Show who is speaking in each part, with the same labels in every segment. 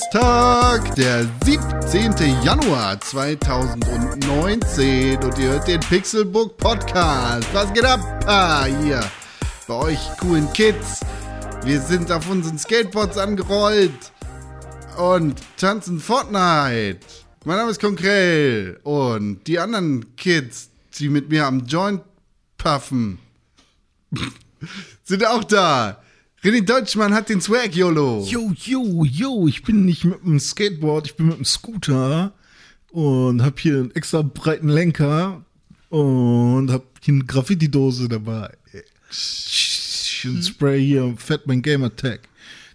Speaker 1: Donnerstag, der 17. Januar 2019 und ihr hört den Pixelbook Podcast. Was geht ab? Ah, hier bei euch coolen Kids. Wir sind auf unseren Skateboards angerollt und tanzen Fortnite. Mein Name ist Konkrell und die anderen Kids, die mit mir am Joint puffen, sind auch da. René Deutschmann hat den Swag, YOLO.
Speaker 2: Yo, yo, yo, ich bin nicht mit dem Skateboard, ich bin mit dem Scooter und hab hier einen extra breiten Lenker und hab hier eine Graffiti-Dose dabei. Ein Spray hier, Fatman Gamer Tag,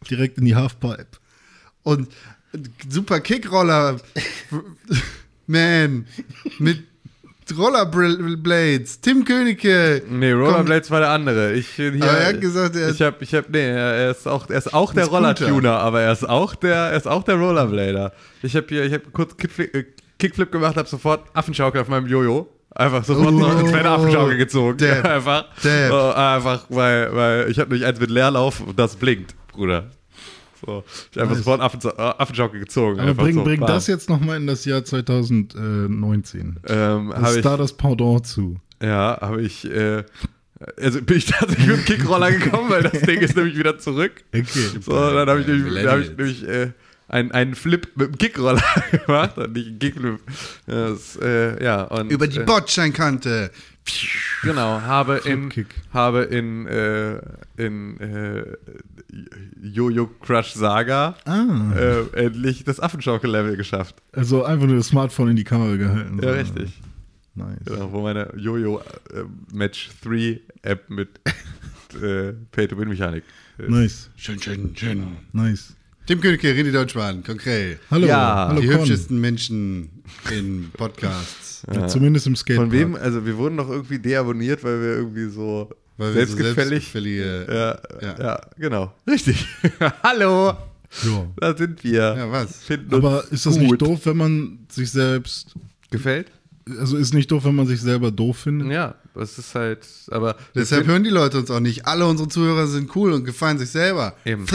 Speaker 2: direkt in die Halfpipe.
Speaker 1: Und super Kickroller, man, mit Rollerblades, Tim Königke.
Speaker 3: Nee, Rollerblades war der andere. Ich, hier,
Speaker 1: Aber er hat gesagt, er
Speaker 3: ich hab, ich hab, nee, er ist auch, er ist auch der. Rollertuner, aber er ist auch der, er ist auch der Rollerblader. Ich habe hier, ich habe kurz Kickflip, äh, Kickflip gemacht, habe sofort Affenschaukel auf meinem Jojo. Einfach sofort
Speaker 1: Oh,
Speaker 3: noch eine kleine Affenschaukel gezogen.
Speaker 1: Dab,
Speaker 3: einfach,
Speaker 1: dab.
Speaker 3: Oh, einfach, weil, weil ich habe nämlich eins mit Leerlauf und das blinkt, Bruder. So, ich hab einfach sofort Affen, äh, Affenschaukel gezogen.
Speaker 2: Aber bring,
Speaker 3: so,
Speaker 2: bring
Speaker 3: bam.
Speaker 2: das jetzt nochmal in das Jahr 2019.
Speaker 3: Ähm, hab
Speaker 2: ist
Speaker 3: ich,
Speaker 2: da das Pendant zu?
Speaker 3: Ja, habe ich, äh, also bin ich tatsächlich mit dem Kickroller gekommen, weil das Ding ist nämlich wieder zurück.
Speaker 2: Okay.
Speaker 3: So, dann habe ich nämlich, dann hab ich nämlich äh, einen, einen Flip mit dem Kickroller gemacht und nicht einen Kickflip. Das, äh, ja, und,
Speaker 1: Über die
Speaker 3: äh,
Speaker 1: Bordsteinkante.
Speaker 3: Genau, habe in, habe in, äh, in äh, Jojo Crush Saga
Speaker 2: Ah,
Speaker 3: äh, endlich das Affenschaukel-Level geschafft.
Speaker 2: also einfach nur das Smartphone in die Kamera gehalten.
Speaker 3: Ja,
Speaker 2: so.
Speaker 3: richtig.
Speaker 2: Nice.
Speaker 3: Genau, wo meine Jojo äh, Match 3 App mit äh, Pay-to-Win-Mechanik ist.
Speaker 2: Nice,
Speaker 1: Schön, schön, schön.
Speaker 2: nice.
Speaker 1: Tim Königke, René Deutschmann, konkret.
Speaker 2: Hallo,
Speaker 3: Ja.
Speaker 2: hallo
Speaker 1: Die
Speaker 2: Con.
Speaker 1: hübschesten Menschen in Podcasts.
Speaker 2: Ja, zumindest im Skatepark.
Speaker 3: Von wem? Also wir wurden doch irgendwie deabonniert, weil wir irgendwie so
Speaker 1: Weil wir so
Speaker 3: selbstgefällig.
Speaker 1: selbstgefällige.
Speaker 3: ja,
Speaker 1: Ja.
Speaker 3: ja. genau. Richtig. Hallo,
Speaker 2: Ja.
Speaker 3: da sind wir.
Speaker 1: Ja, was?
Speaker 3: Finden
Speaker 2: Aber
Speaker 3: uns
Speaker 2: ist das
Speaker 3: gut.
Speaker 2: nicht doof, wenn man sich selbst,
Speaker 3: Gefällt?
Speaker 2: also ist nicht doof, wenn man sich selber doof findet?
Speaker 3: Ja, das ist halt, aber
Speaker 1: Deshalb hören die Leute uns auch nicht. Alle unsere Zuhörer sind cool und gefallen sich selber.
Speaker 3: Eben.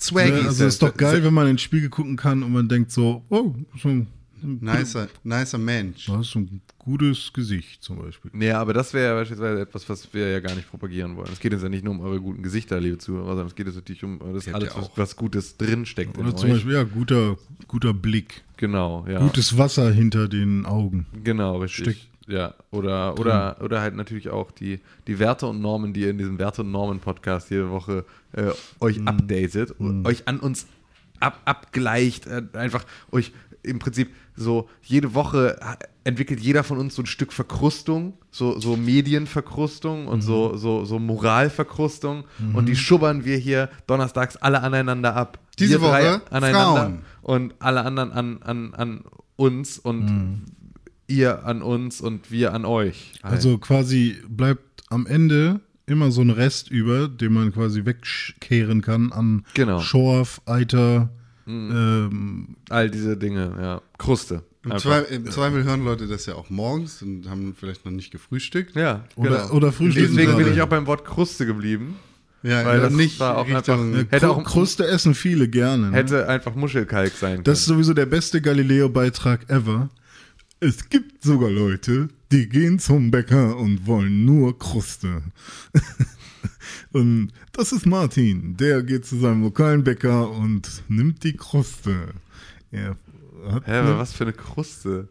Speaker 1: Swaggy.
Speaker 2: Ja, also ist doch geil, wenn man in den Spiegel gucken kann und man denkt so, oh, so ein,
Speaker 1: nicer, nicer Mensch.
Speaker 2: du hast so ein gutes Gesicht zum Beispiel.
Speaker 3: Nee, aber das wäre ja beispielsweise etwas, was wir ja gar nicht propagieren wollen. Es geht uns ja nicht nur um eure guten Gesichter, liebe Zuhörer, sondern es geht jetzt natürlich um das
Speaker 1: Ihr habt
Speaker 3: alles,
Speaker 1: ja
Speaker 3: was,
Speaker 1: auch-
Speaker 3: was Gutes drinsteckt in
Speaker 2: Oder zum
Speaker 3: euch.
Speaker 2: Beispiel, ja, guter, guter Blick,
Speaker 3: Genau, ja.
Speaker 2: gutes Wasser hinter den Augen.
Speaker 3: Genau, richtig.
Speaker 2: Steckt
Speaker 3: ja, oder, oder, oder halt natürlich auch die, die Werte und Normen, die ihr in diesem Werte- und Normen-Podcast jede Woche äh, euch
Speaker 2: Mhm.
Speaker 3: updatet, und euch an uns ab, abgleicht, äh, einfach euch im Prinzip so jede Woche entwickelt jeder von uns so ein Stück Verkrustung, so, so Medienverkrustung und
Speaker 2: Mhm.
Speaker 3: so, so, so Moralverkrustung und die schubbern wir hier donnerstags alle aneinander ab.
Speaker 1: Diese
Speaker 3: wir
Speaker 1: Woche
Speaker 3: aneinander
Speaker 1: Frauen.
Speaker 3: und alle anderen an, an, an uns und ihr an uns und wir an euch. Halt.
Speaker 2: Also quasi bleibt am Ende immer so ein Rest über, den man quasi wegkehren kann an
Speaker 3: Genau.
Speaker 2: Schorf, Eiter, ähm,
Speaker 3: all diese Dinge, ja. Kruste.
Speaker 1: Im. Zweifel, Im Zweifel hören Leute das ja auch morgens und haben vielleicht noch nicht gefrühstückt.
Speaker 3: Ja,
Speaker 2: oder,
Speaker 3: genau.
Speaker 2: oder Frühstück.
Speaker 3: Deswegen bin ich auch beim Wort Kruste geblieben.
Speaker 1: Ja,
Speaker 3: Weil das
Speaker 1: nicht
Speaker 3: war auch
Speaker 1: Richtung,
Speaker 3: einfach- hätte auch-
Speaker 2: Kruste essen viele gerne. Ne?
Speaker 3: Hätte einfach Muschelkalk sein können.
Speaker 2: Das ist sowieso der beste Galileo-Beitrag ever. Es gibt sogar Leute, die gehen zum Bäcker und wollen nur Kruste. und das ist Martin. Der geht zu seinem lokalen Bäcker und nimmt die Kruste. Er hat
Speaker 3: Hä, aber was für eine Kruste?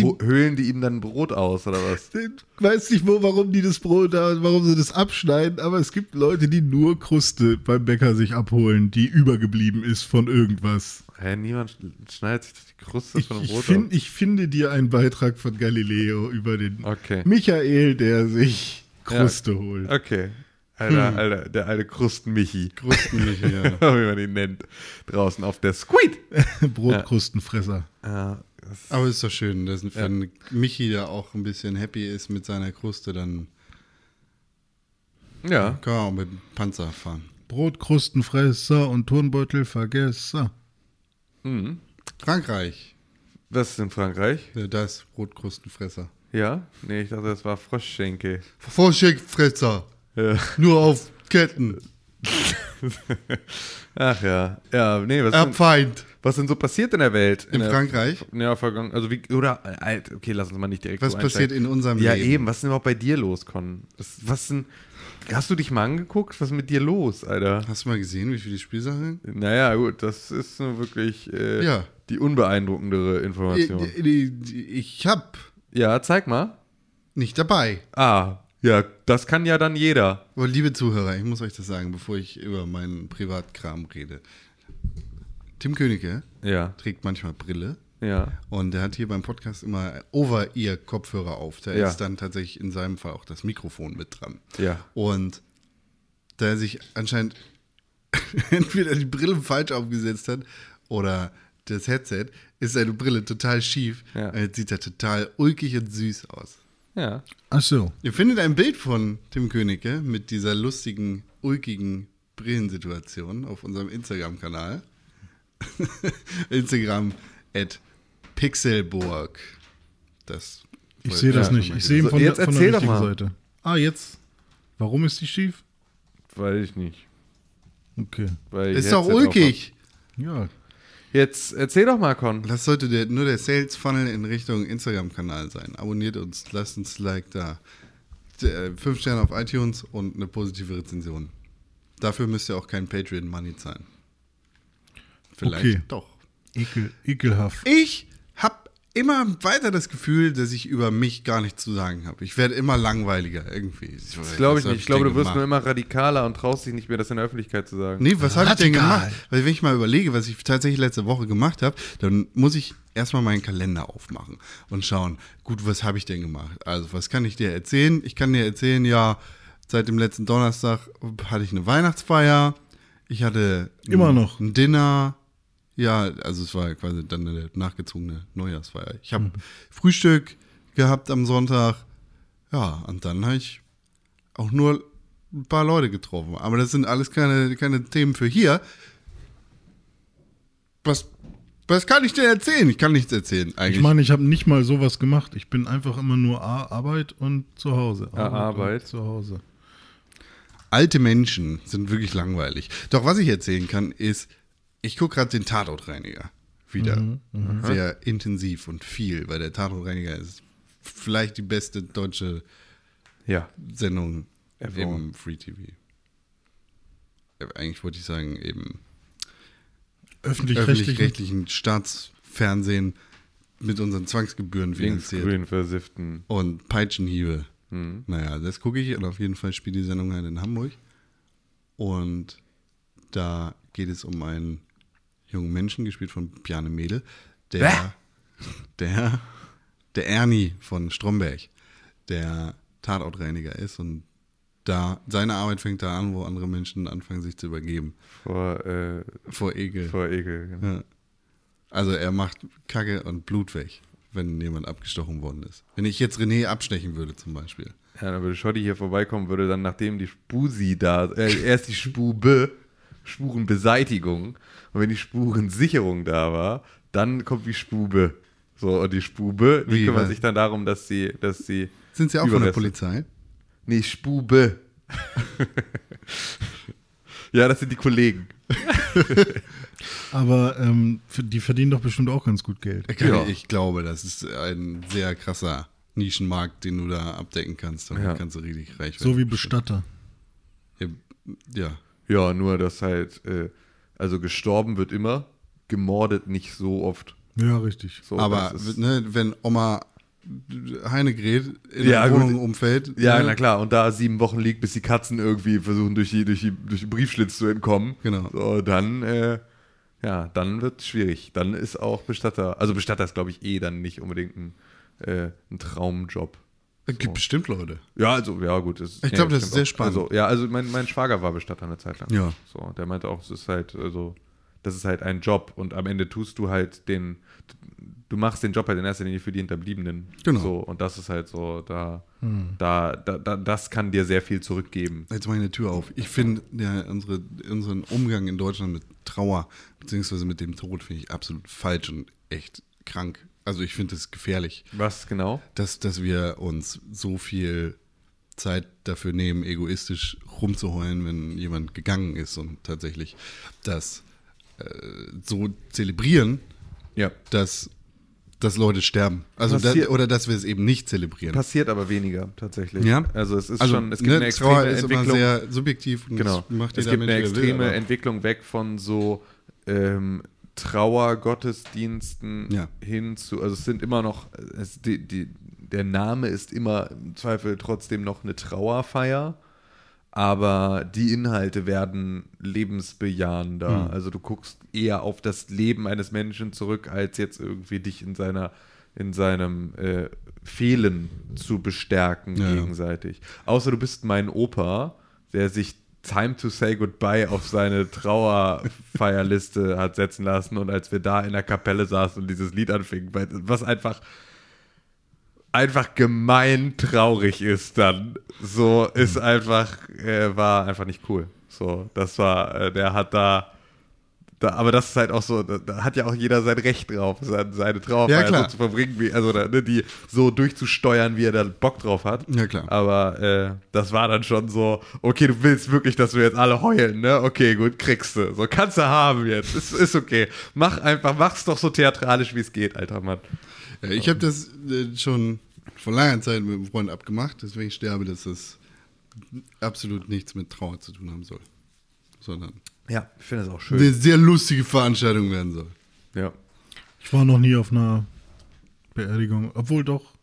Speaker 3: Ho- Höhlen die ihm dann Brot aus oder was?
Speaker 2: Ich weiß nicht, wo, warum die das Brot da, warum sie das abschneiden, aber es gibt Leute, die nur Kruste beim Bäcker sich abholen, die übergeblieben ist von irgendwas.
Speaker 3: Hä, niemand sch- schneidet sich die Kruste
Speaker 2: Ich,
Speaker 3: von dem
Speaker 2: ich,
Speaker 3: Brot
Speaker 2: find, ich finde dir einen Beitrag von Galileo über den
Speaker 3: Okay.
Speaker 2: Michael, der sich Kruste
Speaker 3: Ja.
Speaker 2: holt.
Speaker 3: Okay. Alter, Alter, der alte Krustenmichi.
Speaker 1: Krustenmilch, ja.
Speaker 3: wie man ihn nennt. Draußen auf der Squeed.
Speaker 2: Brotkrustenfresser.
Speaker 3: Ja,
Speaker 1: Aber ist doch schön, dass
Speaker 3: Ja.
Speaker 1: wenn Michi da auch ein bisschen happy ist mit seiner Kruste, dann
Speaker 3: ja.
Speaker 1: kann er auch mit dem Panzer fahren.
Speaker 2: Brotkrustenfresser und Turnbeutelvergesser.
Speaker 3: Mhm.
Speaker 1: Frankreich,
Speaker 3: Was ist in Frankreich?
Speaker 1: äh, das Brotkrustenfresser.
Speaker 3: Ja? Nee, ich dachte, das war Froschschenkel.
Speaker 1: Vorschickfresser,
Speaker 3: Ja.
Speaker 1: nur auf Ketten.
Speaker 3: Ach ja. Ja, nee, was, denn,
Speaker 1: Erbfeind.
Speaker 3: was denn so passiert in der Welt?
Speaker 1: In
Speaker 3: der,
Speaker 1: Frankreich?
Speaker 3: Ja, vergangen. Also wie, oder, äh, alt, okay, lass uns mal nicht direkt
Speaker 1: Was
Speaker 3: so
Speaker 1: passiert in unserem
Speaker 3: Ja,
Speaker 1: Leben?
Speaker 3: eben. Was ist denn überhaupt bei dir los, Con? Was, was denn, hast du dich mal angeguckt? Was ist mit dir los, Alter?
Speaker 1: Hast du mal gesehen, wie viele Spielsachen?
Speaker 3: Naja, gut, das ist nur wirklich äh,
Speaker 1: Ja.
Speaker 3: die unbeeindruckendere Information.
Speaker 1: Ich, ich hab
Speaker 3: Ja, zeig mal.
Speaker 1: nicht dabei.
Speaker 3: Ah, ja, das kann ja dann jeder.
Speaker 1: Aber liebe Zuhörer, ich muss euch das sagen, bevor ich über meinen Privatkram rede. Tim Königke
Speaker 3: Ja,
Speaker 1: trägt manchmal Brille.
Speaker 3: ja.
Speaker 1: Und er hat hier beim Podcast immer Over-Ear-Kopfhörer auf. Da
Speaker 3: Ja.
Speaker 1: ist dann tatsächlich in seinem Fall auch das Mikrofon mit dran.
Speaker 3: Ja.
Speaker 1: Und da er sich anscheinend entweder die Brille falsch aufgesetzt hat oder das Headset, ist seine Brille total schief.
Speaker 3: Ja.
Speaker 1: Und jetzt sieht er total ulkig und süß aus.
Speaker 3: Ja.
Speaker 2: Ach so.
Speaker 1: Ihr findet ein Bild von Tim Königke mit dieser lustigen, ulkigen Brillensituation auf unserem Instagram-Kanal. Instagram at Pixelburg. Das
Speaker 2: Ich sehe das
Speaker 1: Ja,
Speaker 2: nicht. Ich sehe ihn
Speaker 3: So,
Speaker 2: von,
Speaker 3: jetzt
Speaker 2: der, von
Speaker 3: erzähl
Speaker 2: der
Speaker 3: doch
Speaker 2: richtigen
Speaker 3: mal.
Speaker 2: Seite. Ah, jetzt. Warum ist die schief?
Speaker 3: Weiß ich nicht.
Speaker 2: Okay.
Speaker 3: Weil
Speaker 1: Ist doch ulkig.
Speaker 2: Ja.
Speaker 3: Jetzt erzähl doch mal, Con.
Speaker 1: Das sollte der, nur der Sales Funnel in Richtung Instagram-Kanal sein. Abonniert uns, lasst uns ein Like da. D- Fünf Sterne auf iTunes und eine positive Rezension. Dafür müsst ihr auch kein Patreon-Money zahlen. Vielleicht
Speaker 2: Okay.
Speaker 1: doch.
Speaker 2: Ekel, ekelhaft.
Speaker 1: Ich immer weiter das Gefühl, dass ich über mich gar nichts zu sagen habe. Ich werde immer langweiliger irgendwie.
Speaker 3: Das glaube ich nicht. Ich glaube, du wirst nur immer radikaler und traust dich nicht mehr, das in der Öffentlichkeit zu sagen.
Speaker 1: Nee, was habe ich denn gemacht? Weil wenn ich mal überlege, was ich tatsächlich letzte Woche gemacht habe, dann muss ich erstmal meinen Kalender aufmachen und schauen, gut, was habe ich denn gemacht? Also, was kann ich dir erzählen? Ich kann dir erzählen, ja, seit dem letzten Donnerstag hatte ich eine Weihnachtsfeier. Ich hatte ein,
Speaker 2: Immer noch.
Speaker 1: ein Dinner. Ja, also es war quasi dann eine nachgezogene Neujahrsfeier. Ich habe Frühstück gehabt am Sonntag. Ja, und dann habe ich auch nur ein paar Leute getroffen. Aber das sind alles keine, keine Themen für hier. Was, was kann ich dir erzählen? Ich kann nichts erzählen eigentlich.
Speaker 2: Ich meine, ich habe nicht mal sowas gemacht. Ich bin einfach immer nur A, Arbeit und zu Hause.
Speaker 3: Arbeit.
Speaker 2: und Zu Hause.
Speaker 1: Alte Menschen sind wirklich langweilig. Doch was ich erzählen kann, ist, ich gucke gerade den Tatortreiniger wieder. Sehr intensiv und viel, weil der Tatortreiniger ist vielleicht die beste deutsche
Speaker 3: Ja.
Speaker 1: Sendung
Speaker 3: Ever.
Speaker 1: im Free TV. Äh, Eigentlich wollte ich sagen, eben
Speaker 2: Öffentlich-rechtlich.
Speaker 1: öffentlich-rechtlichen Staatsfernsehen mit unseren Zwangsgebühren finanziert.
Speaker 3: Linksgrün versifften.
Speaker 1: Und Peitschenhiebe.
Speaker 3: Mhm.
Speaker 1: Naja, das gucke ich und auf jeden Fall spielt die Sendung halt in Hamburg. Und da geht es um einen jungen Menschen, gespielt von Bjarne Mädel, der, der, der Ernie von Stromberg, der Tatortreiniger ist und da, seine Arbeit fängt da an, wo andere Menschen anfangen, sich zu übergeben.
Speaker 3: Vor, äh,
Speaker 1: Vor Ekel.
Speaker 3: vor Ekel. Genau.
Speaker 1: Ja. Also er macht Kacke und Blut weg, wenn jemand abgestochen worden ist. Wenn ich jetzt René abstechen würde zum Beispiel.
Speaker 3: Ja, dann würde Schotti hier vorbeikommen, würde dann, nachdem die Spusi da, äh, erst die Spube, Spurenbeseitigung, und wenn die Spurensicherung da war, dann kommt die Spube. So, und die Spube, die
Speaker 1: Wie,
Speaker 3: kümmert sich dann darum, dass sie, dass sie.
Speaker 1: Sind Sie auch von der Polizei?
Speaker 3: Nee, Spube. ja, das sind die Kollegen.
Speaker 2: Aber ähm, die verdienen doch bestimmt auch ganz gut Geld.
Speaker 3: Ja.
Speaker 1: Ich glaube, das ist ein sehr krasser Nischenmarkt, den du da abdecken kannst. Damit
Speaker 3: Ja.
Speaker 1: kannst du richtig reich
Speaker 2: So wie
Speaker 1: werden.
Speaker 2: Bestatter.
Speaker 1: Ja.
Speaker 3: Ja, nur, dass halt, äh, also gestorben wird immer, gemordet nicht so oft.
Speaker 2: Ja, richtig.
Speaker 3: So,
Speaker 1: Aber ne, wenn Oma Heinegret in
Speaker 3: Ja,
Speaker 1: der
Speaker 3: gut.
Speaker 1: Wohnung umfällt.
Speaker 3: Ja,
Speaker 1: ne,
Speaker 3: na klar. Und da sieben Wochen liegt, bis die Katzen irgendwie versuchen, durch die, durch die, durch den Briefschlitz zu entkommen.
Speaker 1: Genau.
Speaker 3: So, dann, äh, ja, dann wird es schwierig. Dann ist auch Bestatter, also Bestatter ist, glaube ich, eh dann nicht unbedingt ein, äh, ein Traumjob.
Speaker 1: Es gibt bestimmt Leute.
Speaker 3: Ja, also, ja, gut. Das,
Speaker 1: Ich glaub, das ist sehr
Speaker 3: auch.
Speaker 1: spannend.
Speaker 3: Also, ja, also mein, mein Schwager war Bestatter eine Zeit lang.
Speaker 1: Ja.
Speaker 3: So, der meinte auch, es ist halt, also, das ist halt ein Job und am Ende tust du halt den, du machst den Job halt in erster Linie für die Hinterbliebenen.
Speaker 1: Genau.
Speaker 3: So, und das ist halt so, da, da, da, da, das kann dir sehr viel zurückgeben.
Speaker 1: Jetzt mache ich eine Tür auf. Ich finde ja, unsere, unseren Umgang in Deutschland mit Trauer beziehungsweise mit dem Tod finde ich absolut falsch und echt krank. Also ich finde es gefährlich.
Speaker 3: Was genau?
Speaker 1: dass, dass wir uns so viel Zeit dafür nehmen, egoistisch rumzuheulen, wenn jemand gegangen ist und tatsächlich das äh, so zelebrieren,
Speaker 3: Ja.
Speaker 1: dass, dass Leute sterben. Also da,
Speaker 3: Passiert-
Speaker 1: oder dass wir es eben nicht zelebrieren.
Speaker 3: Passiert aber weniger tatsächlich.
Speaker 1: Ja?
Speaker 3: Also es ist
Speaker 1: also,
Speaker 3: schon, es gibt
Speaker 1: ne,
Speaker 3: eine extreme
Speaker 1: Trauer ist immer
Speaker 3: Entwicklung.
Speaker 1: sehr subjektiv und
Speaker 3: Genau.
Speaker 1: das macht
Speaker 3: es gibt eine
Speaker 1: Mensch, er
Speaker 3: extreme
Speaker 1: will,
Speaker 3: Entwicklung weg von so ähm, Trauergottesdiensten
Speaker 1: Ja.
Speaker 3: hin zu, also es sind immer noch, es, die, die, der Name ist immer im Zweifel trotzdem noch eine Trauerfeier, aber die Inhalte werden lebensbejahender.
Speaker 1: Hm.
Speaker 3: Also du guckst eher auf das Leben eines Menschen zurück, als jetzt irgendwie dich in seiner in seinem äh, Fehlen zu bestärken
Speaker 1: Ja, ja.
Speaker 3: gegenseitig. Außer du bist mein Opa, der sich Time to Say Goodbye auf seine Trauerfeierliste hat setzen lassen und als wir da in der Kapelle saßen und dieses Lied anfing, weil- was einfach einfach gemein traurig ist dann. So ist einfach, äh, war einfach nicht cool. So, das war, äh, der hat da, da, aber das ist halt auch so, da, da hat ja auch jeder sein Recht drauf, seine, seine Trauerfeier
Speaker 1: Ja,
Speaker 3: so zu verbringen, wie, also ne, die so durchzusteuern, wie er da Bock drauf hat.
Speaker 1: Ja, klar.
Speaker 3: Aber äh, das war dann schon so, okay, du willst wirklich, dass wir jetzt alle heulen, ne? Okay, gut, kriegst du. So, kannst du haben jetzt. Ist, ist okay. Mach einfach, mach's doch so theatralisch, wie es geht, alter Mann.
Speaker 1: Ja, ich habe das äh, schon vor langer Zeit mit einem Freund abgemacht, deswegen sterbe, dass das absolut nichts mit Trauer zu tun haben soll. Sondern
Speaker 3: Ja, ich finde das auch schön.
Speaker 1: eine sehr lustige Veranstaltung werden soll.
Speaker 3: Ja.
Speaker 2: Ich war noch nie auf einer Beerdigung, obwohl doch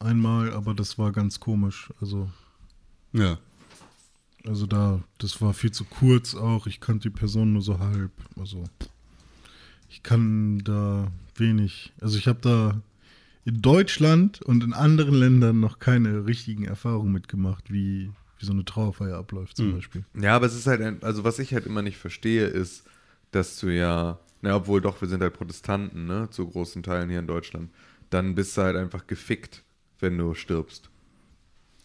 Speaker 2: einmal, aber das war ganz komisch. Also,
Speaker 1: Ja.
Speaker 2: also da, das war viel zu kurz auch. Ich kannte die Person nur so halb. Also, ich kann da wenig. Also, ich habe da in Deutschland und in anderen Ländern noch keine richtigen Erfahrungen mitgemacht, wie, wie so eine Trauerfeier abläuft zum Beispiel.
Speaker 3: Ja, aber es ist halt, ein, also was ich halt immer nicht verstehe, ist, dass du ja, na, obwohl doch, wir sind halt Protestanten, ne, zu großen Teilen hier in Deutschland, dann bist du halt einfach gefickt, wenn du stirbst.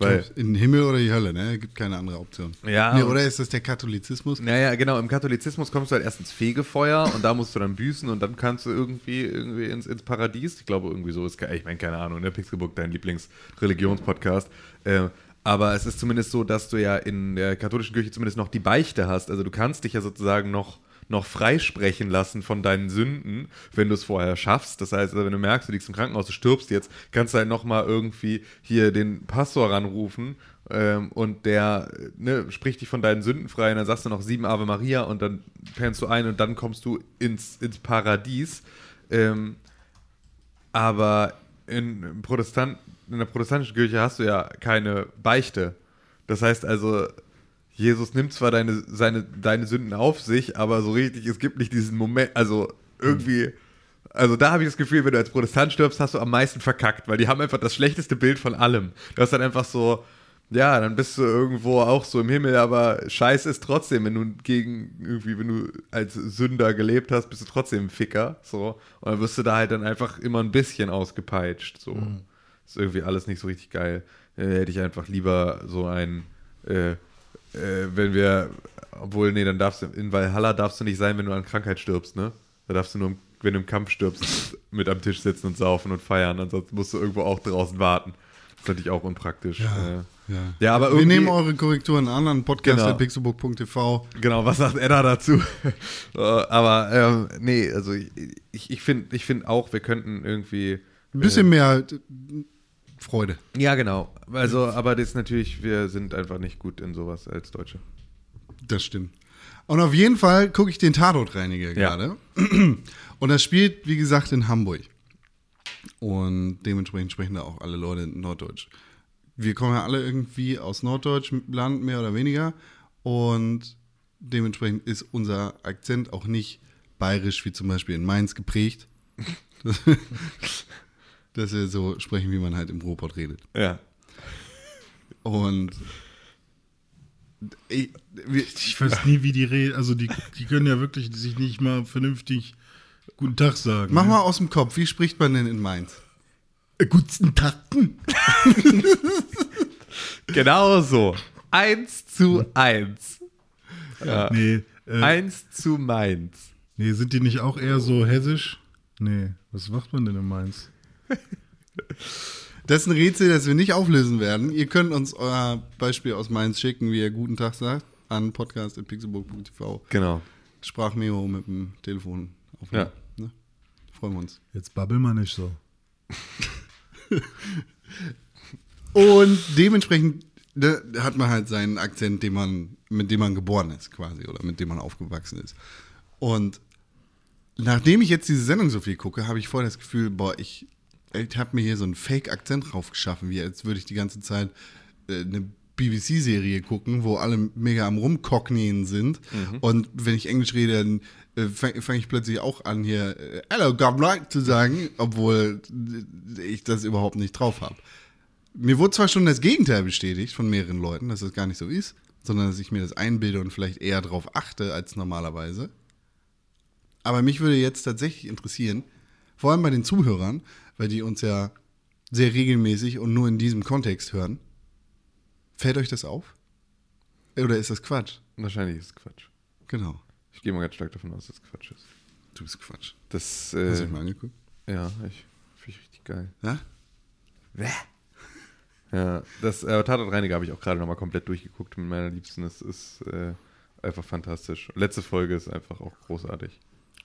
Speaker 3: Weil,
Speaker 1: In den Himmel oder die Hölle, ne? Gibt keine andere Option.
Speaker 3: Ja,
Speaker 1: Nee, oder ist das der Katholizismus?
Speaker 3: naja, genau, im Katholizismus kommst du halt erst ins Fegefeuer und da musst du dann büßen und dann kannst du irgendwie, irgendwie ins, ins Paradies. Ich glaube, irgendwie so ist, ich meine, keine Ahnung, ne, Pixelbook, dein Lieblingsreligionspodcast. Äh, aber es ist zumindest so, dass du ja in der katholischen Kirche zumindest noch die Beichte hast. Also du kannst dich ja sozusagen noch, noch freisprechen lassen von deinen Sünden, wenn du es vorher schaffst. Das heißt, also wenn du merkst, du liegst im Krankenhaus, du stirbst jetzt, kannst du halt nochmal irgendwie hier den Pastor ranrufen ähm, und der ne, spricht dich von deinen Sünden frei und dann sagst du noch sieben Ave Maria und dann pennst du ein und dann kommst du ins, ins Paradies. Ähm, aber in, im Protestant, in der protestantischen Kirche hast du ja keine Beichte. Das heißt also, Jesus nimmt zwar deine, seine, deine Sünden auf sich, aber so richtig, es gibt nicht diesen Moment, also irgendwie, also da habe ich das Gefühl, wenn du als Protestant stirbst, hast du am meisten verkackt, weil die haben einfach das schlechteste Bild von allem. Du hast dann einfach so, ja, dann bist du irgendwo auch so im Himmel, aber scheiße ist trotzdem, wenn du gegen irgendwie, wenn du als Sünder gelebt hast, bist du trotzdem ein Ficker, so. Und dann wirst du da halt dann einfach immer ein bisschen ausgepeitscht, so. Ist irgendwie alles nicht so richtig geil. Äh, hätte ich einfach lieber so ein, äh, äh, wenn wir, obwohl, nee, dann darfst du, in Valhalla darfst du nicht sein, wenn du an Krankheit stirbst, ne? Da darfst du nur, wenn du im Kampf stirbst, mit am Tisch sitzen und saufen und feiern, ansonsten musst du irgendwo auch draußen warten. Das ist natürlich auch unpraktisch.
Speaker 1: Ja,
Speaker 3: Äh,
Speaker 1: ja.
Speaker 3: ja, aber
Speaker 1: Wir nehmen eure Korrekturen an an
Speaker 3: Genau.
Speaker 1: podcast.pixelbook.tv.
Speaker 3: Genau, was sagt Edda dazu? Äh, aber ähm, nee, also ich, ich, ich finde ich find auch, wir könnten irgendwie.
Speaker 1: Ein bisschen mehr äh, Freude.
Speaker 3: Ja, genau. Also, aber das ist natürlich, wir sind einfach nicht gut in sowas als Deutsche.
Speaker 1: Das stimmt. Und auf jeden Fall gucke ich den Tatortreiniger
Speaker 3: Ja.
Speaker 1: gerade. Und das spielt, wie gesagt, in Hamburg. Und dementsprechend sprechen da auch alle Leute Norddeutsch. Wir kommen ja alle irgendwie aus Norddeutschland, mehr oder weniger. Und dementsprechend ist unser Akzent auch nicht bayerisch, wie zum Beispiel in Mainz geprägt. Dass wir so sprechen, wie man halt im Ruhrpott redet.
Speaker 3: Ja.
Speaker 1: Und ich, wir,
Speaker 2: Ich weiß nie, wie die reden. Also, die, die können ja wirklich sich nicht mal vernünftig Guten Tag sagen.
Speaker 1: mach
Speaker 2: ne?
Speaker 1: mal aus dem Kopf, wie spricht man denn in Mainz?
Speaker 2: Äh, Guten Tag.
Speaker 3: Genau so. Eins zu eins. Ja.
Speaker 2: Nee, äh,
Speaker 3: Eins zu Mainz.
Speaker 2: nee, sind die nicht auch eher so hessisch? Nee, was macht man denn in Mainz?
Speaker 1: Das ist ein Rätsel, das wir nicht auflösen werden. Ihr könnt uns euer Beispiel aus Mainz schicken, wie ihr guten Tag sagt, an podcast.pixelburg.tv.
Speaker 3: Genau.
Speaker 1: Sprachmemo mit dem Telefon aufnehmen. Ne? Freuen wir uns.
Speaker 2: Jetzt babbel mal nicht so.
Speaker 1: Und dementsprechend ne, hat man halt seinen Akzent, den man, mit dem man geboren ist, quasi, oder mit dem man aufgewachsen ist. Und nachdem ich jetzt diese Sendung so viel gucke, habe ich voll das Gefühl, boah, ich, ich habe mir hier so einen Fake-Akzent drauf geschaffen, wie als würde ich die ganze Zeit äh, eine BBC-Serie gucken, wo alle mega am Rumcockneyen sind. Und wenn ich Englisch rede, dann äh, fange fang ich plötzlich auch an, hier äh, Hello, Governor zu sagen, obwohl äh, ich das überhaupt nicht drauf habe. Mir wurde zwar schon das Gegenteil bestätigt von mehreren Leuten, dass das gar nicht so ist, sondern dass ich mir das einbilde und vielleicht eher darauf achte als normalerweise. Aber mich würde jetzt tatsächlich interessieren, vor allem bei den Zuhörern, weil die uns ja sehr regelmäßig und nur in diesem Kontext hören. Fällt euch das auf? Oder ist das Quatsch?
Speaker 3: Wahrscheinlich ist es Quatsch.
Speaker 1: Genau.
Speaker 3: Ich gehe mal ganz stark davon aus, dass es Quatsch ist.
Speaker 1: Du bist Quatsch.
Speaker 3: Das,
Speaker 1: Hast du
Speaker 3: äh,
Speaker 1: dich mal angeguckt?
Speaker 3: ja, ich finde ich richtig geil.
Speaker 1: Ja?
Speaker 3: Ja, das äh, Tatortreiniger habe ich auch gerade nochmal komplett durchgeguckt mit meiner Liebsten. Das ist äh, einfach fantastisch. Letzte Folge ist einfach auch großartig.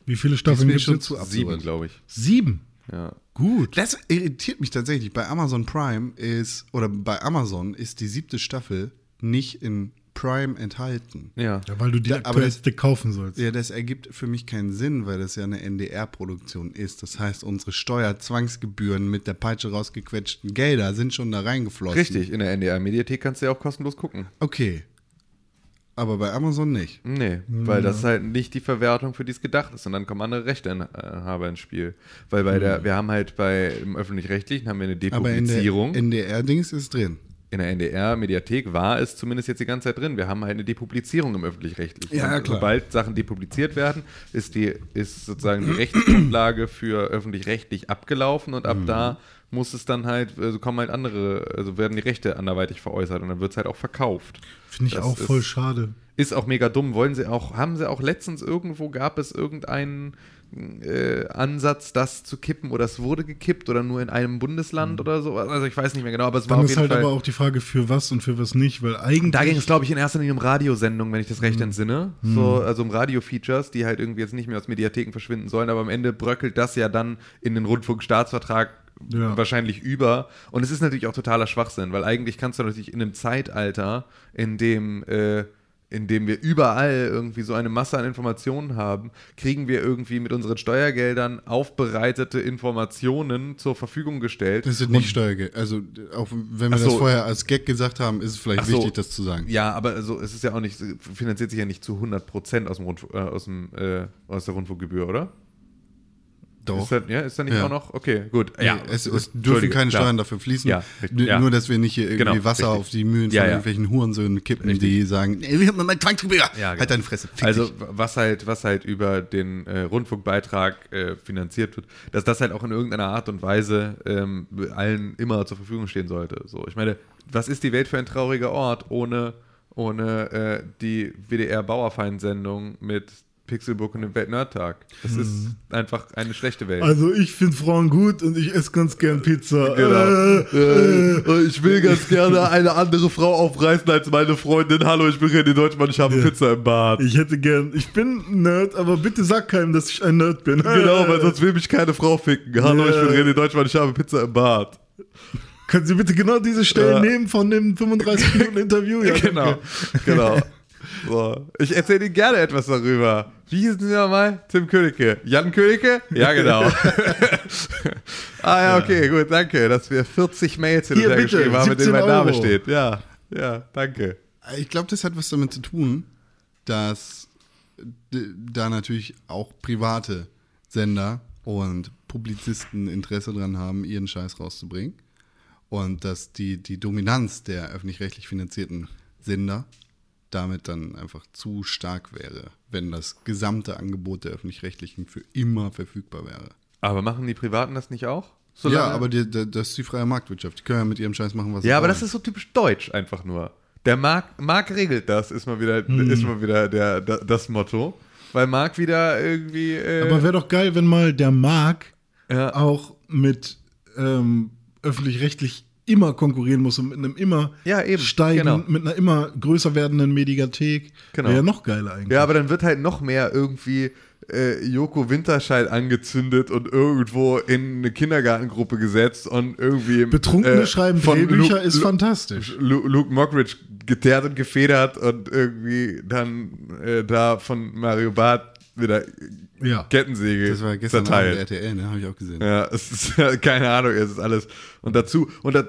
Speaker 2: Wie viele Staffeln gibt
Speaker 1: schon
Speaker 2: es?
Speaker 3: Sieben, glaube ich.
Speaker 2: Sieben.
Speaker 3: Ja.
Speaker 2: Gut.
Speaker 1: Das irritiert mich tatsächlich. Bei Amazon Prime ist, oder bei Amazon ist die siebte Staffel nicht in Prime enthalten.
Speaker 3: Ja.
Speaker 2: Ja, weil du die
Speaker 1: Da- aber
Speaker 2: aktuellste kaufen sollst.
Speaker 1: Ja, das ergibt für mich keinen Sinn, weil das ja eine NDR-Produktion ist. Das heißt, unsere Steuerzwangsgebühren mit der Peitsche rausgequetschten Gelder sind schon da reingeflossen.
Speaker 3: Richtig, in der NDR-Mediathek kannst du ja auch kostenlos gucken.
Speaker 1: Okay. Aber bei Amazon nicht.
Speaker 3: Nee, weil das halt nicht die Verwertung, für die es gedacht ist. Und dann kommen andere Rechteinhaber ins Spiel. Weil bei der, wir haben halt bei im Öffentlich-Rechtlichen haben wir eine
Speaker 1: Aber in der
Speaker 3: Depublizierung. In,
Speaker 1: NDR-Dings ist drin.
Speaker 3: der NDR-Mediathek war es zumindest jetzt die ganze Zeit drin. Wir haben halt eine Depublizierung im Öffentlich-Rechtlichen.
Speaker 1: Ja, klar.
Speaker 3: Sobald Sachen depubliziert werden, ist die, ist sozusagen die Rechtsgrundlage für öffentlich-rechtlich abgelaufen und
Speaker 1: Mhm.
Speaker 3: ab da muss es dann halt, also kommen halt andere, also werden die Rechte anderweitig veräußert und dann wird es halt auch verkauft.
Speaker 2: Finde ich
Speaker 3: Das
Speaker 2: auch
Speaker 3: ist-
Speaker 2: voll schade.
Speaker 3: Ist auch mega dumm. Wollen sie auch, haben sie auch letztens irgendwo, gab es irgendeinen äh, Ansatz, das zu kippen oder es wurde gekippt oder nur in einem Bundesland oder so? Also ich weiß nicht mehr genau, aber es war
Speaker 2: Dann
Speaker 3: auf
Speaker 2: ist
Speaker 3: jeden
Speaker 2: halt
Speaker 3: Fall.
Speaker 2: aber auch die Frage, für was und für was nicht, weil eigentlich.
Speaker 3: da ging es, glaube ich, in erster Linie um Radiosendungen, wenn ich das recht entsinne. So, also um Radio-Features, die halt irgendwie jetzt nicht mehr aus Mediatheken verschwinden sollen, aber am Ende bröckelt das ja dann in den Rundfunkstaatsvertrag
Speaker 2: Ja.
Speaker 3: wahrscheinlich über. Und es ist natürlich auch totaler Schwachsinn, weil eigentlich kannst du natürlich in einem Zeitalter, in dem, äh, in dem wir überall irgendwie so eine Masse an Informationen haben, kriegen wir irgendwie mit unseren Steuergeldern aufbereitete Informationen zur Verfügung gestellt.
Speaker 1: Das sind nicht Steuergeld. Also, auch wenn wir
Speaker 3: so.
Speaker 1: das vorher als Gag gesagt haben, ist es vielleicht
Speaker 3: Ach so.
Speaker 1: wichtig, das zu sagen.
Speaker 3: Ja, aber also, es ist ja auch nicht, finanziert sich ja nicht zu 100% aus, dem Rundf äh, aus, dem, äh, aus der Rundfunkgebühr, oder?
Speaker 1: Doch.
Speaker 3: Ist da, ja, ist da nicht
Speaker 1: Ja.
Speaker 3: auch noch? Okay, gut.
Speaker 1: Nee,
Speaker 3: ja,
Speaker 1: es, es dürfen keine
Speaker 3: klar.
Speaker 1: Steuern dafür fließen.
Speaker 3: Ja, richtig, ja.
Speaker 1: Nur, dass wir nicht hier irgendwie
Speaker 3: Genau,
Speaker 1: Wasser
Speaker 3: richtig.
Speaker 1: auf die Mühlen von irgendwelchen Hurensöhnen kippen, die sagen, ey, wir haben mal Zwangsgebühr.
Speaker 3: Ja, genau.
Speaker 1: Halt deine Fresse. Fick
Speaker 3: Also was halt, was halt über den äh, Rundfunkbeitrag äh, finanziert wird, dass das halt auch in irgendeiner Art und Weise ähm, allen immer zur Verfügung stehen sollte. So, ich meine, was ist die Welt für ein trauriger Ort ohne, ohne äh, die WDR-Bauerfeind-Sendung mit Pixelbook und dem Weltnerdtag? Das ist einfach eine schlechte Welt.
Speaker 2: Also ich finde Frauen gut und ich esse ganz gern Pizza.
Speaker 3: Genau.
Speaker 2: Äh,
Speaker 3: Äh, ich will ganz gerne eine andere Frau aufreißen als meine Freundin. Hallo, ich bin René Deutschmann, ich habe Pizza im Bad.
Speaker 2: ich hätte gern, ich bin ein Nerd, aber bitte sag keinem, dass ich ein Nerd bin.
Speaker 3: Genau, weil sonst will mich keine Frau ficken. Hallo, ich bin
Speaker 2: Ja.
Speaker 3: René Deutschmann, ich habe Pizza im Bad.
Speaker 2: Können Sie bitte genau diese Stellen
Speaker 3: Ja.
Speaker 2: nehmen von dem 35 Minuten Interview? Ja,
Speaker 3: genau, genau. So. Ich erzähle Ihnen gerne etwas darüber. Wie hießen Sie nochmal? Tim Königke. Jan Königke? Ja, genau. ah ja, okay, gut, danke, dass wir 40 Mails hinterher
Speaker 2: bitte,
Speaker 3: geschrieben haben, mit denen
Speaker 2: 17
Speaker 3: mein Name
Speaker 2: Euro.
Speaker 3: steht. Ja, ja, danke.
Speaker 1: Ich glaube, das hat was damit zu tun, dass da natürlich auch private Sender und Publizisten Interesse dran haben, ihren Scheiß rauszubringen. Und dass die, die Dominanz der öffentlich-rechtlich finanzierten Sender damit dann einfach zu stark wäre, wenn das gesamte Angebot der öffentlich-rechtlichen für immer verfügbar wäre.
Speaker 3: Aber machen die Privaten das nicht auch?
Speaker 1: ja, aber die, die, das ist die freie Marktwirtschaft. Die können ja mit ihrem Scheiß machen, was sie
Speaker 3: Ja, aber
Speaker 1: wollen.
Speaker 3: das ist so typisch deutsch einfach nur. Der Marc, Marc regelt das, ist mal wieder,
Speaker 2: Hm.
Speaker 3: ist mal wieder der, da- das Motto. Weil Marc wieder irgendwie. Äh,
Speaker 2: Aber wäre doch geil, wenn mal der Marc
Speaker 3: ja,
Speaker 2: auch mit ähm, öffentlich-rechtlich immer konkurrieren muss und mit einem immer
Speaker 3: Ja, eben,
Speaker 2: steigen,
Speaker 3: genau.
Speaker 2: mit einer immer größer werdenden Mediathek.
Speaker 3: Genau.
Speaker 2: Wäre ja noch geiler eigentlich.
Speaker 3: Ja, aber dann wird halt noch mehr irgendwie äh, Joko Winterscheid angezündet und irgendwo in eine Kindergartengruppe gesetzt und irgendwie.
Speaker 2: Betrunkene
Speaker 3: äh,
Speaker 2: schreiben
Speaker 3: von
Speaker 2: Drehbücher
Speaker 3: Luke-
Speaker 2: ist
Speaker 3: Lu-
Speaker 2: fantastisch.
Speaker 3: Lu Luke Mockridge geteert und gefedert und irgendwie dann äh, da von Mario Barth wieder
Speaker 2: Ja.
Speaker 3: Kettensäge
Speaker 4: Das war gestern Abend
Speaker 3: zerteilt.
Speaker 4: RTL, ne? Habe ich auch gesehen.
Speaker 3: Ja, es ist ja, keine Ahnung, es ist alles. Und dazu, und da,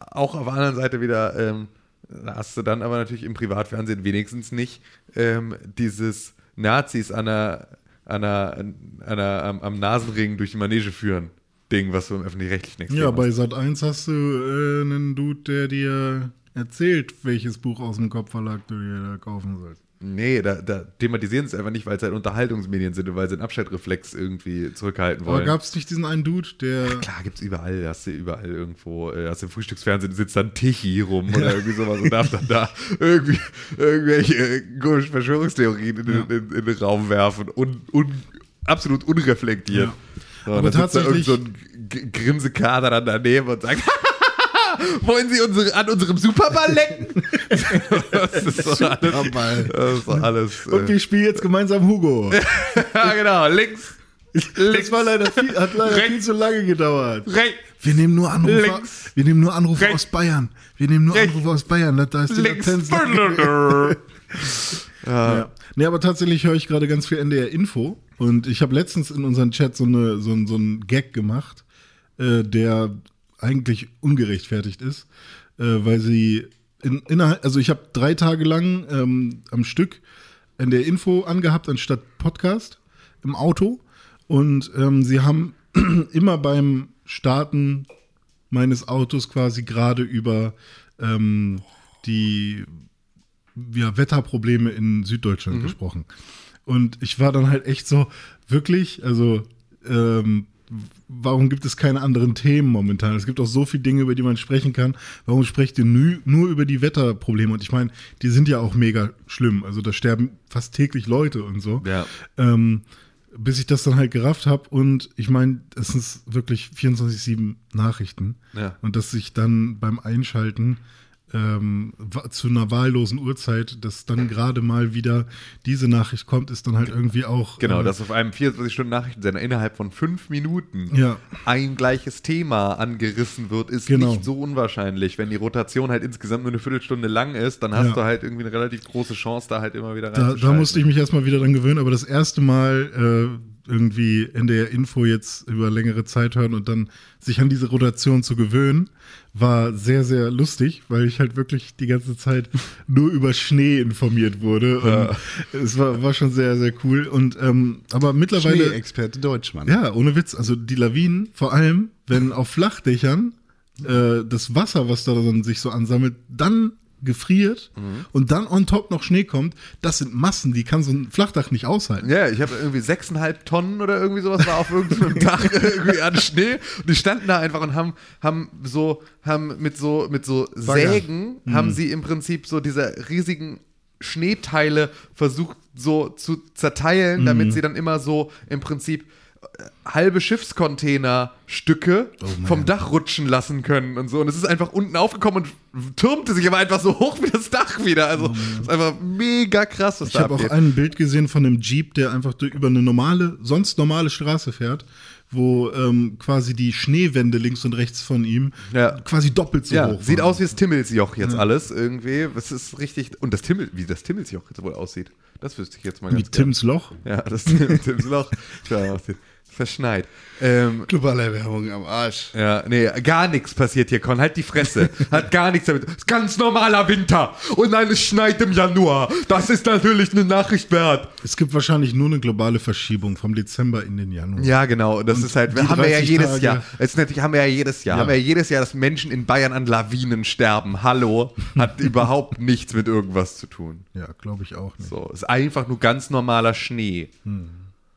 Speaker 3: auch auf der anderen Seite wieder, ähm, da hast du dann aber natürlich im Privatfernsehen wenigstens nicht ähm, dieses Nazis an der, an der, an der, am, am Nasenring durch die Manege führen. Ding, was du im öffentlich-rechtlichen Extrem
Speaker 2: Ja, bei Sat 1 hast du äh, einen Dude, der dir erzählt, welches Buch aus dem Kopfverlag du dir da kaufen sollst.
Speaker 3: Nee, da, da thematisieren sie es einfach nicht, weil es halt Unterhaltungsmedien sind und weil sie den Abschaltreflex irgendwie zurückhalten
Speaker 2: Aber
Speaker 3: wollen.
Speaker 2: gab es nicht diesen einen Dude, der.
Speaker 3: Klar, gibt's überall, hast du überall irgendwo, äh, hast du im Frühstücksfernsehen sitzt dann Tichy rum oder irgendwie sowas und darf dann da irgendwie irgendwelche äh, komischen Verschwörungstheorien in, den- in, in den Raum werfen und, und absolut unreflektiert.
Speaker 2: Ja.
Speaker 3: So,
Speaker 2: Aber
Speaker 3: und dann sitzt da irgend
Speaker 2: tatsächlich-
Speaker 3: so ein G- Grinsekater dann daneben und sagt, wollen Sie unsere, an unserem Superball lecken? das ist so alles.
Speaker 4: Superball.
Speaker 3: Das ist alles.
Speaker 2: Und
Speaker 3: Äh,
Speaker 2: wir spielen jetzt gemeinsam Hugo.
Speaker 3: ja, genau, links.
Speaker 2: Das war leider viel, hat leider
Speaker 3: Rechts.
Speaker 2: viel zu lange gedauert.
Speaker 3: Rechts.
Speaker 2: Wir nehmen nur Anrufe,
Speaker 3: Links.
Speaker 2: wir nehmen nur Anrufe
Speaker 3: Rechts.
Speaker 2: aus Bayern. Wir nehmen nur. Anrufe aus Bayern. Da- ist die
Speaker 3: Links.
Speaker 2: Latenz. Ja. Nee, aber tatsächlich höre ich gerade ganz viel NDR Info und ich habe letztens in unseren Chat so, eine, so, so einen Gag gemacht, äh, der eigentlich ungerechtfertigt ist, äh, weil sie in, innerhalb, also ich habe drei Tage lang ähm, am Stück NDR Info angehabt anstatt Podcast im Auto und ähm, sie haben immer beim Starten meines Autos quasi gerade über ähm, die ja, Wetterprobleme in Süddeutschland gesprochen. Und ich war dann halt echt so, wirklich, also, ähm, warum gibt es keine anderen Themen momentan? Es gibt auch so viele Dinge, über die man sprechen kann. Warum sprecht ihr nur, nur über die Wetterprobleme? Und ich meine, die sind ja auch mega schlimm. Also da sterben fast täglich Leute und so.
Speaker 3: Ja.
Speaker 2: Ähm, bis ich das dann halt gerafft habe. Und ich meine, es sind wirklich 24-7 Nachrichten.
Speaker 3: Ja.
Speaker 2: Und dass sich dann beim Einschalten ähm, zu einer wahllosen Uhrzeit, dass dann gerade mal wieder diese Nachricht kommt, ist dann halt irgendwie auch.
Speaker 3: Genau,
Speaker 2: äh,
Speaker 3: dass auf einem 24-Stunden-Nachrichtensender innerhalb von fünf Minuten
Speaker 2: Ja.
Speaker 3: ein gleiches Thema angerissen wird, ist
Speaker 2: Genau.
Speaker 3: nicht so unwahrscheinlich. Wenn die Rotation halt insgesamt nur eine Viertelstunde lang ist, dann hast
Speaker 2: Ja.
Speaker 3: du halt irgendwie eine relativ große Chance, da halt immer wieder
Speaker 2: Da,
Speaker 3: reinzuschalten.
Speaker 2: da musste ich mich erstmal wieder dran gewöhnen, aber das erste Mal äh, irgendwie NDR Info jetzt über längere Zeit hören und dann sich an diese Rotation zu gewöhnen, war sehr, sehr lustig, weil ich halt wirklich die ganze Zeit nur über Schnee informiert wurde. Und es war, war schon sehr, sehr cool. Und ähm, aber mittlerweile.
Speaker 4: Schneeexperte Deutschmann.
Speaker 2: Ja, ohne Witz. Also die Lawinen, vor allem, wenn auf Flachdächern äh, das Wasser, was da dann sich so ansammelt, dann gefriert und dann on top noch Schnee kommt, das sind Massen, die kann so ein Flachdach nicht aushalten.
Speaker 3: Ja, ich habe irgendwie sechseinhalb Tonnen oder irgendwie sowas war auf irgendeinem Dach irgendwie an Schnee. Und die standen da einfach und haben, haben so, haben mit so, mit so Sägen, haben sie im Prinzip so diese riesigen Schneeteile versucht so zu zerteilen, damit sie dann immer so im Prinzip halbe Schiffscontainer-Stücke vom Dach rutschen lassen können und so. Und es ist einfach unten aufgekommen und türmte sich aber einfach so hoch wie das Dach wieder. Also, es ist einfach mega krass, was
Speaker 2: Ich
Speaker 3: da
Speaker 2: habe auch ein Bild gesehen von einem Jeep, der einfach über eine normale, sonst normale Straße fährt, wo ähm, quasi die Schneewände links und rechts von ihm
Speaker 3: Ja.
Speaker 2: quasi doppelt so
Speaker 3: Ja,
Speaker 2: hoch
Speaker 3: sieht
Speaker 2: waren.
Speaker 3: aus wie das Timmelsjoch jetzt alles irgendwie. Das ist richtig. Und das Timmel, wie das Timmelsjoch jetzt wohl aussieht, das wüsste ich jetzt mal
Speaker 2: Wie
Speaker 3: ganz gerne.
Speaker 2: Tims Loch.
Speaker 3: Ja, das Tim- Tims Loch. Verschneit. Ähm,
Speaker 4: Globale Werbung am Arsch.
Speaker 3: ja, nee, gar nichts passiert hier, Con. Halt die Fresse. Hat gar nichts damit. Es ist ganz normaler Winter. Und nein, es schneit im Januar. Das ist natürlich eine Nachricht wert.
Speaker 2: Es gibt wahrscheinlich nur eine globale Verschiebung vom Dezember in den Januar.
Speaker 3: Ja, genau. Das ist halt, haben wir ja
Speaker 2: 30
Speaker 3: jedes
Speaker 2: Tage-
Speaker 3: Jahr. Ist natürlich, haben wir ja jedes Jahr.
Speaker 2: Ja.
Speaker 3: Haben wir ja jedes Jahr, dass Menschen in Bayern an Lawinen sterben. Hallo. Hat überhaupt nichts mit irgendwas zu tun.
Speaker 2: Ja, glaube ich auch nicht.
Speaker 3: So, ist einfach nur ganz normaler Schnee.
Speaker 2: Hm.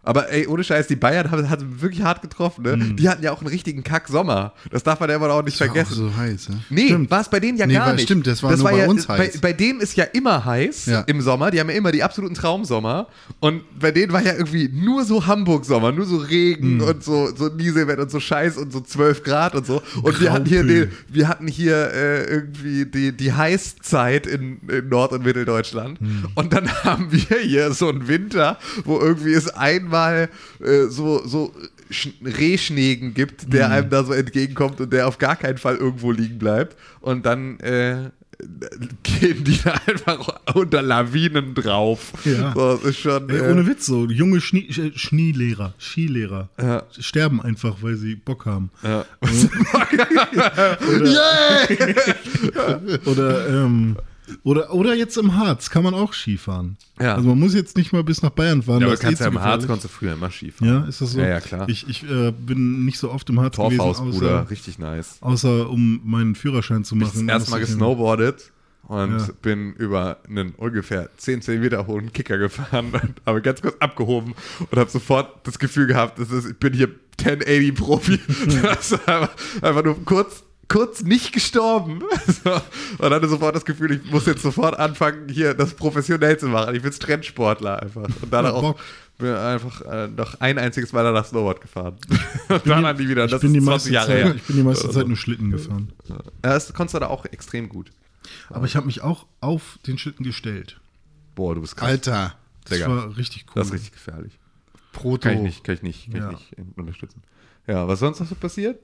Speaker 3: Aber ey, ohne Scheiß, die Bayern haben, haben wirklich hart getroffen, ne?
Speaker 4: Mhm.
Speaker 3: Die hatten ja auch einen richtigen Kack-Sommer. Das darf man ja immer auch nicht
Speaker 4: War auch
Speaker 3: vergessen.
Speaker 4: so heiß, ne?
Speaker 3: Nee, war es bei denen ja
Speaker 4: Nee,
Speaker 3: gar
Speaker 4: war-
Speaker 3: nicht.
Speaker 4: stimmt, das war nur bei uns heiß.
Speaker 3: Bei, denen ist ja immer heiß
Speaker 4: Ja.
Speaker 3: im Sommer. Die haben ja immer die absoluten Traumsommer. Und bei denen war ja irgendwie nur so Hamburg-Sommer, nur so Regen
Speaker 4: Mhm.
Speaker 3: und so, so Nieselwetter und so Scheiß und so 12 Grad und so. Und wir hatten hier, den, wir hatten hier äh, irgendwie die, die Heißzeit in, in Nord- und Mitteldeutschland.
Speaker 4: Mhm.
Speaker 3: Und dann haben wir hier so einen Winter, wo irgendwie es einmal äh, so, so Sch- Rehschneegen gibt, der einem da so entgegenkommt und der auf gar keinen Fall irgendwo liegen bleibt. Und dann äh, gehen die da einfach unter Lawinen drauf.
Speaker 2: Ja.
Speaker 3: So, das ist schon.
Speaker 2: Ey,
Speaker 3: äh,
Speaker 2: ohne Witz, so junge Schnie Schneelehrer, Skilehrer
Speaker 3: Ja.
Speaker 2: sterben einfach, weil sie Bock haben.
Speaker 3: ja.
Speaker 2: Oder, ähm, oder, oder jetzt im Harz kann man auch Skifahren.
Speaker 3: Ja.
Speaker 2: Also man muss jetzt nicht mal bis nach Bayern fahren.
Speaker 3: Ja, aber
Speaker 2: ist
Speaker 3: kannst
Speaker 2: eh
Speaker 3: ja im Harz konntest du früher immer Skifahren.
Speaker 2: Ja, ist das so?
Speaker 3: Ja, ja, klar.
Speaker 2: Ich, ich äh, bin nicht so oft im Harz gewesen,
Speaker 3: Torfhaus, Bruder,
Speaker 2: außer,
Speaker 3: richtig nice.
Speaker 2: außer um meinen Führerschein zu
Speaker 3: Ich
Speaker 2: machen.
Speaker 3: das erste Mal
Speaker 2: musste ich-
Speaker 3: gesnowboardet und
Speaker 2: Ja.
Speaker 3: bin über einen ungefähr 10 cm hohen Kicker gefahren und habe ganz kurz abgehoben und habe sofort das Gefühl gehabt, das ist, ich bin hier 1080 Profi. das einfach, einfach nur kurz kurz nicht gestorben so, und hatte sofort das Gefühl, ich muss jetzt sofort anfangen, hier das professionell zu machen. Ich bin Trendsportler einfach. Und dann auch bin einfach äh, noch ein einziges Mal danach Snowboard gefahren. und dann nie wieder.
Speaker 2: Ich
Speaker 3: Das
Speaker 2: bin, die
Speaker 3: ist 20
Speaker 2: meiste
Speaker 3: Jahre
Speaker 2: Zeit,
Speaker 3: her.
Speaker 2: ich bin die meiste Zeit nur Schlitten gefahren.
Speaker 3: Ja, das konntest du da auch extrem gut.
Speaker 2: Aber ich habe mich auch auf den Schlitten gestellt.
Speaker 3: Boah, du bist krass.
Speaker 4: Alter,
Speaker 2: Das
Speaker 3: Digga.
Speaker 2: war richtig cool.
Speaker 3: Das ist richtig gefährlich.
Speaker 4: Proto.
Speaker 3: Kann ich nicht, kann ich nicht, kann
Speaker 2: Ja.
Speaker 3: ich nicht unterstützen. Ja, was sonst noch so passiert?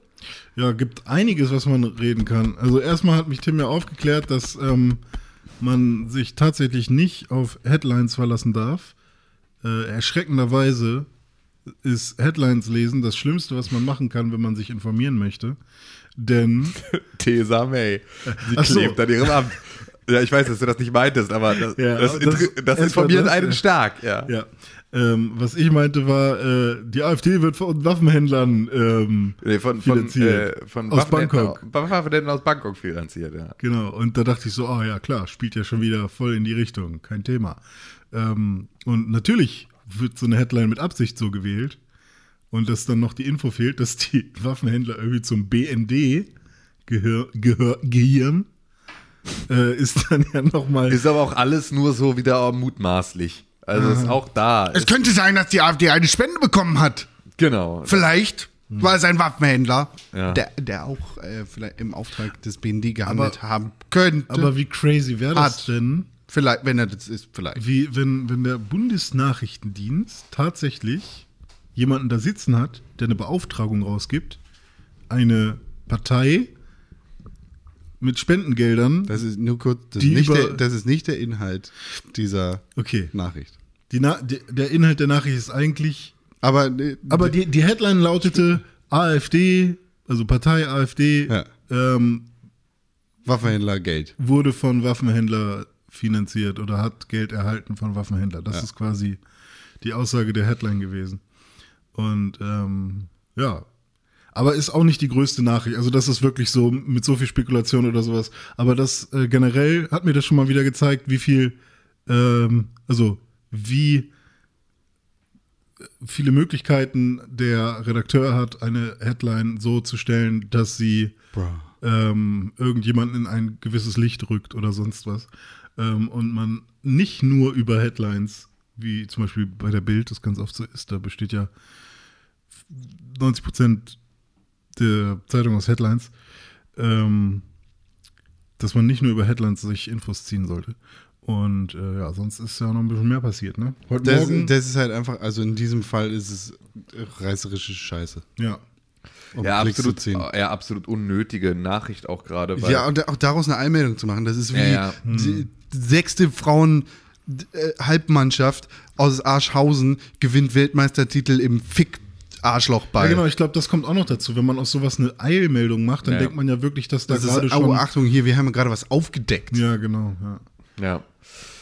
Speaker 2: Ja, gibt einiges, was man reden kann. Also erstmal hat mich Tim ja aufgeklärt, dass ähm, man sich tatsächlich nicht auf Headlines verlassen darf. Äh, erschreckenderweise ist Headlines lesen das Schlimmste, was man machen kann, wenn man sich informieren möchte. Denn
Speaker 3: Theresa May. Sie
Speaker 2: so.
Speaker 3: klebt an ihrem Amt. Ja, ich weiß, dass du das nicht meintest, aber das,
Speaker 2: Ja,
Speaker 3: das,
Speaker 2: das-
Speaker 3: das, informiert einen
Speaker 2: ja.
Speaker 3: stark, ja.
Speaker 2: ja, ähm, was ich meinte war, äh, die AfD wird von Waffenhändlern ähm,
Speaker 3: Nee, von, von,
Speaker 2: finanziert.
Speaker 3: äh, von
Speaker 2: Aus Bangkok.
Speaker 3: Waffenhändler aus Bangkok finanziert, ja.
Speaker 2: Genau, und da dachte ich so, ah ja klar, spielt ja schon wieder voll in die Richtung, kein Thema. Ähm, und natürlich wird so eine Headline mit Absicht so gewählt und dass dann noch die Info fehlt, dass die Waffenhändler irgendwie zum BND gehör, gehör, gehirn, äh, ist dann ja nochmal.
Speaker 3: Ist aber auch alles nur so wieder mutmaßlich. Also ist auch da.
Speaker 4: Es könnte sein, dass die AfD eine Spende bekommen hat.
Speaker 3: genau.
Speaker 4: Vielleicht war es ein Waffenhändler,
Speaker 3: Ja.
Speaker 4: der, der auch äh, vielleicht im Auftrag des BND gehandelt haben könnte.
Speaker 2: Aber wie crazy wäre das
Speaker 4: Hat.
Speaker 2: denn,
Speaker 4: vielleicht, wenn er das ist, vielleicht.
Speaker 2: wie, wenn, wenn der Bundesnachrichtendienst tatsächlich jemanden da sitzen hat, der eine Beauftragung rausgibt, eine Partei mit Spendengeldern,
Speaker 4: Das ist nur kurz, das,
Speaker 2: Die
Speaker 4: ist nicht der, das ist nicht der Inhalt dieser
Speaker 2: okay,
Speaker 4: Nachricht.
Speaker 2: die Na die, der Inhalt der Nachricht ist eigentlich,
Speaker 4: Aber, äh,
Speaker 2: aber die, die Headline lautete AfD, also Partei AfD,
Speaker 4: Ja.
Speaker 2: ähm,
Speaker 4: Waffenhändler Geld.
Speaker 2: wurde von Waffenhändler finanziert oder hat Geld erhalten von Waffenhändler. Das
Speaker 4: Ja.
Speaker 2: ist quasi die Aussage der Headline gewesen. Und ähm, ja, aber ist auch nicht die größte Nachricht. Also das ist wirklich so mit so viel Spekulation oder sowas. Aber das äh, generell hat mir das schon mal wieder gezeigt, wie viel, ähm, also wie viele Möglichkeiten der Redakteur hat, eine Headline so zu stellen, dass sie ähm, irgendjemanden in ein gewisses Licht rückt oder sonst was. Ähm, und man nicht nur über Headlines, wie zum Beispiel bei der Bild, das ganz oft so ist, da besteht ja 90 Prozent der Zeitung aus Headlines, ähm, dass man nicht nur über Headlines sich Infos ziehen sollte. Und äh, ja, sonst ist ja noch ein bisschen mehr passiert, ne? Heute
Speaker 4: Das,
Speaker 2: Morgen.
Speaker 4: das ist halt einfach, also in diesem Fall ist es reißerische Scheiße.
Speaker 2: ja.
Speaker 4: Um
Speaker 3: Ja
Speaker 4: Klicks
Speaker 3: absolut,
Speaker 4: ziehen.
Speaker 3: ja, absolut unnötige Nachricht auch gerade.
Speaker 4: Ja, und auch daraus eine Einmeldung zu machen, das ist wie
Speaker 3: Ja, ja.
Speaker 4: die sechste Frauen äh, Halbmannschaft aus Arschhausen gewinnt Weltmeistertitel im Fick Arschlochball.
Speaker 2: Ja, genau, ich glaube, das kommt auch noch dazu. Wenn man aus sowas eine Eilmeldung macht, dann
Speaker 3: Ja.
Speaker 2: denkt man ja wirklich, dass da
Speaker 4: Das
Speaker 2: gerade
Speaker 4: ist, oh,
Speaker 2: schon.
Speaker 4: Achtung, hier, wir haben gerade was aufgedeckt.
Speaker 2: Ja, genau. Ja.
Speaker 3: Ja.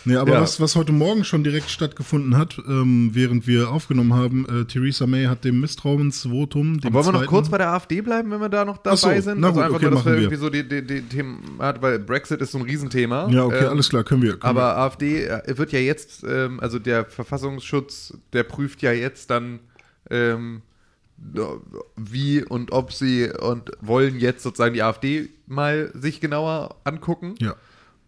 Speaker 2: Nee, aber
Speaker 3: Ja.
Speaker 2: was, was heute Morgen schon direkt stattgefunden hat, ähm, während wir aufgenommen haben, äh, Theresa May hat dem Misstrauensvotum. Dem
Speaker 3: Wollen wir noch kurz bei der AfD bleiben, wenn wir da noch dabei
Speaker 2: so,
Speaker 3: sind?
Speaker 2: na
Speaker 3: also
Speaker 2: gut,
Speaker 3: einfach
Speaker 2: okay,
Speaker 3: nur, dass wir
Speaker 2: wir.
Speaker 3: irgendwie so die, die, die Themen hat, weil Brexit ist so ein Riesenthema.
Speaker 2: Ja, okay,
Speaker 3: Ähm,
Speaker 2: alles klar, können wir. Können
Speaker 3: Aber AfD äh, wird ja jetzt, ähm, also der Verfassungsschutz, der prüft ja jetzt dann, ähm, wie und ob sie und wollen jetzt sozusagen die AfD mal sich genauer angucken.
Speaker 2: Ja.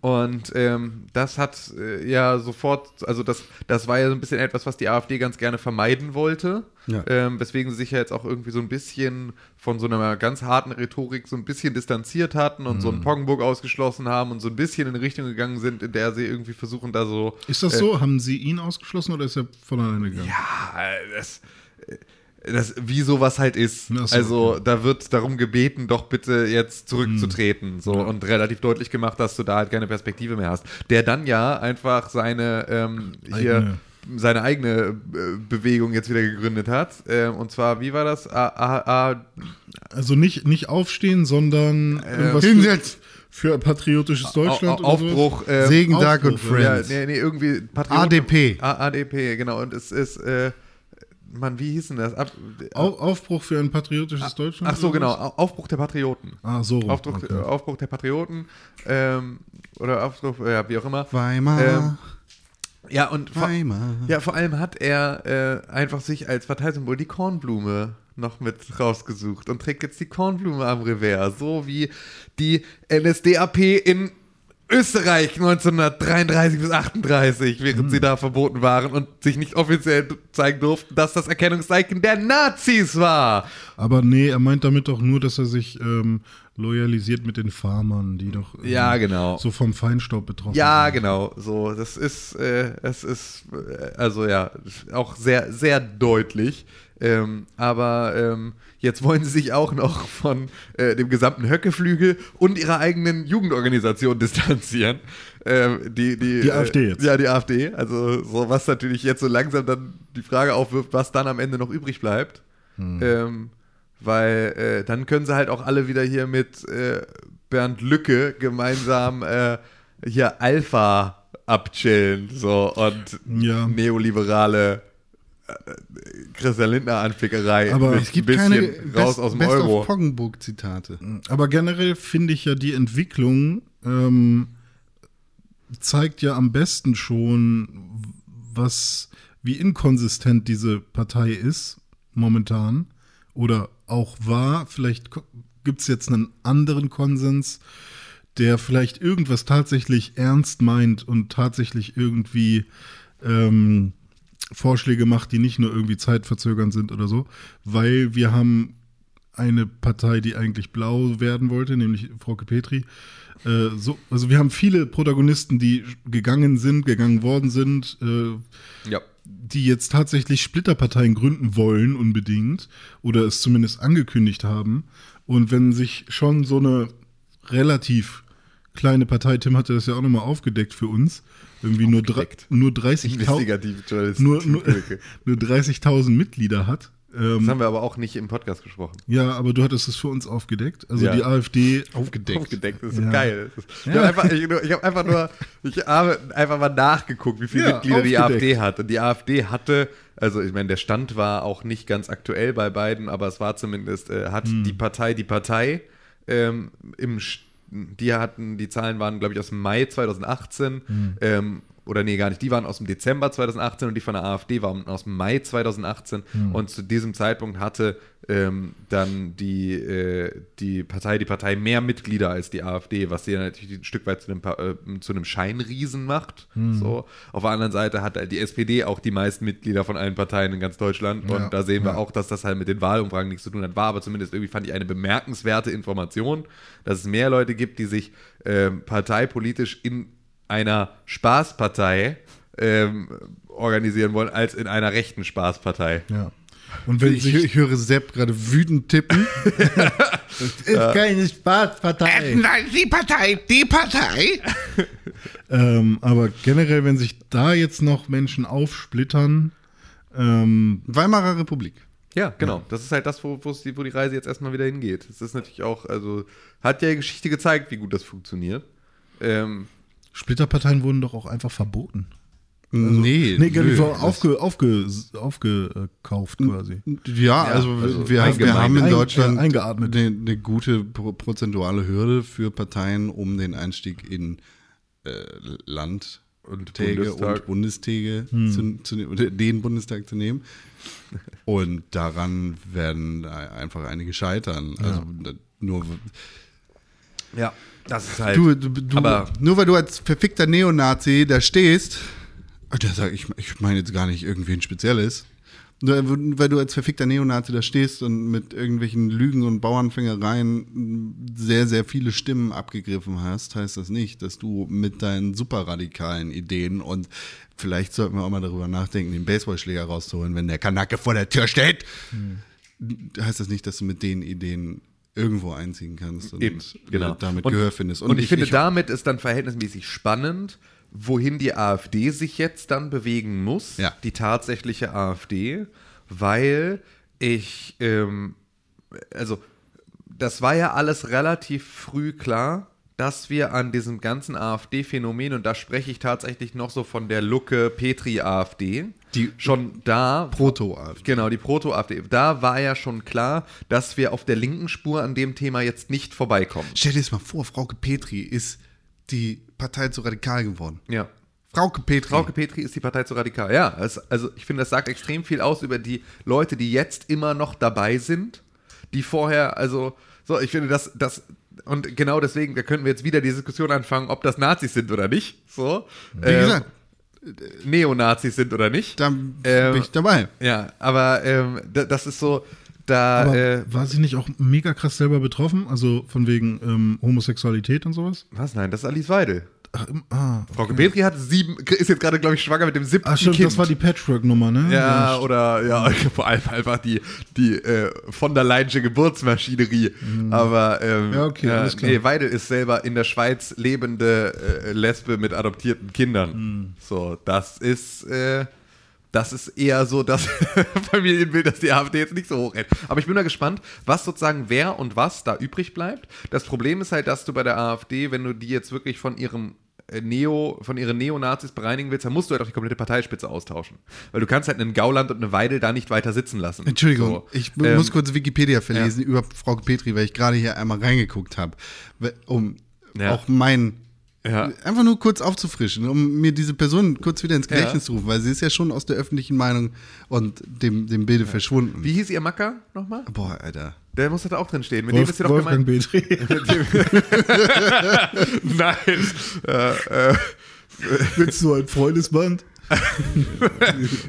Speaker 3: Und ähm, das hat äh, ja sofort, also das, das war ja so ein bisschen etwas, was die AfD ganz gerne vermeiden wollte.
Speaker 4: Ja.
Speaker 3: Ähm, weswegen sie sich ja jetzt auch irgendwie so ein bisschen von so einer ganz harten Rhetorik so ein bisschen distanziert hatten und so
Speaker 2: Mhm.
Speaker 3: einen Poggenburg ausgeschlossen haben und so ein bisschen in eine Richtung gegangen sind, in der sie irgendwie versuchen, da so.
Speaker 2: Ist das so? Haben Sie ihn ausgeschlossen oder ist er von alleine gegangen?
Speaker 3: Ja, äh, das. Äh, Das, wie sowas halt ist.
Speaker 2: So,
Speaker 3: also
Speaker 2: okay.
Speaker 3: da wird darum gebeten, doch bitte jetzt zurückzutreten.
Speaker 2: Hm.
Speaker 3: So und relativ deutlich gemacht, dass du da halt keine Perspektive mehr hast. Der dann ja einfach seine ähm, hier
Speaker 2: Eigene.
Speaker 3: seine eigene äh, Bewegung jetzt wieder gegründet hat. Ähm, und zwar, wie war das? A, A, A,
Speaker 2: Also nicht, nicht aufstehen, sondern für,
Speaker 4: Hinsetzen.
Speaker 2: für ein patriotisches Deutschland.
Speaker 3: Au-? Aufbruch. ähm,
Speaker 4: Segen, Dark und
Speaker 2: Aufruf,
Speaker 3: ja,
Speaker 4: Friends.
Speaker 3: nee, nee, irgendwie Patrioten-
Speaker 4: ADP.
Speaker 3: A, ADP, genau. Und es ist, äh, Mann, wie hieß denn das? Ab,
Speaker 2: Au- Aufbruch für ein patriotisches Deutschland?
Speaker 3: Ach so, genau. Aufbruch der Patrioten.
Speaker 2: Ah, so.
Speaker 3: Aufbruch,
Speaker 2: okay.
Speaker 3: Aufbruch der Patrioten ähm, oder Aufbruch, ja, wie auch immer.
Speaker 4: Weimar.
Speaker 3: Ähm, Ja, und vor,
Speaker 4: Weimar.
Speaker 3: ja, vor allem hat er äh, einfach sich als Parteisymbol die Kornblume noch mit rausgesucht und trägt jetzt die Kornblume am Revers, so wie die NSDAP in Österreich 1933 bis 38, während sie da verboten waren und sich nicht offiziell zeigen durften, dass das Erkennungszeichen der Nazis war.
Speaker 2: Aber nee, er meint damit doch nur, dass er sich ähm, loyalisiert mit den Farmern, die doch ähm,
Speaker 3: Ja, genau.
Speaker 2: so vom Feinstaub betroffen
Speaker 3: Ja,
Speaker 2: sind.
Speaker 3: genau. So, das ist, äh, es ist, äh, also ja, auch sehr, sehr deutlich. Ähm, aber ähm, jetzt wollen sie sich auch noch von äh, dem gesamten Höckeflügel und ihrer eigenen Jugendorganisation distanzieren. Ähm, die, die,
Speaker 2: Die AfD
Speaker 3: äh,
Speaker 2: jetzt.
Speaker 3: Ja, die AfD. Also so was natürlich jetzt so langsam dann die Frage aufwirft, was dann am Ende noch übrig bleibt.
Speaker 2: Hm.
Speaker 3: Ähm, weil äh, dann können sie halt auch alle wieder hier mit äh, Bernd Lücke gemeinsam äh, hier Alpha abchillen so und
Speaker 2: Ja.
Speaker 3: neoliberale Christian Lindner Anfickerei
Speaker 2: Aber
Speaker 4: Es gibt
Speaker 3: ein
Speaker 4: keine
Speaker 3: raus
Speaker 4: Best,
Speaker 3: aus dem
Speaker 4: Best
Speaker 3: Euro.
Speaker 4: of Poggenburg-Zitate.
Speaker 2: Aber generell finde ich ja die Entwicklung ähm, zeigt ja am besten schon, was wie inkonsistent diese Partei ist momentan oder auch war. Vielleicht gibt es jetzt einen anderen Konsens, der vielleicht irgendwas tatsächlich ernst meint und tatsächlich irgendwie ähm, Vorschläge macht, die nicht nur irgendwie zeitverzögernd sind oder so, weil wir haben eine Partei, die eigentlich blau werden wollte, nämlich Frau Petri. Äh, so, also wir haben viele Protagonisten, die gegangen sind, gegangen worden sind, äh,
Speaker 3: Ja.
Speaker 2: die jetzt tatsächlich Splitterparteien gründen wollen unbedingt oder es zumindest angekündigt haben. Und wenn sich schon so eine relativ kleine Partei, Tim hatte das ja auch nochmal aufgedeckt für uns, irgendwie nur, nur 30.000
Speaker 3: Investigative Journalistik.
Speaker 2: nur, nur, nur 30.000 Mitglieder hat.
Speaker 3: Das
Speaker 2: Ähm,
Speaker 3: haben wir aber auch nicht im Podcast gesprochen.
Speaker 2: ja, aber du hattest es für uns aufgedeckt. Also
Speaker 3: Ja.
Speaker 2: die AfD
Speaker 4: Aufgedeckt.
Speaker 3: Aufgedeckt, das ist
Speaker 2: Ja.
Speaker 3: geil. Das ich
Speaker 2: Ja.
Speaker 3: habe einfach, ich, ich hab einfach nur, ich habe einfach mal nachgeguckt, wie viele
Speaker 2: Ja,
Speaker 3: Mitglieder die
Speaker 2: aufgedeckt.
Speaker 3: AfD hat. Und die AfD hatte, also ich meine, der Stand war auch nicht ganz aktuell bei beiden, aber es war zumindest, äh, hat
Speaker 2: Hm.
Speaker 3: die Partei die Partei ähm, im, Sch- die hatten, die Zahlen waren, glaube ich, aus Mai 2018.
Speaker 2: Hm.
Speaker 3: Ähm, oder nee, gar nicht. Die waren aus dem Dezember 2018 und die von der AfD waren aus dem Mai 2018.
Speaker 2: Hm.
Speaker 3: Und zu diesem Zeitpunkt hatte ähm, dann die, äh, die Partei, die Partei mehr Mitglieder als die AfD, was sie natürlich ein Stück weit zu einem, äh, zu einem Scheinriesen macht.
Speaker 2: Hm.
Speaker 3: So. Auf der anderen Seite hat halt die SPD auch die meisten Mitglieder von allen Parteien in ganz Deutschland. Und
Speaker 2: Ja,
Speaker 3: da sehen wir
Speaker 2: ja.
Speaker 3: auch, dass das halt mit den Wahlumfragen nichts zu tun hat. War aber zumindest irgendwie, fand ich, eine bemerkenswerte Information, dass es mehr Leute gibt, die sich ähm, parteipolitisch in einer Spaßpartei ähm, organisieren wollen, als in einer rechten Spaßpartei.
Speaker 2: Ja. Und wenn
Speaker 4: Ich, ich höre Sepp gerade wütend tippen. das ist keine Spaßpartei.
Speaker 5: Nein, die Partei, die Partei.
Speaker 2: ähm, aber generell, wenn sich da jetzt noch Menschen aufsplittern, ähm,
Speaker 4: Weimarer Republik.
Speaker 3: Ja, genau. Das ist halt das, wo, die, wo die Reise jetzt erstmal wieder hingeht. Das ist natürlich auch, also, hat ja die Geschichte gezeigt, wie gut das funktioniert. Ähm,
Speaker 2: Splitterparteien wurden doch auch einfach verboten.
Speaker 1: nee,
Speaker 2: Nee,
Speaker 1: nö,
Speaker 2: die wurden
Speaker 1: das-
Speaker 2: aufge, aufge, aufgekauft quasi.
Speaker 1: Ja, also,
Speaker 3: also
Speaker 1: wir, wir haben in Deutschland
Speaker 2: eingeatmet.
Speaker 1: eine, eine gute pro prozentuale Hürde für Parteien, um den Einstieg in äh, Landtäge
Speaker 3: Und
Speaker 1: und,
Speaker 3: Bundestag.
Speaker 1: Bundestage zu, zu, ne- oder den Bundestag zu nehmen. Und daran werden einfach einige scheitern. Also da- nur
Speaker 3: Ja, das ist halt.
Speaker 1: du, du, du,
Speaker 3: aber-
Speaker 1: nur weil du als verfickter Neonazi da stehst, da sag ich, ich meine jetzt gar nicht irgendwen Spezielles. Nur weil du als verfickter Neonazi da stehst und mit irgendwelchen Lügen und Bauernfängereien sehr, sehr viele Stimmen abgegriffen hast, heißt das nicht, dass du mit deinen superradikalen Ideen und vielleicht sollten wir auch mal darüber nachdenken, den Baseballschläger rauszuholen, wenn der Kanacke vor der Tür steht. Heißt das nicht, dass du mit den Ideen irgendwo einziehen kannst und
Speaker 3: Eben, genau.
Speaker 1: damit
Speaker 3: und,
Speaker 1: Gehör findest.
Speaker 3: Und, ich, finde, damit ist dann verhältnismäßig spannend, wohin die AfD sich jetzt dann bewegen muss,
Speaker 1: Ja.
Speaker 3: die tatsächliche AfD, weil ich, ähm, also das war ja alles relativ früh klar, dass wir an diesem ganzen AfD-Phänomen, und da spreche ich tatsächlich noch so von der Lucke Petri-AfD,
Speaker 1: Die-
Speaker 3: schon da
Speaker 1: Proto-AfD.
Speaker 3: Genau, die Proto-AfD. Da war ja schon klar, dass wir auf der linken Spur an dem Thema jetzt nicht vorbeikommen.
Speaker 1: Stell dir das mal vor, Frauke Petri ist die Partei zu radikal geworden.
Speaker 3: Ja.
Speaker 1: Frauke Petri.
Speaker 3: Frauke Petri ist die Partei zu radikal. Ja, es, also ich finde, das sagt extrem viel aus über die Leute, die jetzt immer noch dabei sind, die vorher, also, so, ich finde, das, das, und genau deswegen, da könnten wir jetzt wieder die Diskussion anfangen, ob das Nazis sind oder nicht. So.
Speaker 1: Wie gesagt,
Speaker 3: Neonazis sind oder nicht.
Speaker 1: da
Speaker 3: Ähm,
Speaker 1: bin ich dabei.
Speaker 3: Ja, aber ähm, da, das ist so, da,
Speaker 2: Aber
Speaker 3: äh,
Speaker 2: war sie nicht auch mega krass selber betroffen? Also von wegen ähm, Homosexualität und sowas?
Speaker 3: was? Nein, das ist Alice Weidel.
Speaker 2: Ach, im- ah,
Speaker 3: Frau Petri hat sieben, ist jetzt gerade, glaube ich, schwanger mit dem siebten
Speaker 2: Ach stimmt,
Speaker 3: Kind.
Speaker 2: das war die Patchwork-Nummer, ne?
Speaker 3: ja, oder ja, vor allem einfach die, die äh, von der Leinsche Geburtsmaschinerie. Aber ähm,
Speaker 2: Mhm. Ja, okay, alles klar.
Speaker 3: Nee, Weidel ist selber in der Schweiz lebende äh, Lesbe mit adoptierten Kindern.
Speaker 2: Mhm.
Speaker 3: So, das ist äh, das ist eher so das Familienbild, das die AfD jetzt nicht so hoch hält. Aber ich bin da gespannt, was sozusagen wer und was da übrig bleibt. Das Problem ist halt, dass du bei der AfD, wenn du die jetzt wirklich von ihrem Neo, von ihren Neonazis bereinigen willst, dann musst du halt auch die komplette Parteispitze austauschen. Weil du kannst halt einen Gauland und eine Weidel da nicht weiter sitzen lassen.
Speaker 1: Entschuldigung,
Speaker 3: So.
Speaker 1: ich
Speaker 3: Ähm,
Speaker 1: muss kurz Wikipedia verlesen über Frauke Petri, weil ich gerade hier einmal reingeguckt habe, um
Speaker 3: Ja.
Speaker 1: auch mein
Speaker 3: Ja.
Speaker 1: einfach nur kurz aufzufrischen, um mir diese Person kurz wieder ins Gedächtnis zu rufen, weil sie ist ja schon aus der öffentlichen Meinung und dem, dem Bilde verschwunden.
Speaker 3: Wie hieß ihr Macker nochmal?
Speaker 1: Boah, Alter.
Speaker 3: Der muss da auch drin stehen. Mit dem
Speaker 2: Wolf,
Speaker 3: ist ja doch
Speaker 2: Wolfgang
Speaker 3: gemeint. Nein. äh, äh,
Speaker 2: Willst du ein Freundesband?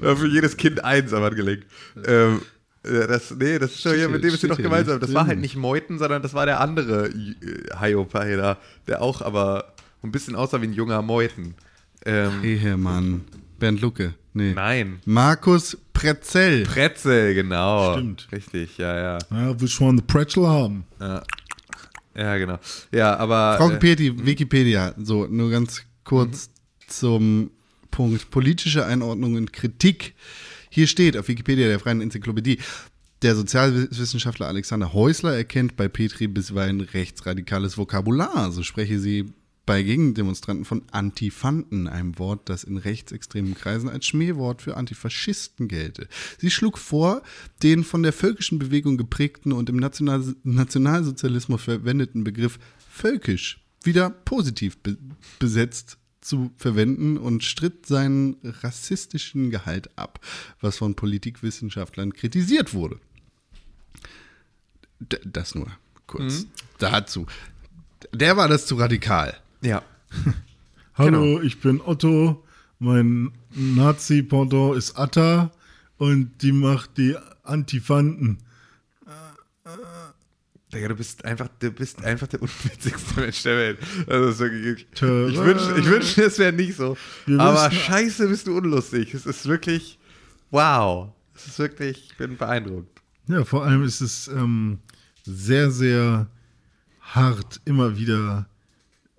Speaker 3: Ja, für jedes Kind eins am Handgelenk. Ähm, ja, das, nee, das ist schon hier, mit dem ist sie doch gemeinsam. Das war halt nicht Meuthen, sondern das war der andere äh, Hiopai da, der auch aber ein bisschen aussah wie ein junger Meuthen. Ähm,
Speaker 1: Ehemann. Bernd Lucke. Nee.
Speaker 3: nein.
Speaker 1: Markus Pretzell.
Speaker 3: Pretzel, genau.
Speaker 2: Stimmt.
Speaker 3: Richtig, ja, ja.
Speaker 2: Ja, du mal eine Pretzel haben?
Speaker 3: Ja, genau. Ja, aber.
Speaker 1: Frau
Speaker 3: äh,
Speaker 1: Petri, Wikipedia. So, nur ganz kurz zum Punkt politische Einordnung und Kritik. Hier steht auf Wikipedia der Freien Enzyklopädie, der Sozialwissenschaftler Alexander Häusler erkennt bei Petri bisweilen rechtsradikales Vokabular. So spreche sie bei Gegendemonstranten von Antifanten, einem Wort, das in rechtsextremen Kreisen als Schmähwort für Antifaschisten gelte. Sie schlug vor, den von der völkischen Bewegung geprägten und im National Nationalsozialismus verwendeten Begriff völkisch wieder positiv be besetzt zu verwenden und stritt seinen rassistischen Gehalt ab, was von Politikwissenschaftlern kritisiert wurde. D das nur kurz dazu. Der war das zu radikal.
Speaker 3: Ja.
Speaker 2: Hallo, ich bin Otto. Mein Nazi-Pendant ist Atta und die macht die Antifanten.
Speaker 3: Digga, du bist einfach, du bist einfach der unwitzigste Mensch der Welt. Also, wirklich, ich
Speaker 2: Tada.
Speaker 3: wünschte, ich wünschte, es wäre nicht so.
Speaker 2: Wir
Speaker 3: Aber
Speaker 2: wissen-
Speaker 3: scheiße, bist du unlustig. Es ist wirklich, wow. Es ist wirklich, ich bin beeindruckt.
Speaker 2: Ja, vor allem ist es ähm, sehr, sehr hart, immer wieder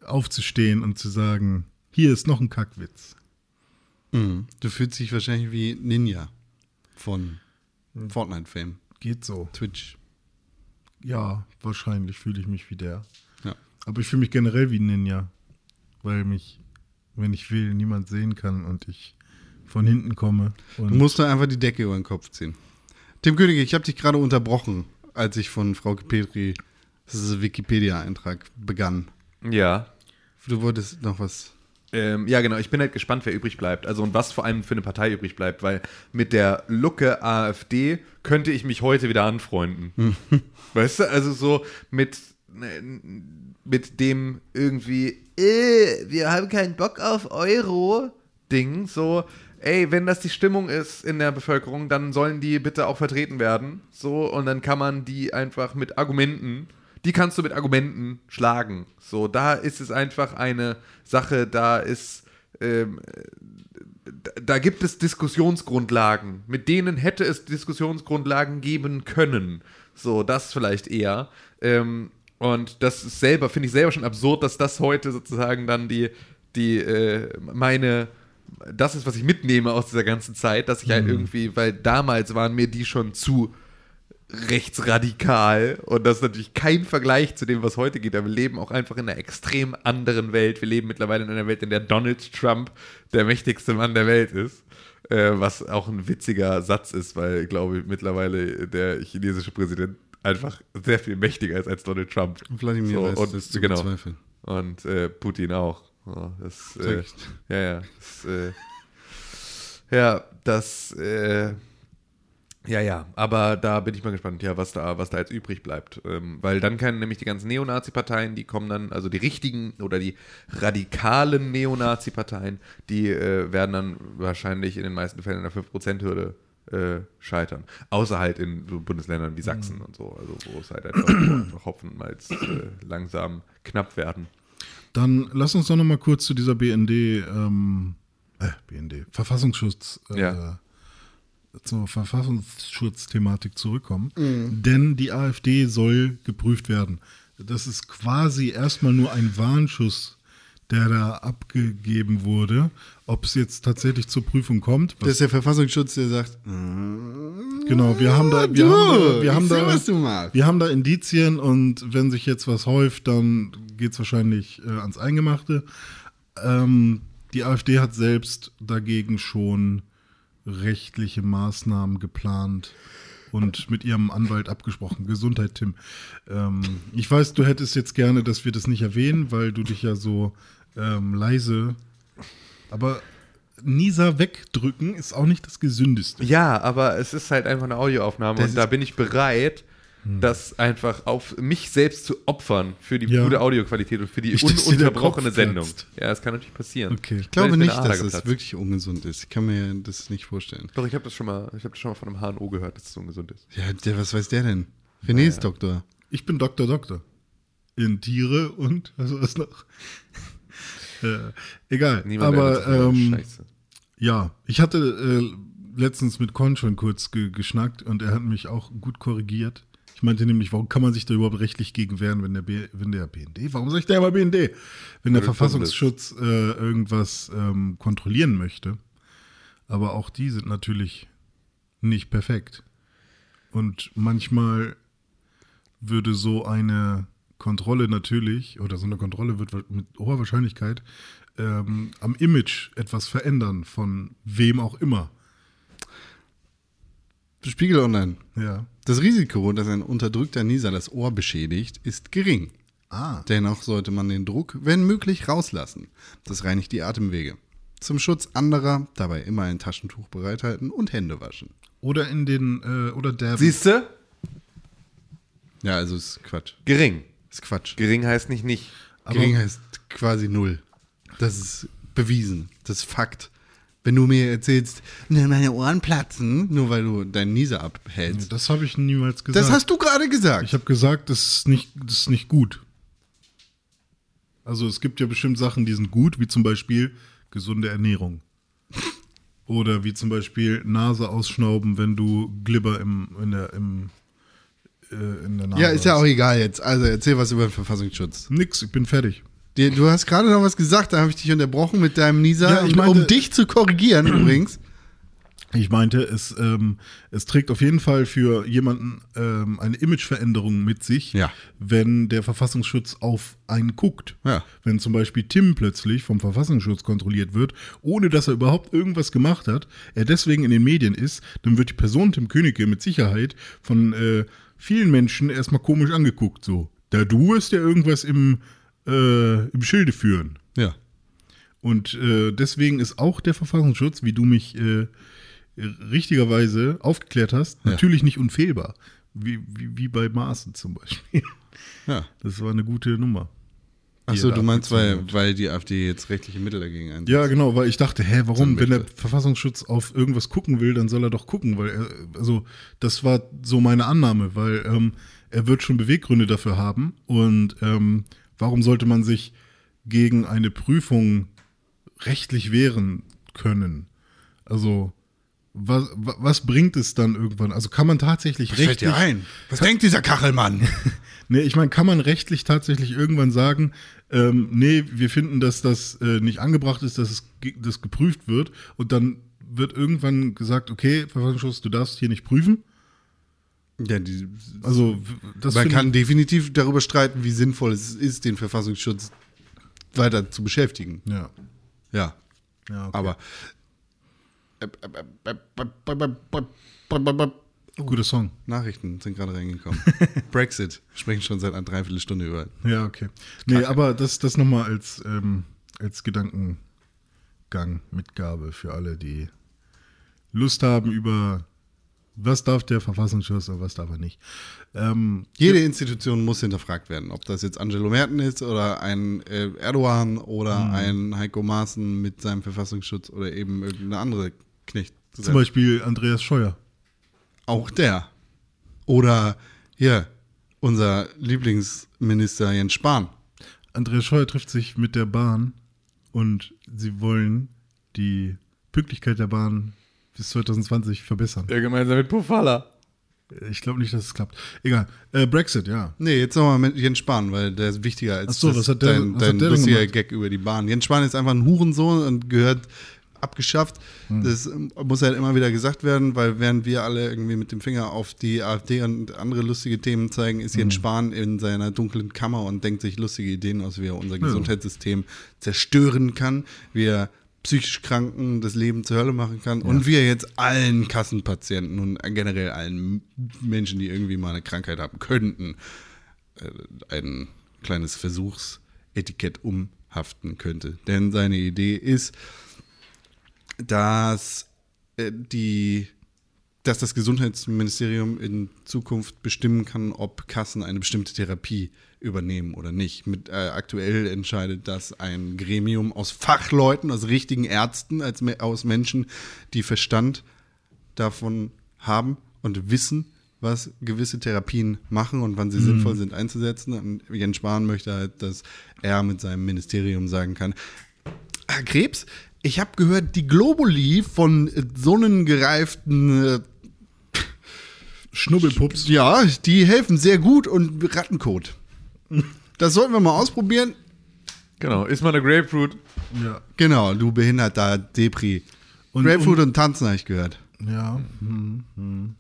Speaker 2: aufzustehen und zu sagen, hier ist noch ein Kackwitz.
Speaker 1: Du fühlst dich wahrscheinlich wie Ninja von Fortnite-Fame,
Speaker 2: Geht so.
Speaker 1: Twitch.
Speaker 2: Ja, wahrscheinlich fühle ich mich wie der.
Speaker 1: Ja.
Speaker 2: Aber ich fühle mich generell wie Ninja, weil mich wenn ich will, niemand sehen kann und ich von hinten komme. Und
Speaker 1: Du musst doch einfach die Decke über den Kopf ziehen. Tim Königke, ich habe dich gerade unterbrochen, als ich von Frau Petri, das ist ein Wikipedia-Eintrag, begann.
Speaker 3: Ja.
Speaker 1: Du wolltest noch was.
Speaker 3: Ähm, ja, genau. Ich bin halt gespannt, wer übrig bleibt. Also und was vor allem für eine Partei übrig bleibt, weil mit der Lucke AfD könnte ich mich heute wieder anfreunden. weißt du, also so mit, mit dem irgendwie, äh, wir haben keinen Bock auf Euro Ding, so, ey, wenn das die Stimmung ist in der Bevölkerung, dann sollen die bitte auch vertreten werden. So, und dann kann man die einfach mit Argumenten die kannst du mit Argumenten schlagen. So, da ist es einfach eine Sache, da ist, ähm, da, gibt es Diskussionsgrundlagen. Mit denen hätte es Diskussionsgrundlagen geben können. So, das vielleicht eher. Ähm, und das ist selber, finde ich selber schon absurd, dass das heute sozusagen dann die, die, äh, meine, das ist, was ich mitnehme aus dieser ganzen Zeit, dass ich halt irgendwie, weil damals waren mir die schon zu rechtsradikal und das ist natürlich kein Vergleich zu dem, was heute geht. Aber wir leben auch einfach in einer extrem anderen Welt. Wir leben mittlerweile in einer Welt, in der Donald Trump der mächtigste Mann der Welt ist. Äh, was auch ein witziger Satz ist, weil, glaube ich, mittlerweile der chinesische Präsident einfach sehr viel mächtiger ist als Donald Trump.
Speaker 1: Wladimir weiß
Speaker 3: und,
Speaker 1: das zu
Speaker 3: genau.
Speaker 1: bezweifeln.
Speaker 3: Und äh, Putin auch. Ja, das, äh, ja, ja. Das, äh, ja, das, äh, ja, ja, aber da bin ich mal gespannt, ja, was da, was da jetzt übrig bleibt. Ähm, weil dann können nämlich die ganzen Neonazi-Parteien, die kommen dann, also die richtigen oder die radikalen Neonazi-Parteien, die äh, werden dann wahrscheinlich in den meisten Fällen in der 5%-Hürde äh, scheitern. Außer halt in so Bundesländern wie Sachsen und so, also wo es halt einfach, einfach Hopfen und Malz äh, langsam knapp werden.
Speaker 2: Dann lass uns doch noch mal kurz zu dieser BND, ähm, äh, BND, Verfassungsschutz, äh,
Speaker 1: Ja.
Speaker 2: Zur Verfassungsschutzthematik zurückkommen. Denn die AfD soll geprüft werden. Das ist quasi erstmal nur ein Warnschuss, der da abgegeben wurde. Ob es jetzt tatsächlich zur Prüfung kommt,
Speaker 1: Das ist der Verfassungsschutz, der sagt,
Speaker 2: genau, wir haben da, wir
Speaker 1: du,
Speaker 2: haben da, wir haben da, wir haben da Indizien und wenn sich jetzt was häuft, dann geht es wahrscheinlich äh, ans Eingemachte. Ähm, die AfD hat selbst dagegen schon rechtliche Maßnahmen geplant und mit ihrem Anwalt abgesprochen. Gesundheit, Tim. Ähm, ich weiß, du hättest jetzt gerne, dass wir das nicht erwähnen, weil du dich ja so ähm, leise. Aber Nisa wegdrücken ist auch nicht das Gesündeste.
Speaker 3: Ja, aber es ist halt einfach eine Audioaufnahme
Speaker 1: Das
Speaker 3: und da bin ich bereit, das einfach auf mich selbst zu opfern für die
Speaker 2: Ja.
Speaker 3: gute Audioqualität und für die ununterbrochene Sendung.
Speaker 2: platzt.
Speaker 3: Ja, das kann natürlich passieren.
Speaker 2: Okay.
Speaker 1: Ich glaube nicht, dass das
Speaker 3: geplatzt.
Speaker 1: wirklich ungesund ist. Ich kann mir das nicht vorstellen.
Speaker 3: Doch, ich habe das schon mal, ich habe das schon mal von einem HNO gehört, dass es ungesund ist.
Speaker 1: Ja, der, was weiß der denn? René ist Doktor.
Speaker 2: Ich bin Doktor Doktor. In Tiere und was war das noch? äh, egal.
Speaker 3: Niemand
Speaker 2: Aber ähm, ja, ich hatte äh, letztens mit Con schon kurz ge geschnackt und er hat mich auch gut korrigiert. Ich meinte nämlich, warum kann man sich da überhaupt rechtlich gegen wehren, wenn der, B wenn der BND, warum sag ich der immer BND? Wenn der Verfassungsschutz äh, irgendwas ähm, kontrollieren möchte. Aber auch die sind natürlich nicht perfekt. Und manchmal würde so eine Kontrolle natürlich, oder so eine Kontrolle wird mit hoher Wahrscheinlichkeit ähm, am Image etwas verändern, von wem auch immer.
Speaker 1: Spiegel Online.
Speaker 2: Ja.
Speaker 1: Das Risiko, dass ein unterdrückter Nieser das Ohr beschädigt, ist gering.
Speaker 2: Ah.
Speaker 1: Dennoch sollte man den Druck, wenn möglich, rauslassen. Das reinigt die Atemwege. Zum Schutz anderer dabei immer ein Taschentuch bereithalten und Hände waschen.
Speaker 2: Oder in den, äh, oder der.
Speaker 3: Siehst du?
Speaker 1: Ja, also ist Quatsch.
Speaker 3: Gering.
Speaker 1: Ist Quatsch.
Speaker 3: Gering heißt nicht nicht.
Speaker 1: Gering heißt quasi null. Das ist bewiesen. Das ist Fakt. Wenn du mir erzählst, "Ne, meine Ohren platzen, nur weil du deinen Nieser abhältst.
Speaker 2: Das habe ich niemals gesagt.
Speaker 1: Das hast du gerade gesagt.
Speaker 2: Ich habe gesagt, das ist nicht, das ist nicht gut. Also es gibt ja bestimmt Sachen, die sind gut, wie zum Beispiel gesunde Ernährung. Oder wie zum Beispiel Nase ausschnauben, wenn du Glibber im, in, der, im, äh, in der Nase
Speaker 1: ja, ist ja auch egal jetzt. Also erzähl was über den Verfassungsschutz.
Speaker 2: Nix, ich bin fertig.
Speaker 1: Du hast gerade noch was gesagt, da habe ich dich unterbrochen mit deinem Nieser,
Speaker 2: Ja,
Speaker 1: um-
Speaker 2: meinte-
Speaker 1: um dich zu korrigieren übrigens.
Speaker 2: Ich meinte, es, ähm, es trägt auf jeden Fall für jemanden ähm, eine Imageveränderung mit sich,
Speaker 1: Ja.
Speaker 2: wenn der Verfassungsschutz auf einen guckt.
Speaker 1: Ja.
Speaker 2: Wenn zum Beispiel Tim plötzlich vom Verfassungsschutz kontrolliert wird, ohne dass er überhaupt irgendwas gemacht hat, er deswegen in den Medien ist, dann wird die Person Tim Königke mit Sicherheit von äh, vielen Menschen erstmal komisch angeguckt. So, da du wirst ja irgendwas im, äh, im Schilde führen.
Speaker 1: Ja.
Speaker 2: Und äh, deswegen ist auch der Verfassungsschutz, wie du mich äh, richtigerweise aufgeklärt hast,
Speaker 1: Ja.
Speaker 2: natürlich nicht unfehlbar. Wie, wie, wie bei Maaßen zum Beispiel.
Speaker 1: Ja.
Speaker 2: Das war eine gute Nummer.
Speaker 1: Achso, du meinst, weil,
Speaker 2: hat.
Speaker 1: weil die AfD jetzt rechtliche Mittel dagegen einsetzt.
Speaker 2: Ja, genau, weil ich dachte, hä, warum, wenn der. Verfassungsschutz auf irgendwas gucken will, dann soll er doch gucken, weil er, also das war so meine Annahme, weil ähm, er wird schon Beweggründe dafür haben und ähm, warum sollte man sich gegen eine Prüfung rechtlich wehren können? Also was, wa- was bringt es dann irgendwann? Also kann man tatsächlich
Speaker 1: Was fällt
Speaker 2: rechtlich
Speaker 1: dir ein? Was denkt dieser Kachelmann?
Speaker 2: Nee, ich meine, kann man rechtlich tatsächlich irgendwann sagen, ähm, nee, wir finden, dass das äh, nicht angebracht ist, dass es das geprüft wird und dann wird irgendwann gesagt, okay, Verfassungsschutz, du darfst hier nicht prüfen.
Speaker 1: Ja, die,
Speaker 2: Also das
Speaker 1: man kann definitiv darüber streiten, wie sinnvoll es ist, den Verfassungsschutz weiter zu beschäftigen.
Speaker 2: ja,
Speaker 1: Ja.
Speaker 2: ja okay.
Speaker 1: Aber
Speaker 2: guter Song.
Speaker 1: Nachrichten sind gerade reingekommen. Brexit. Sprechen schon seit einer Dreiviertelstunde über.
Speaker 2: Ja, okay. Nee, aber das, das nochmal als, ähm, als Gedankengang, Mitgabe für alle, die Lust haben über was darf der Verfassungsschutz und was darf er nicht. Ähm,
Speaker 1: Jede Institution muss hinterfragt werden. Ob das jetzt Angelo Merten ist oder ein äh, Erdogan oder
Speaker 2: Mhm.
Speaker 1: ein Heiko Maaßen mit seinem Verfassungsschutz oder eben irgendeine andere Knecht.
Speaker 2: zum Beispiel Andreas Scheuer.
Speaker 1: Auch der. Oder hier, unser Lieblingsminister Jens Spahn.
Speaker 2: Andreas Scheuer trifft sich mit der Bahn und sie wollen die Pünktlichkeit der Bahn bis 2020 verbessern.
Speaker 3: Ja, gemeinsam mit Pofalla.
Speaker 2: Ich glaube nicht, dass es klappt. Egal. Äh, Brexit, ja.
Speaker 1: Nee, jetzt nochmal mit Jens Spahn, weil der ist wichtiger als
Speaker 2: Ach so,
Speaker 1: das-
Speaker 2: was hat der-
Speaker 1: dein,
Speaker 2: was hat
Speaker 1: dein lustiger? Gag über die Bahn. Jens Spahn ist einfach ein Hurensohn und gehört abgeschafft.
Speaker 2: Hm.
Speaker 1: Das ähm, muss halt immer wieder gesagt werden, weil während wir alle irgendwie mit dem Finger auf die AfD und andere lustige Themen zeigen, ist
Speaker 2: Hm.
Speaker 1: Jens Spahn in seiner dunklen Kammer und denkt sich lustige Ideen aus, wie er unser Gesundheitssystem zerstören kann, wie er psychisch Kranken das Leben zur Hölle machen kann und wie er jetzt allen Kassenpatienten und generell allen Menschen, die irgendwie mal eine Krankheit haben könnten, äh, ein kleines Versuchsetikett umhaften könnte. Denn seine Idee ist, dass äh, die dass das Gesundheitsministerium in Zukunft bestimmen kann, ob Kassen eine bestimmte Therapie übernehmen oder nicht. Mit, äh, aktuell entscheidet das ein Gremium aus Fachleuten, aus richtigen Ärzten, als, aus Menschen, die Verstand davon haben und wissen, was gewisse Therapien machen und wann sie sinnvoll sind einzusetzen. Und Jens Spahn möchte halt, dass er mit seinem Ministerium sagen kann, Herr Krebs, ich habe gehört, die Globuli von äh, sonnengereiften äh,
Speaker 2: Schnubbelpups.
Speaker 1: ja, die helfen sehr gut und Rattenkot. Das sollten wir mal ausprobieren.
Speaker 3: Genau, ist mal eine Grapefruit.
Speaker 2: Ja.
Speaker 1: Genau, du behinderter Depri.
Speaker 2: Und-
Speaker 1: Grapefruit und, Tanzen habe ich gehört.
Speaker 2: Ja. Hm, hm.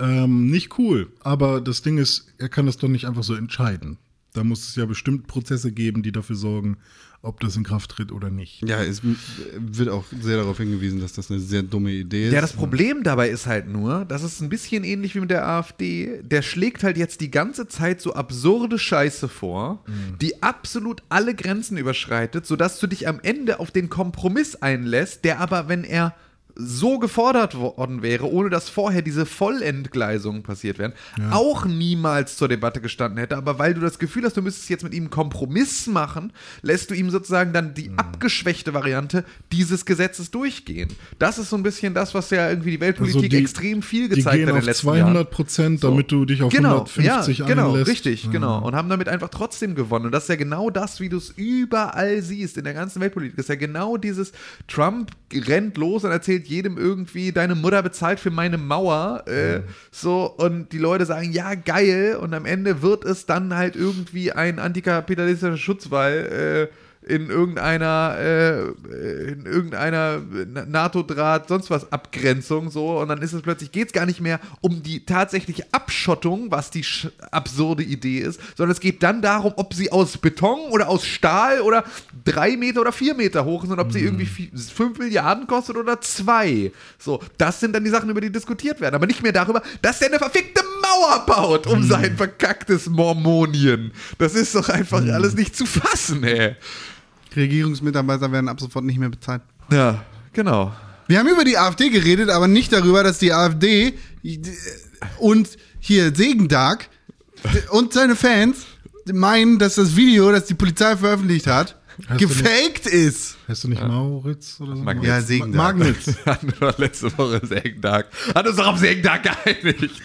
Speaker 2: Ähm, nicht cool. Aber das Ding ist, er kann das doch nicht einfach so entscheiden. Da muss es ja bestimmt Prozesse geben, die dafür sorgen, ob das in Kraft tritt oder nicht.
Speaker 1: Ja, es wird auch sehr darauf hingewiesen, dass das eine sehr dumme Idee ist.
Speaker 3: Ja, das Problem dabei ist halt nur, das ist ein bisschen ähnlich wie mit der AfD. Der schlägt halt jetzt die ganze Zeit so absurde Scheiße vor, die absolut alle Grenzen überschreitet, sodass du dich am Ende auf den Kompromiss einlässt, der aber, wenn er so gefordert worden wäre, ohne dass vorher diese Vollentgleisungen passiert wären, auch niemals zur Debatte gestanden hätte. Aber weil du das Gefühl hast, du müsstest jetzt mit ihm einen Kompromiss machen, lässt du ihm sozusagen dann die abgeschwächte Variante dieses Gesetzes durchgehen. Das ist so ein bisschen das, was ja irgendwie die Weltpolitik
Speaker 2: Also die-
Speaker 3: extrem viel
Speaker 2: Die
Speaker 3: gezeigt
Speaker 2: gehen
Speaker 3: hat in den
Speaker 2: auf
Speaker 3: letzten
Speaker 2: 200
Speaker 3: Jahren.
Speaker 2: Prozent, damit du dich auf
Speaker 3: Genau,
Speaker 2: 150
Speaker 3: ja, genau,
Speaker 2: einlässt.
Speaker 3: richtig,
Speaker 2: Ja.
Speaker 3: genau. Und haben damit einfach trotzdem gewonnen. Und das ist ja genau das, wie du es überall siehst in der ganzen Weltpolitik. Das ist ja genau dieses, Trump rennt los und erzählt jedem irgendwie, deine Mutter bezahlt für meine Mauer. Äh, So, und die Leute sagen, ja, geil. Und am Ende wird es dann halt irgendwie ein antikapitalistischer Schutzwall. Äh, in irgendeiner, äh, in irgendeiner NATO-Draht, sonst was Abgrenzung so und dann ist es plötzlich, geht es gar nicht mehr um die tatsächliche Abschottung, was die sch- absurde Idee ist, sondern es geht dann darum, ob sie aus Beton oder aus Stahl oder drei Meter oder vier Meter hoch sind und ob sie irgendwie fünf Milliarden kostet oder zwei. So, das sind dann die Sachen, über die diskutiert werden, aber nicht mehr darüber, dass der eine verfickte Mauer baut um sein verkacktes Mormonien. Das ist doch einfach alles nicht zu fassen, ey.
Speaker 1: Regierungsmitarbeiter werden ab sofort nicht mehr bezahlt.
Speaker 3: Ja, genau.
Speaker 1: Wir haben über die AfD geredet, aber nicht darüber, dass die AfD und hier Segendag und seine Fans meinen, dass das Video, das die Polizei veröffentlicht hat,
Speaker 2: Hast
Speaker 1: gefaked ist.
Speaker 2: Heißt du nicht Mauritz oder so?
Speaker 3: Magnetz.
Speaker 1: Ja, Segendag.
Speaker 2: Magnetz.
Speaker 3: Hatten wir doch letzte Woche Sägentag. Hat uns doch am Sägentag geeinigt.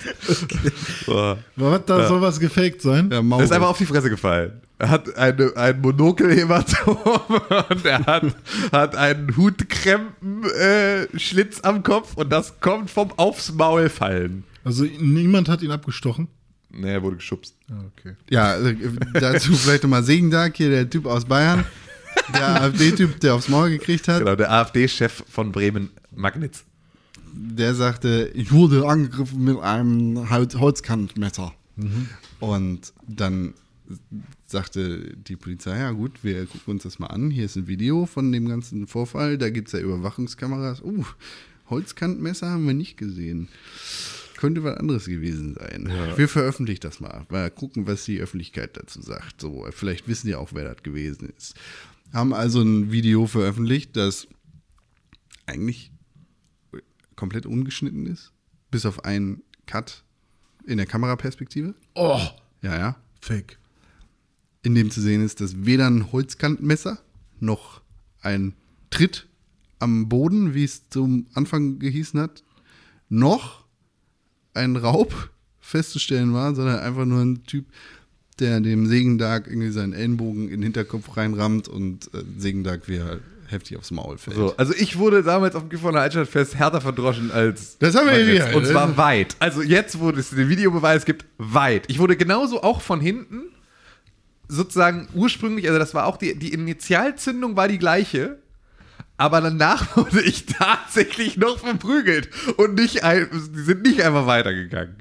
Speaker 3: So.
Speaker 2: Was da soll was gefaked sein?
Speaker 1: Ja,
Speaker 3: Er
Speaker 1: Maul.
Speaker 3: ist einfach auf die Fresse gefallen. Er hat eine, ein Monokelhämatom und er hat, hat einen Hutkrempen-Schlitz am Kopf und das kommt vom aufs Maul fallen.
Speaker 2: Also niemand hat ihn abgestochen.
Speaker 3: Nee, er wurde geschubst.
Speaker 2: Ah, okay.
Speaker 1: Ja, also, dazu vielleicht nochmal Segendag, hier der Typ aus Bayern. Der AfD-Typ, der aufs Maul gekriegt hat.
Speaker 3: Genau, der AfD-Chef von Bremen, Magnitz.
Speaker 1: der sagte, ich wurde angegriffen mit einem Holz Holzkantmesser. Und dann sagte die Polizei, ja gut, wir gucken uns das mal an. Hier ist ein Video von dem ganzen Vorfall. Da gibt es ja Überwachungskameras. Uh, Holzkantmesser haben wir nicht gesehen. Könnte was anderes gewesen sein. Wir veröffentlichen das mal. Mal gucken, was die Öffentlichkeit dazu sagt. So, vielleicht wissen ja auch, wer das gewesen ist. Haben also ein Video veröffentlicht, das eigentlich komplett ungeschnitten ist, bis auf einen Cut in der Kameraperspektive.
Speaker 2: Oh,
Speaker 1: Ja, ja.
Speaker 2: fake.
Speaker 1: In dem zu sehen ist, dass weder ein Holzkantenmesser noch ein Tritt am Boden, wie es zum Anfang gehießen hat, noch ein Raub festzustellen war, sondern einfach nur ein Typ, der dem Segendag irgendwie seinen Ellenbogen in den Hinterkopf reinrammt und äh, Segendag wieder heftig aufs Maul fällt.
Speaker 3: So, also ich wurde damals auf dem Gifhorner Altstadtfest härter verdroschen als
Speaker 1: Das haben wir wieder.
Speaker 3: Und zwar weit. Also jetzt, wo es den Videobeweis gibt, weit. Ich wurde genauso auch von hinten sozusagen ursprünglich, also das war auch die, die Initialzündung war die gleiche. Aber danach wurde ich tatsächlich noch verprügelt und nicht ein, die sind nicht einfach weitergegangen.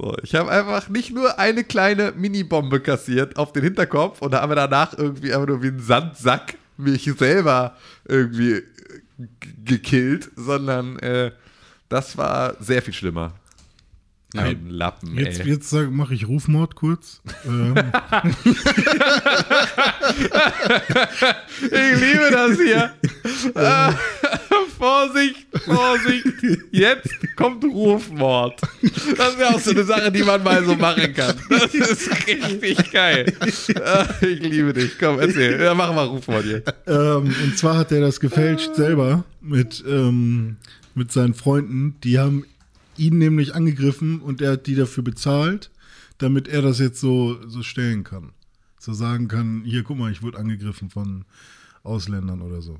Speaker 3: So, ich habe einfach nicht nur eine kleine Mini-Bombe kassiert auf den Hinterkopf und habe danach irgendwie einfach nur wie ein Sandsack mich selber irgendwie äh, gekillt, sondern äh, das war sehr viel schlimmer. Ein Lappen,
Speaker 2: Jetzt,
Speaker 3: ey.
Speaker 2: jetzt mache ich Rufmord kurz. ähm,
Speaker 3: Ich liebe das hier. Vorsicht, Vorsicht. Jetzt kommt Rufmord. Das wäre auch so eine Sache, die man mal so machen kann. Das ist richtig geil. Ich liebe dich. Komm, erzähl. Ja, mach mal Rufmord hier.
Speaker 2: ähm, und zwar hat er das gefälscht selber mit, ähm, mit seinen Freunden. Die haben ihn nämlich angegriffen und er hat die dafür bezahlt, damit er das jetzt so, so stellen kann. So sagen kann, hier, guck mal, ich wurde angegriffen von Ausländern oder so.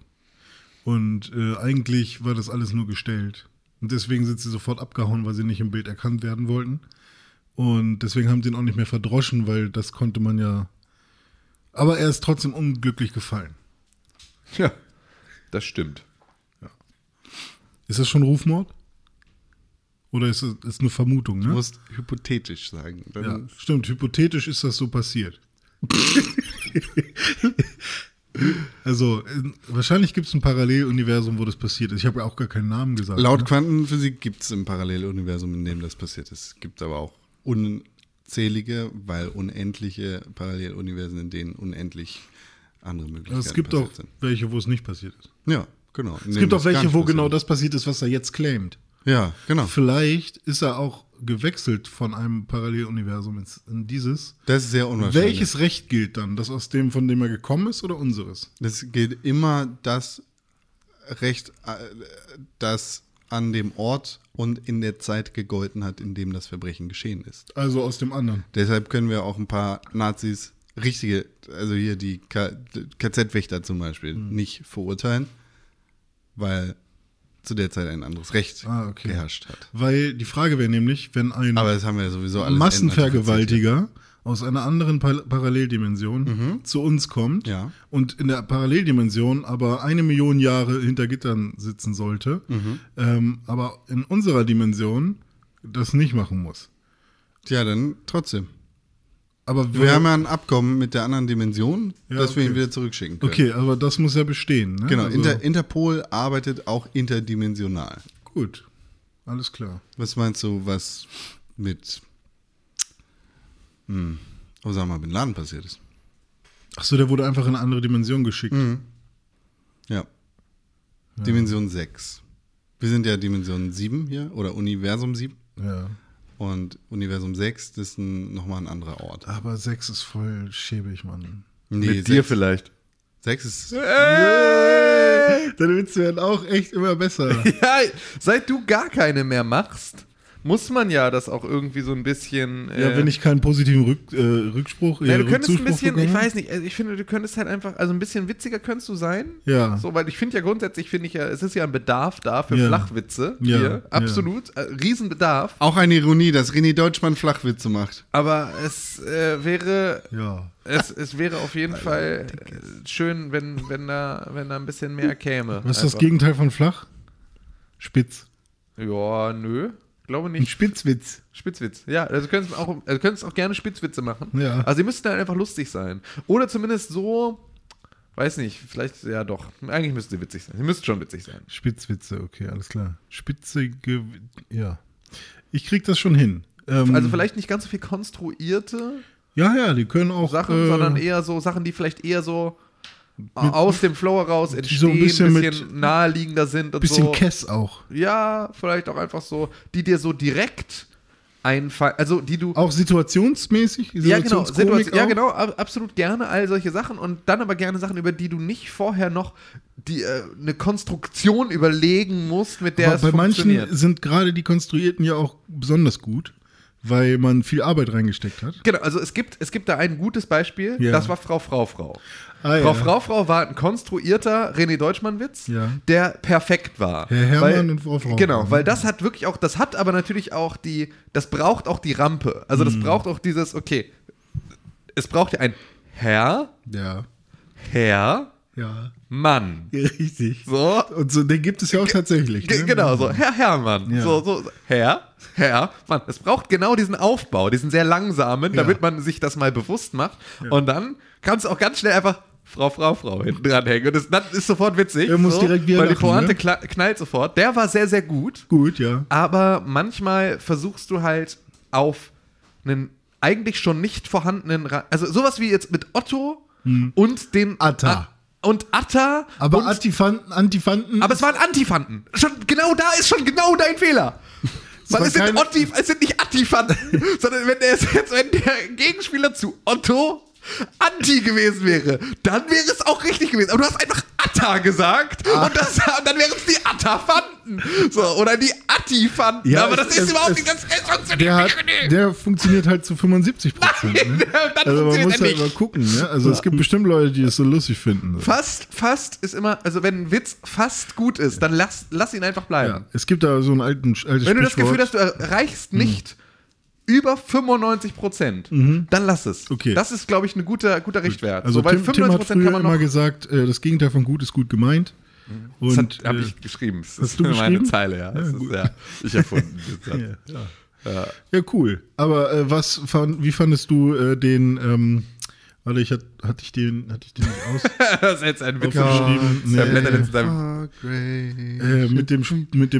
Speaker 2: Und äh, eigentlich war das alles nur gestellt. Und deswegen sind sie sofort abgehauen, weil sie nicht im Bild erkannt werden wollten. Und deswegen haben sie ihn auch nicht mehr verdroschen, weil das konnte man ja. Aber er ist trotzdem unglücklich gefallen.
Speaker 3: Ja, das stimmt.
Speaker 2: Ist das schon Rufmord? Oder ist es eine Vermutung,
Speaker 1: Du
Speaker 2: ne?
Speaker 1: musst hypothetisch sagen.
Speaker 2: Ja, stimmt. Hypothetisch ist das so passiert. also, in, wahrscheinlich gibt es ein Paralleluniversum, wo das passiert ist. Ich habe ja auch gar keinen Namen gesagt.
Speaker 1: Laut
Speaker 2: ne?
Speaker 1: Quantenphysik gibt es ein Paralleluniversum, in dem das passiert ist. Es gibt aber auch unzählige, weil unendliche Paralleluniversen, in denen unendlich andere Möglichkeiten
Speaker 2: Also es gibt auch
Speaker 1: sind.
Speaker 2: welche, wo es nicht passiert ist.
Speaker 1: Ja, genau.
Speaker 2: Es gibt auch welche, wo genau das passiert ist, was er jetzt claimt.
Speaker 1: Ja, genau.
Speaker 2: Vielleicht ist er auch gewechselt von einem Paralleluniversum ins, in dieses.
Speaker 1: Das ist sehr unwahrscheinlich.
Speaker 2: Welches Recht gilt dann? Das aus dem, von dem er gekommen ist oder unseres?
Speaker 1: Das gilt immer das Recht, äh, das an dem Ort und in der Zeit gegolten hat, in dem das Verbrechen geschehen ist.
Speaker 2: Also aus dem anderen.
Speaker 1: Deshalb können wir auch ein paar Nazis, richtige, also hier die KZ-Wächter zum Beispiel, nicht verurteilen, weil zu der Zeit ein anderes Recht
Speaker 2: Ah, okay.
Speaker 1: geherrscht hat.
Speaker 2: Weil die Frage wäre nämlich, wenn ein
Speaker 1: ja
Speaker 2: Massenvergewaltiger aus einer anderen Pa- Paralleldimension zu uns kommt
Speaker 1: Mhm. Ja.
Speaker 2: und in der Paralleldimension aber eine Million Jahre hinter Gittern sitzen sollte,
Speaker 1: Mhm.
Speaker 2: ähm, aber in unserer Dimension das nicht machen muss.
Speaker 1: Ja, dann trotzdem.
Speaker 2: Aber
Speaker 1: Wir haben ja ein Abkommen mit der anderen Dimension,
Speaker 2: Ja,
Speaker 1: dass wir ihn wieder zurückschicken können.
Speaker 2: okay, aber das muss ja bestehen. Ne?
Speaker 1: Genau,
Speaker 2: Also,
Speaker 1: Inter Interpol arbeitet auch interdimensional.
Speaker 2: gut, alles klar.
Speaker 1: Was meinst du, was mit hm, Osama Bin Laden passiert ist?
Speaker 2: Achso, der wurde einfach in eine andere Dimension geschickt.
Speaker 1: Mhm. Ja. Dimension 6. Wir sind ja Dimension 7 hier oder Universum 7.
Speaker 2: Ja.
Speaker 1: Und Universum 6, das ist ein, nochmal ein anderer Ort.
Speaker 2: Aber sechs ist voll schäbig, Mann.
Speaker 1: Nee,
Speaker 3: Mit dir
Speaker 1: 6,
Speaker 3: vielleicht.
Speaker 1: 6 ist.
Speaker 2: Deine Witze werden auch echt immer besser.
Speaker 3: Ja, seit du gar keine mehr machst, muss man ja das auch irgendwie so ein bisschen.
Speaker 2: Ja,
Speaker 3: äh,
Speaker 2: wenn ich keinen positiven Rück, äh, Rückspruch,
Speaker 3: Ja,
Speaker 2: äh,
Speaker 3: du könntest ein bisschen,
Speaker 2: bekomme.
Speaker 3: ich weiß nicht, also ich finde, du könntest halt einfach, also ein bisschen witziger könntest du sein.
Speaker 2: Ja.
Speaker 3: So, weil ich finde ja grundsätzlich, finde ich ja, es ist ja ein Bedarf da für
Speaker 2: Ja.
Speaker 3: Flachwitze
Speaker 2: Ja,
Speaker 3: hier.
Speaker 2: ja.
Speaker 3: Absolut. Äh, Riesenbedarf.
Speaker 1: Auch eine Ironie, dass René Deutschmann Flachwitze macht.
Speaker 3: Aber es äh, wäre,
Speaker 2: Ja.
Speaker 3: es, es wäre auf jeden Fall äh, schön, wenn, wenn, da, wenn da ein bisschen mehr käme.
Speaker 2: Was ist das
Speaker 3: Einfach.
Speaker 2: Gegenteil von flach? Spitz.
Speaker 3: Ja, nö. Glaube
Speaker 2: Ein
Speaker 3: nicht.
Speaker 2: Spitzwitz.
Speaker 3: Spitzwitz. Ja, also du könntest auch, also auch gerne Spitzwitze machen.
Speaker 2: Ja.
Speaker 3: Also die müssten dann einfach lustig sein. Oder zumindest so, weiß nicht, vielleicht, ja doch. Eigentlich müssten sie witzig sein. Sie müssten schon witzig sein.
Speaker 2: Spitzwitze, okay, alles klar. Spitzige, ja. Ich krieg das schon hin. Ähm,
Speaker 3: Also vielleicht nicht ganz so viel konstruierte
Speaker 2: Ja, ja, die können auch.
Speaker 3: Sachen,
Speaker 2: äh,
Speaker 3: sondern eher so Sachen, die vielleicht eher so aus dem Flow heraus entstehen,
Speaker 2: so ein bisschen
Speaker 3: bisschen,
Speaker 2: mit-
Speaker 3: naheliegender sind und
Speaker 2: bisschen
Speaker 3: so.
Speaker 2: Kess auch.
Speaker 3: Ja, vielleicht auch einfach so, die dir so direkt einfallen, also die du
Speaker 2: Auch situationsmäßig?
Speaker 3: Ja, genau. Situation, ja, genau. ab- Absolut gerne all solche Sachen und dann aber gerne Sachen, über die du nicht vorher noch die, äh, eine Konstruktion überlegen musst, mit der
Speaker 2: Aber
Speaker 3: es
Speaker 2: bei manchen
Speaker 3: funktioniert.
Speaker 2: sind gerade die konstruierten ja auch besonders gut, weil man viel Arbeit reingesteckt hat.
Speaker 3: Genau, also es gibt, es gibt da ein gutes Beispiel,
Speaker 2: Ja.
Speaker 3: das war Frau Frau Frau.
Speaker 2: Ah,
Speaker 3: Frau
Speaker 2: ja.
Speaker 3: Frau Frau war ein konstruierter René Deutschmann-Witz,
Speaker 2: Ja.
Speaker 3: der perfekt war.
Speaker 2: Herr Herrmann
Speaker 3: weil,
Speaker 2: und Frau Frau.
Speaker 3: Genau, weil das hat wirklich auch, das hat aber natürlich auch die, das braucht auch die Rampe. Also
Speaker 2: Mhm.
Speaker 3: das braucht auch dieses, okay, es braucht ja ein Herr,
Speaker 2: Ja.
Speaker 3: Herr,
Speaker 2: Ja.
Speaker 3: Mann.
Speaker 2: Richtig.
Speaker 3: So,
Speaker 2: Und so, den gibt es ja auch tatsächlich. Ne?
Speaker 3: Genau, so, Herr Herrmann.
Speaker 2: Ja.
Speaker 3: So, so, so, Herr, Herr, Mann. Es braucht genau diesen Aufbau, diesen sehr langsamen,
Speaker 2: Ja.
Speaker 3: damit man sich das mal bewusst macht. Und dann kannst du auch ganz schnell einfach Frau, Frau, Frau hinten dranhängen. Und das, das ist sofort witzig.
Speaker 2: Er muss direkt wieder
Speaker 3: Weil die
Speaker 2: lachen,
Speaker 3: Pointe
Speaker 2: ne?
Speaker 3: knallt sofort. Der war sehr, sehr gut.
Speaker 2: Gut, ja.
Speaker 3: Aber manchmal versuchst du halt auf einen eigentlich schon nicht vorhandenen, also sowas wie jetzt mit Otto und den
Speaker 2: Hm. Atta.
Speaker 3: Und Atta
Speaker 2: Aber
Speaker 3: und
Speaker 2: Antifanten, Antifanten.
Speaker 3: aber es waren Antifanten. Schon genau da ist schon genau dein Fehler. Weil es sind, Otti, es sind nicht Antifanten, sondern wenn der, jetzt, wenn der Gegenspieler zu Otto Anti gewesen wäre, dann wäre es auch richtig gewesen. Aber du hast einfach Atta gesagt
Speaker 2: Ah.
Speaker 3: und, das, und dann wären es die Attafanten. So, oder die Attifanten.
Speaker 2: Ja,
Speaker 3: aber
Speaker 2: es-
Speaker 3: das ist
Speaker 2: es-
Speaker 3: überhaupt
Speaker 2: es-
Speaker 3: nicht, das es funktioniert
Speaker 2: der, hat, der funktioniert halt zu 75 Prozent. Ne?
Speaker 3: dann
Speaker 2: Also man
Speaker 3: funktioniert
Speaker 2: muss halt
Speaker 3: nicht.
Speaker 2: mal gucken. Ne? Also es gibt bestimmt Leute, die es so lustig finden. So.
Speaker 3: Fast, fast ist immer, also wenn ein Witz fast gut ist, dann lass, lass ihn einfach bleiben.
Speaker 2: Ja, es gibt da so ein alten, altes
Speaker 3: Wenn du das Gefühl hast, du erreichst nicht über 95 Prozent, dann lass es.
Speaker 2: Mhm. Okay.
Speaker 3: Das ist, glaube ich, ein guter, guter Richtwert.
Speaker 2: Also
Speaker 3: so, weil
Speaker 2: Tim, Tim hat
Speaker 3: 95%
Speaker 2: früher immer gesagt, äh, das Gegenteil von gut ist gut gemeint.
Speaker 3: das
Speaker 2: Und
Speaker 3: habe
Speaker 2: äh,
Speaker 3: ich geschrieben. Das
Speaker 2: hast
Speaker 3: ist
Speaker 2: du
Speaker 3: meine
Speaker 2: geschrieben?
Speaker 3: Zeile, ja. Das
Speaker 2: Ja,
Speaker 3: ist, ja ich erfunden.
Speaker 2: ja, ja. ja, cool. Aber äh, was fand, wie fandest du äh, den, ähm, warte, ich hat, hatte ich den, hatte ich den nicht aus?
Speaker 3: das ist jetzt ein Witz.
Speaker 2: Aufgeschrieben.
Speaker 3: Der
Speaker 2: Nee.
Speaker 3: blättert jetzt in seinem
Speaker 1: Oh,
Speaker 2: äh, mit dem mit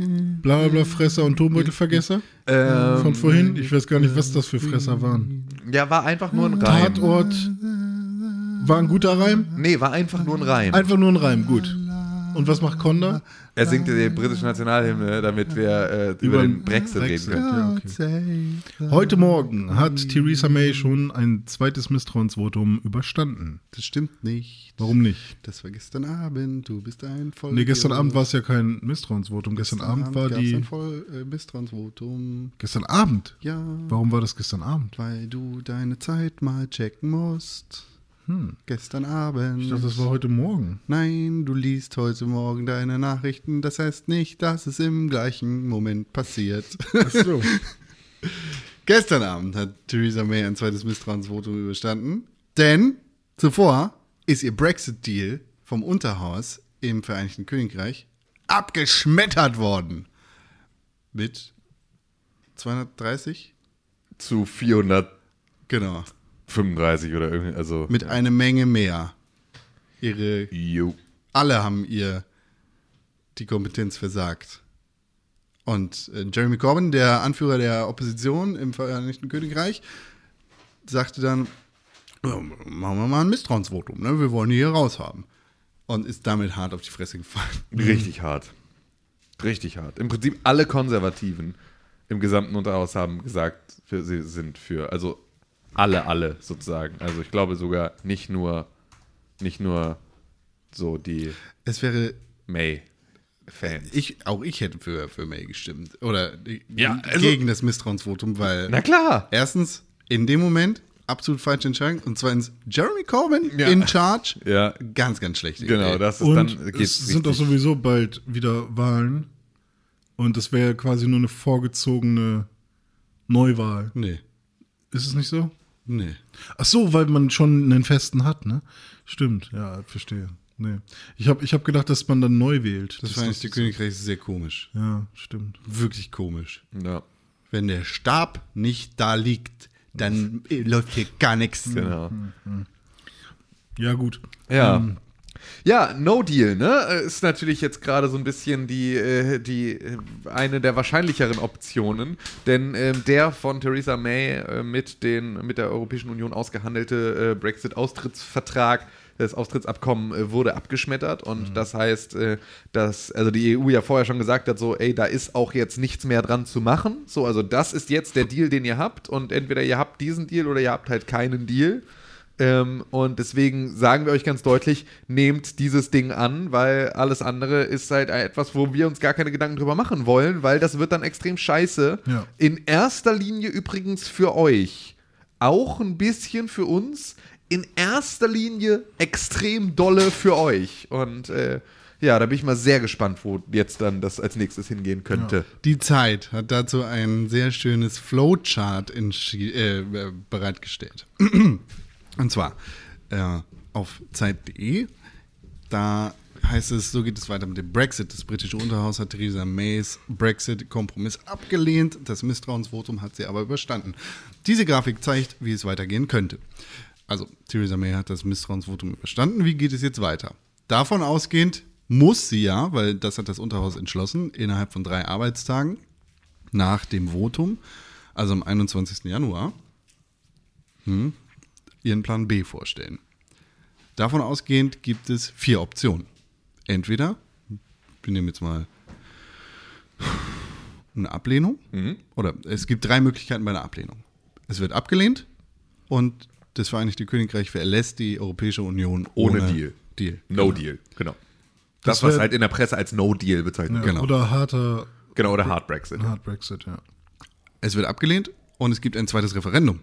Speaker 2: dem Turmbeutelvergesser? Blablabla-Fresser und Turmbeutelvergesser
Speaker 3: ähm,
Speaker 2: von vorhin. Ich weiß gar nicht, was das für Fresser waren.
Speaker 3: Ja, war einfach nur ein Reim.
Speaker 2: Tatort war ein guter Reim?
Speaker 3: Nee, war einfach nur ein Reim.
Speaker 2: Einfach nur ein Reim, gut. Und was macht Conda?
Speaker 3: Er singt die britische Nationalhymne, damit wir äh, über, den Brexit,
Speaker 2: Brexit.
Speaker 3: reden können.
Speaker 2: Ja, okay. Heute Morgen hat Theresa May schon ein zweites Misstrauensvotum überstanden.
Speaker 1: Das stimmt nicht.
Speaker 2: Warum nicht?
Speaker 1: Das war gestern Abend. Du bist ein voll.
Speaker 2: Nee, gestern Abend war es ja kein Misstrauensvotum. Gestern, Abend war die.
Speaker 1: ein voll äh, Misstrauensvotum.
Speaker 2: Gestern Abend?
Speaker 1: Ja.
Speaker 2: Warum war das gestern Abend?
Speaker 1: Weil du deine Zeit mal checken musst. Gestern Abend.
Speaker 2: Ich dachte, das war heute Morgen.
Speaker 1: Nein, du liest heute Morgen deine Nachrichten. Das heißt nicht, dass es im gleichen Moment passiert.
Speaker 2: Ach so.
Speaker 1: Gestern Abend hat Theresa May ein zweites Misstrauensvotum überstanden, denn zuvor ist ihr Brexit-Deal vom Unterhaus im Vereinigten Königreich abgeschmettert worden. Mit 230?
Speaker 3: Zu 435
Speaker 1: Genau.
Speaker 3: Oder irgendwie, also.
Speaker 1: Mit einer Menge mehr. Ihre,
Speaker 3: Jo.
Speaker 1: alle haben ihr die Kompetenz versagt. Und äh, Jeremy Corbyn, der Anführer der Opposition im Vereinigten Königreich, sagte dann, machen wir mal ein Misstrauensvotum, ne? wir wollen die hier raus haben. Und ist damit hart auf die Fresse gefallen.
Speaker 3: Richtig hart. Richtig hart. Im Prinzip alle Konservativen im gesamten Unterhaus haben gesagt, für, sie sind für, also alle, alle sozusagen. Also ich glaube sogar nicht nur, nicht nur so die
Speaker 1: Es wäre,
Speaker 3: May-Fans.
Speaker 1: ich, auch ich hätte für, für May gestimmt. Oder
Speaker 3: Ja, also-
Speaker 1: gegen das Misstrauensvotum, weil
Speaker 3: Na klar.
Speaker 1: erstens, in dem Moment absolut falsche Entscheidung und zweitens, Jeremy Corbyn
Speaker 3: Ja.
Speaker 1: in charge,
Speaker 3: Ja,
Speaker 1: ganz, ganz schlechte
Speaker 3: genau, das ist
Speaker 2: Und
Speaker 3: dann
Speaker 2: es
Speaker 3: geht's
Speaker 2: sind doch
Speaker 3: richtig.
Speaker 2: sowieso bald wieder Wahlen. Und das wäre quasi nur eine vorgezogene Neuwahl.
Speaker 1: Nee,
Speaker 2: Ist es nicht so?
Speaker 1: Nee.
Speaker 2: Ach so, weil man schon einen festen hat, ne? Stimmt, ja, verstehe. Nee. Ich habe ich hab gedacht, dass man dann neu wählt.
Speaker 1: Das Vereinigte Königreich ist sehr komisch.
Speaker 2: Ja, stimmt.
Speaker 1: Wirklich komisch.
Speaker 3: Ja,
Speaker 1: Wenn der Stab nicht da liegt, dann äh, läuft hier gar nichts.
Speaker 3: genau.
Speaker 2: Ja, gut.
Speaker 3: Ja.
Speaker 2: Ähm,
Speaker 3: Ja, No Deal, ne? Äh, Ist natürlich jetzt gerade so ein bisschen die, äh, die äh, eine der wahrscheinlicheren Optionen, denn ähm, der von Theresa May mit, den, mit der Europäischen Union ausgehandelte Brexit-Austrittsvertrag, das Austrittsabkommen wurde abgeschmettert und das heißt, dass also die EU ja vorher schon gesagt hat, so, ey, da ist auch jetzt nichts mehr dran zu machen. So, also das ist jetzt der Deal, den ihr habt und entweder ihr habt diesen Deal oder ihr habt halt keinen Deal. Ähm, und deswegen sagen wir euch ganz deutlich, nehmt dieses Ding an, weil alles andere ist halt etwas, wo wir uns gar keine Gedanken drüber machen wollen, weil das wird dann extrem scheiße.
Speaker 2: Ja.
Speaker 3: In erster Linie übrigens für euch. Auch ein bisschen für uns. In erster Linie extrem dolle für euch. Und äh, ja, da bin ich mal sehr gespannt, wo jetzt dann das als nächstes hingehen könnte.
Speaker 1: Die Zeit hat dazu ein sehr schönes Flowchart äh, äh, bereitgestellt. Und zwar äh, auf Zeit.de. Da heißt es, so geht es weiter mit dem Brexit. Das britische Unterhaus hat Theresa Mays Brexit-Kompromiss abgelehnt. Das Misstrauensvotum hat sie aber überstanden. Diese Grafik zeigt, wie es weitergehen könnte. Also, Theresa May hat das Misstrauensvotum überstanden. Wie geht es jetzt weiter? Davon ausgehend muss sie ja, weil das hat das Unterhaus entschlossen, innerhalb von drei Arbeitstagen nach dem Votum, also am 21. Januar, hm, ihren Plan B vorstellen. Davon ausgehend gibt es vier Optionen. Entweder, wir nehmen jetzt mal eine Ablehnung, oder es gibt drei Möglichkeiten bei einer Ablehnung. Es wird abgelehnt und das Vereinigte Königreich verlässt die Europäische Union ohne,
Speaker 3: Ohne Deal.
Speaker 1: Deal.
Speaker 3: No Deal, genau. Das,
Speaker 2: Das
Speaker 3: was halt in der Presse als No Deal bezeichnet
Speaker 2: ja,
Speaker 3: wird.
Speaker 1: genau.
Speaker 2: Oder harter
Speaker 3: Genau, oder Hard Brexit.
Speaker 2: Hard Brexit, ja.
Speaker 1: Es wird abgelehnt und es gibt ein zweites Referendum.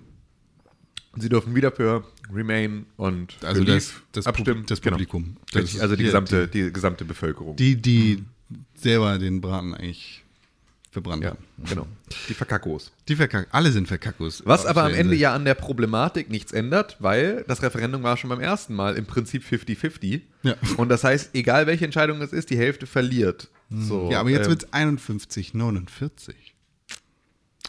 Speaker 3: Sie dürfen wieder für Remain und
Speaker 1: Also
Speaker 3: für
Speaker 1: das-
Speaker 3: Leave
Speaker 1: das Pub-
Speaker 3: abstimmen.
Speaker 1: das
Speaker 3: Genau.
Speaker 1: Publikum. Das
Speaker 3: Richtig,
Speaker 1: ist
Speaker 3: also die
Speaker 1: hier
Speaker 3: gesamte, die gesamte Bevölkerung.
Speaker 1: Die, die selber den Braten eigentlich verbrannt
Speaker 3: ja,
Speaker 1: haben.
Speaker 3: genau. Die Verkackos.
Speaker 1: Die verkack alle sind Verkackos.
Speaker 3: Was aber am Ende ja an der Problematik nichts ändert, weil das Referendum war schon beim ersten Mal im Prinzip 50-50.
Speaker 1: Ja.
Speaker 3: Und das heißt, egal welche Entscheidung es ist, die Hälfte verliert. So,
Speaker 1: Ja, aber jetzt
Speaker 3: ähm,
Speaker 1: wird es 51, 49.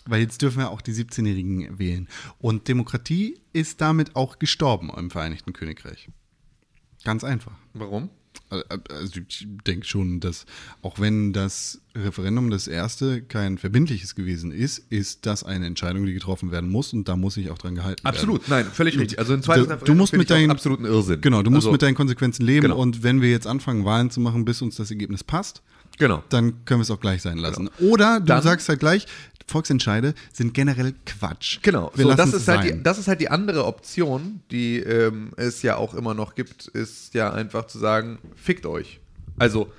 Speaker 1: Weil jetzt dürfen ja auch die 17-Jährigen wählen. Und Demokratie ist damit auch gestorben im Vereinigten Königreich. Ganz einfach.
Speaker 3: Warum?
Speaker 1: Also ich denke schon, dass auch wenn das Referendum das erste kein verbindliches gewesen ist, ist das eine Entscheidung, die getroffen werden muss und da muss sich auch dran gehalten werden.
Speaker 3: Absolut, nein, völlig richtig. Also ein zweites
Speaker 1: Du, du musst mit
Speaker 3: ich
Speaker 1: deinen
Speaker 3: absoluten Irrsinn.
Speaker 1: Genau, du musst
Speaker 3: Also-
Speaker 1: mit deinen Konsequenzen leben
Speaker 3: Genau.
Speaker 1: und wenn wir jetzt anfangen, Wahlen zu machen, bis uns das Ergebnis passt,
Speaker 3: Genau.
Speaker 1: dann können wir es auch gleich sein lassen. Oder du
Speaker 3: Dann-
Speaker 1: sagst halt gleich, Volksentscheide sind generell Quatsch.
Speaker 3: Genau, so, das, ist halt die, das ist halt die andere Option, die ähm, es ja auch immer noch gibt, ist ja einfach zu sagen, fickt euch. Also,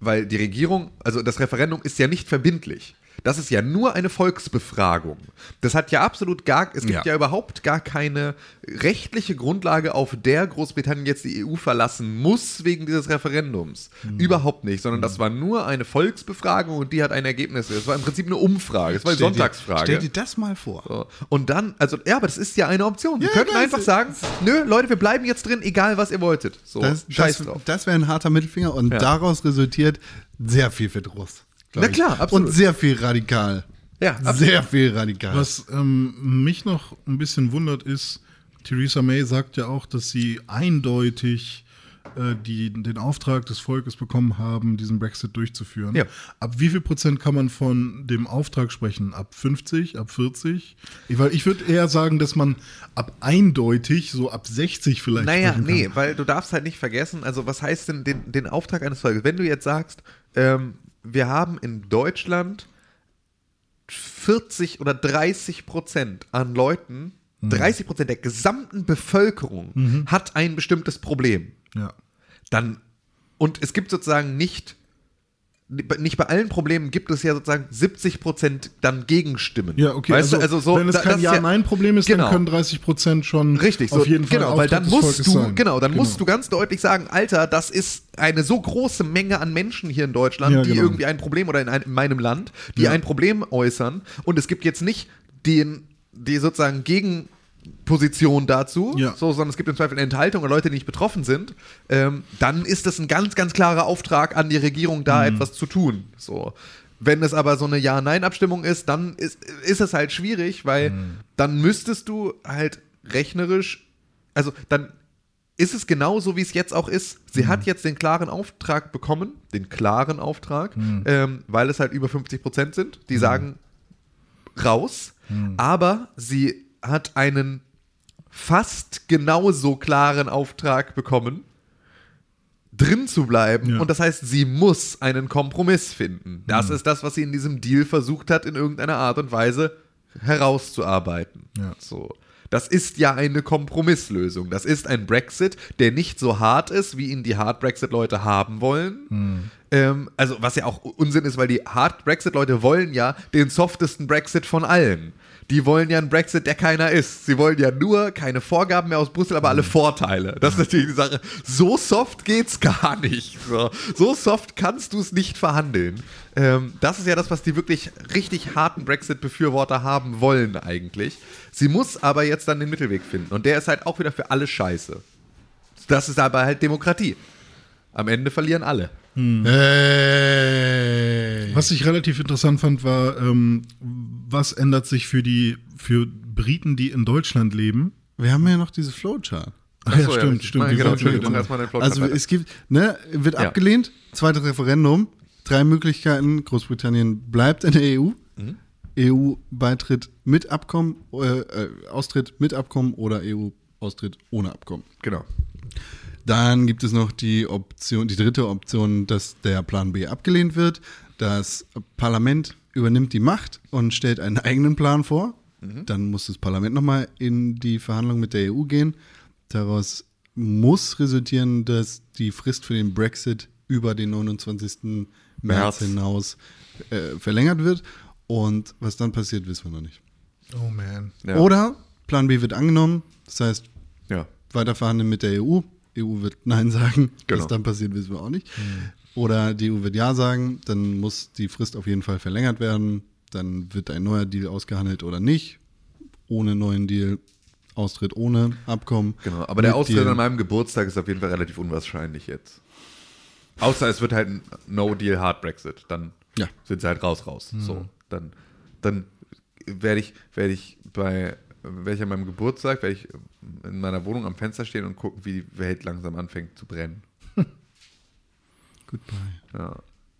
Speaker 3: weil die Regierung, also das Referendum ist ja nicht verbindlich. Das ist ja nur eine Volksbefragung. Das hat ja absolut gar, es gibt
Speaker 1: Ja.
Speaker 3: ja, überhaupt gar keine rechtliche Grundlage, auf der Großbritannien jetzt die EU verlassen muss wegen dieses Referendums.
Speaker 1: Hm.
Speaker 3: Überhaupt nicht, sondern das war nur eine Volksbefragung und die hat ein Ergebnis. Es war im Prinzip eine Umfrage, es war eine
Speaker 1: Stell dir-
Speaker 3: Sonntagsfrage.
Speaker 1: Stell dir das mal vor.
Speaker 3: So. Und dann, also, ja, aber das ist ja eine Option. Sie
Speaker 1: Ja,
Speaker 3: könnten
Speaker 1: klar,
Speaker 3: einfach sagen, nö, Leute, wir bleiben jetzt drin, egal was ihr wolltet. So,
Speaker 1: Das,
Speaker 3: scheiß
Speaker 1: das,
Speaker 3: drauf.
Speaker 1: das wäre ein harter Mittelfinger und
Speaker 3: Ja.
Speaker 1: daraus resultiert sehr viel Verdruss.
Speaker 3: Na
Speaker 1: ich.
Speaker 3: klar, absolut.
Speaker 1: Und sehr viel radikal.
Speaker 3: Ja, absolut.
Speaker 1: Sehr viel radikal.
Speaker 2: Was ähm, mich noch ein bisschen wundert ist, Theresa May sagt ja auch, dass sie eindeutig äh, die, den Auftrag des Volkes bekommen haben, diesen Brexit durchzuführen.
Speaker 3: Ja.
Speaker 2: Ab wie viel Prozent kann man von dem Auftrag sprechen? Ab 50, ab 40? Ich, weil ich würde eher sagen, dass man ab eindeutig, so ab 60 vielleicht
Speaker 3: Naja,
Speaker 2: sprechen kann.
Speaker 3: nee, weil du darfst halt nicht vergessen, also was heißt denn den, den Auftrag eines Volkes? Wenn du jetzt sagst, ähm, wir haben in Deutschland 40 oder 30 Prozent an Leuten,
Speaker 2: Mhm.
Speaker 3: 30 Prozent der gesamten Bevölkerung hat ein bestimmtes Problem.
Speaker 2: Ja.
Speaker 3: dann und es gibt sozusagen nicht nicht bei allen Problemen gibt es ja sozusagen 70 Prozent dann Gegenstimmen.
Speaker 2: Ja, okay.
Speaker 3: Weißt du, also so,
Speaker 2: wenn es kein Ja-Nein-Problem ist,
Speaker 3: Genau.
Speaker 2: dann können 30 Prozent schon
Speaker 3: Richtig,
Speaker 2: auf
Speaker 3: so,
Speaker 2: jeden Fall
Speaker 3: genau, weil dann musst du,
Speaker 2: sein.
Speaker 3: genau, dann musst
Speaker 2: Genau.
Speaker 3: du ganz deutlich sagen, Alter, das ist eine so große Menge an Menschen hier in Deutschland,
Speaker 2: Ja,
Speaker 3: die
Speaker 2: genau.
Speaker 3: irgendwie ein Problem oder in, ein, in meinem Land, die
Speaker 2: Ja.
Speaker 3: ein Problem äußern und es gibt jetzt nicht den, die sozusagen Gegenposition dazu,
Speaker 2: Ja.
Speaker 3: so, sondern es gibt im Zweifel eine Enthaltung oder Leute, die nicht betroffen sind, ähm, dann ist das ein ganz, ganz klarer Auftrag an die Regierung, da
Speaker 2: Mhm.
Speaker 3: etwas zu tun. So. Wenn es aber so eine Ja-Nein-Abstimmung ist, dann ist, ist es halt schwierig, weil
Speaker 2: Mhm.
Speaker 3: dann müsstest du halt rechnerisch, also dann ist es genauso, wie es jetzt auch ist. Sie hat jetzt den klaren Auftrag bekommen, den klaren Auftrag, ähm, weil es halt über 50 Prozent sind, die sagen raus, aber sie hat einen fast genauso klaren Auftrag bekommen, drin zu bleiben.
Speaker 2: Ja.
Speaker 3: Und das heißt, sie muss einen Kompromiss finden. Das ist das, was sie in diesem Deal versucht hat, in irgendeiner Art und Weise herauszuarbeiten.
Speaker 2: Ja.
Speaker 3: So. Das ist ja eine Kompromisslösung. Das ist ein Brexit, der nicht so hart ist, wie ihn die Hard-Brexit-Leute haben wollen. Ähm, also, was ja auch Unsinn ist, weil die Hard-Brexit-Leute wollen ja den softesten Brexit von allen. Die wollen ja einen Brexit, der keiner ist. Sie wollen ja nur keine Vorgaben mehr aus Brüssel, aber alle Vorteile. Das ist natürlich die Sache. So soft geht's gar nicht. So, so soft kannst du es nicht verhandeln. Ähm, das ist ja das, was die wirklich richtig harten Brexit-Befürworter haben wollen eigentlich. Sie muss aber jetzt dann den Mittelweg finden. Und der ist halt auch wieder für alle scheiße. Das ist aber halt Demokratie. Am Ende verlieren alle.
Speaker 1: Hey.
Speaker 2: Was ich relativ interessant fand, war, ähm, was ändert sich für die für Briten, die in Deutschland leben?
Speaker 1: Wir haben ja noch diese Flowchart.
Speaker 2: Ach ja,
Speaker 3: Achso,
Speaker 2: stimmt,
Speaker 3: richtig.
Speaker 2: stimmt. Die
Speaker 3: Genau, Entschuldigung, Plot
Speaker 1: Also es gibt, ne, wird
Speaker 3: Ja.
Speaker 1: abgelehnt, zweites Referendum, drei Möglichkeiten, Großbritannien bleibt in der EU,
Speaker 3: Mhm.
Speaker 1: EU-Beitritt mit Abkommen, äh, äh, Austritt mit Abkommen oder EU-Austritt ohne Abkommen.
Speaker 3: Genau.
Speaker 1: Dann gibt es noch die Option, die dritte Option, dass der Plan B abgelehnt wird. Das Parlament übernimmt die Macht und stellt einen eigenen Plan vor. Dann muss das Parlament nochmal in die Verhandlungen mit der EU gehen. Daraus muss resultieren, dass die Frist für den Brexit über den 29. März
Speaker 3: März.
Speaker 1: hinaus äh, verlängert wird. Und was dann passiert, wissen wir noch nicht.
Speaker 2: Oh man.
Speaker 3: Ja.
Speaker 1: Oder Plan B wird angenommen. Das heißt,
Speaker 3: Ja.
Speaker 1: weiter verhandeln mit der EU. EU wird Nein sagen.
Speaker 3: Genau.
Speaker 1: Was dann passiert, wissen wir auch nicht. Oder die EU wird Ja sagen. Dann muss die Frist auf jeden Fall verlängert werden. Dann wird ein neuer Deal ausgehandelt oder nicht. Ohne neuen Deal. Austritt ohne Abkommen.
Speaker 3: Genau, aber der Austritt
Speaker 1: Deal.
Speaker 3: an meinem Geburtstag ist auf jeden Fall relativ unwahrscheinlich jetzt. Außer es wird halt ein No-Deal Hard Brexit. Dann
Speaker 1: Ja.
Speaker 3: sind sie halt raus, raus. So, dann, dann werde ich, werde ich bei, werde ich an meinem Geburtstag, werde ich in meiner Wohnung am Fenster stehen und gucken, wie die Welt langsam anfängt zu brennen.
Speaker 1: Goodbye.
Speaker 3: Ja.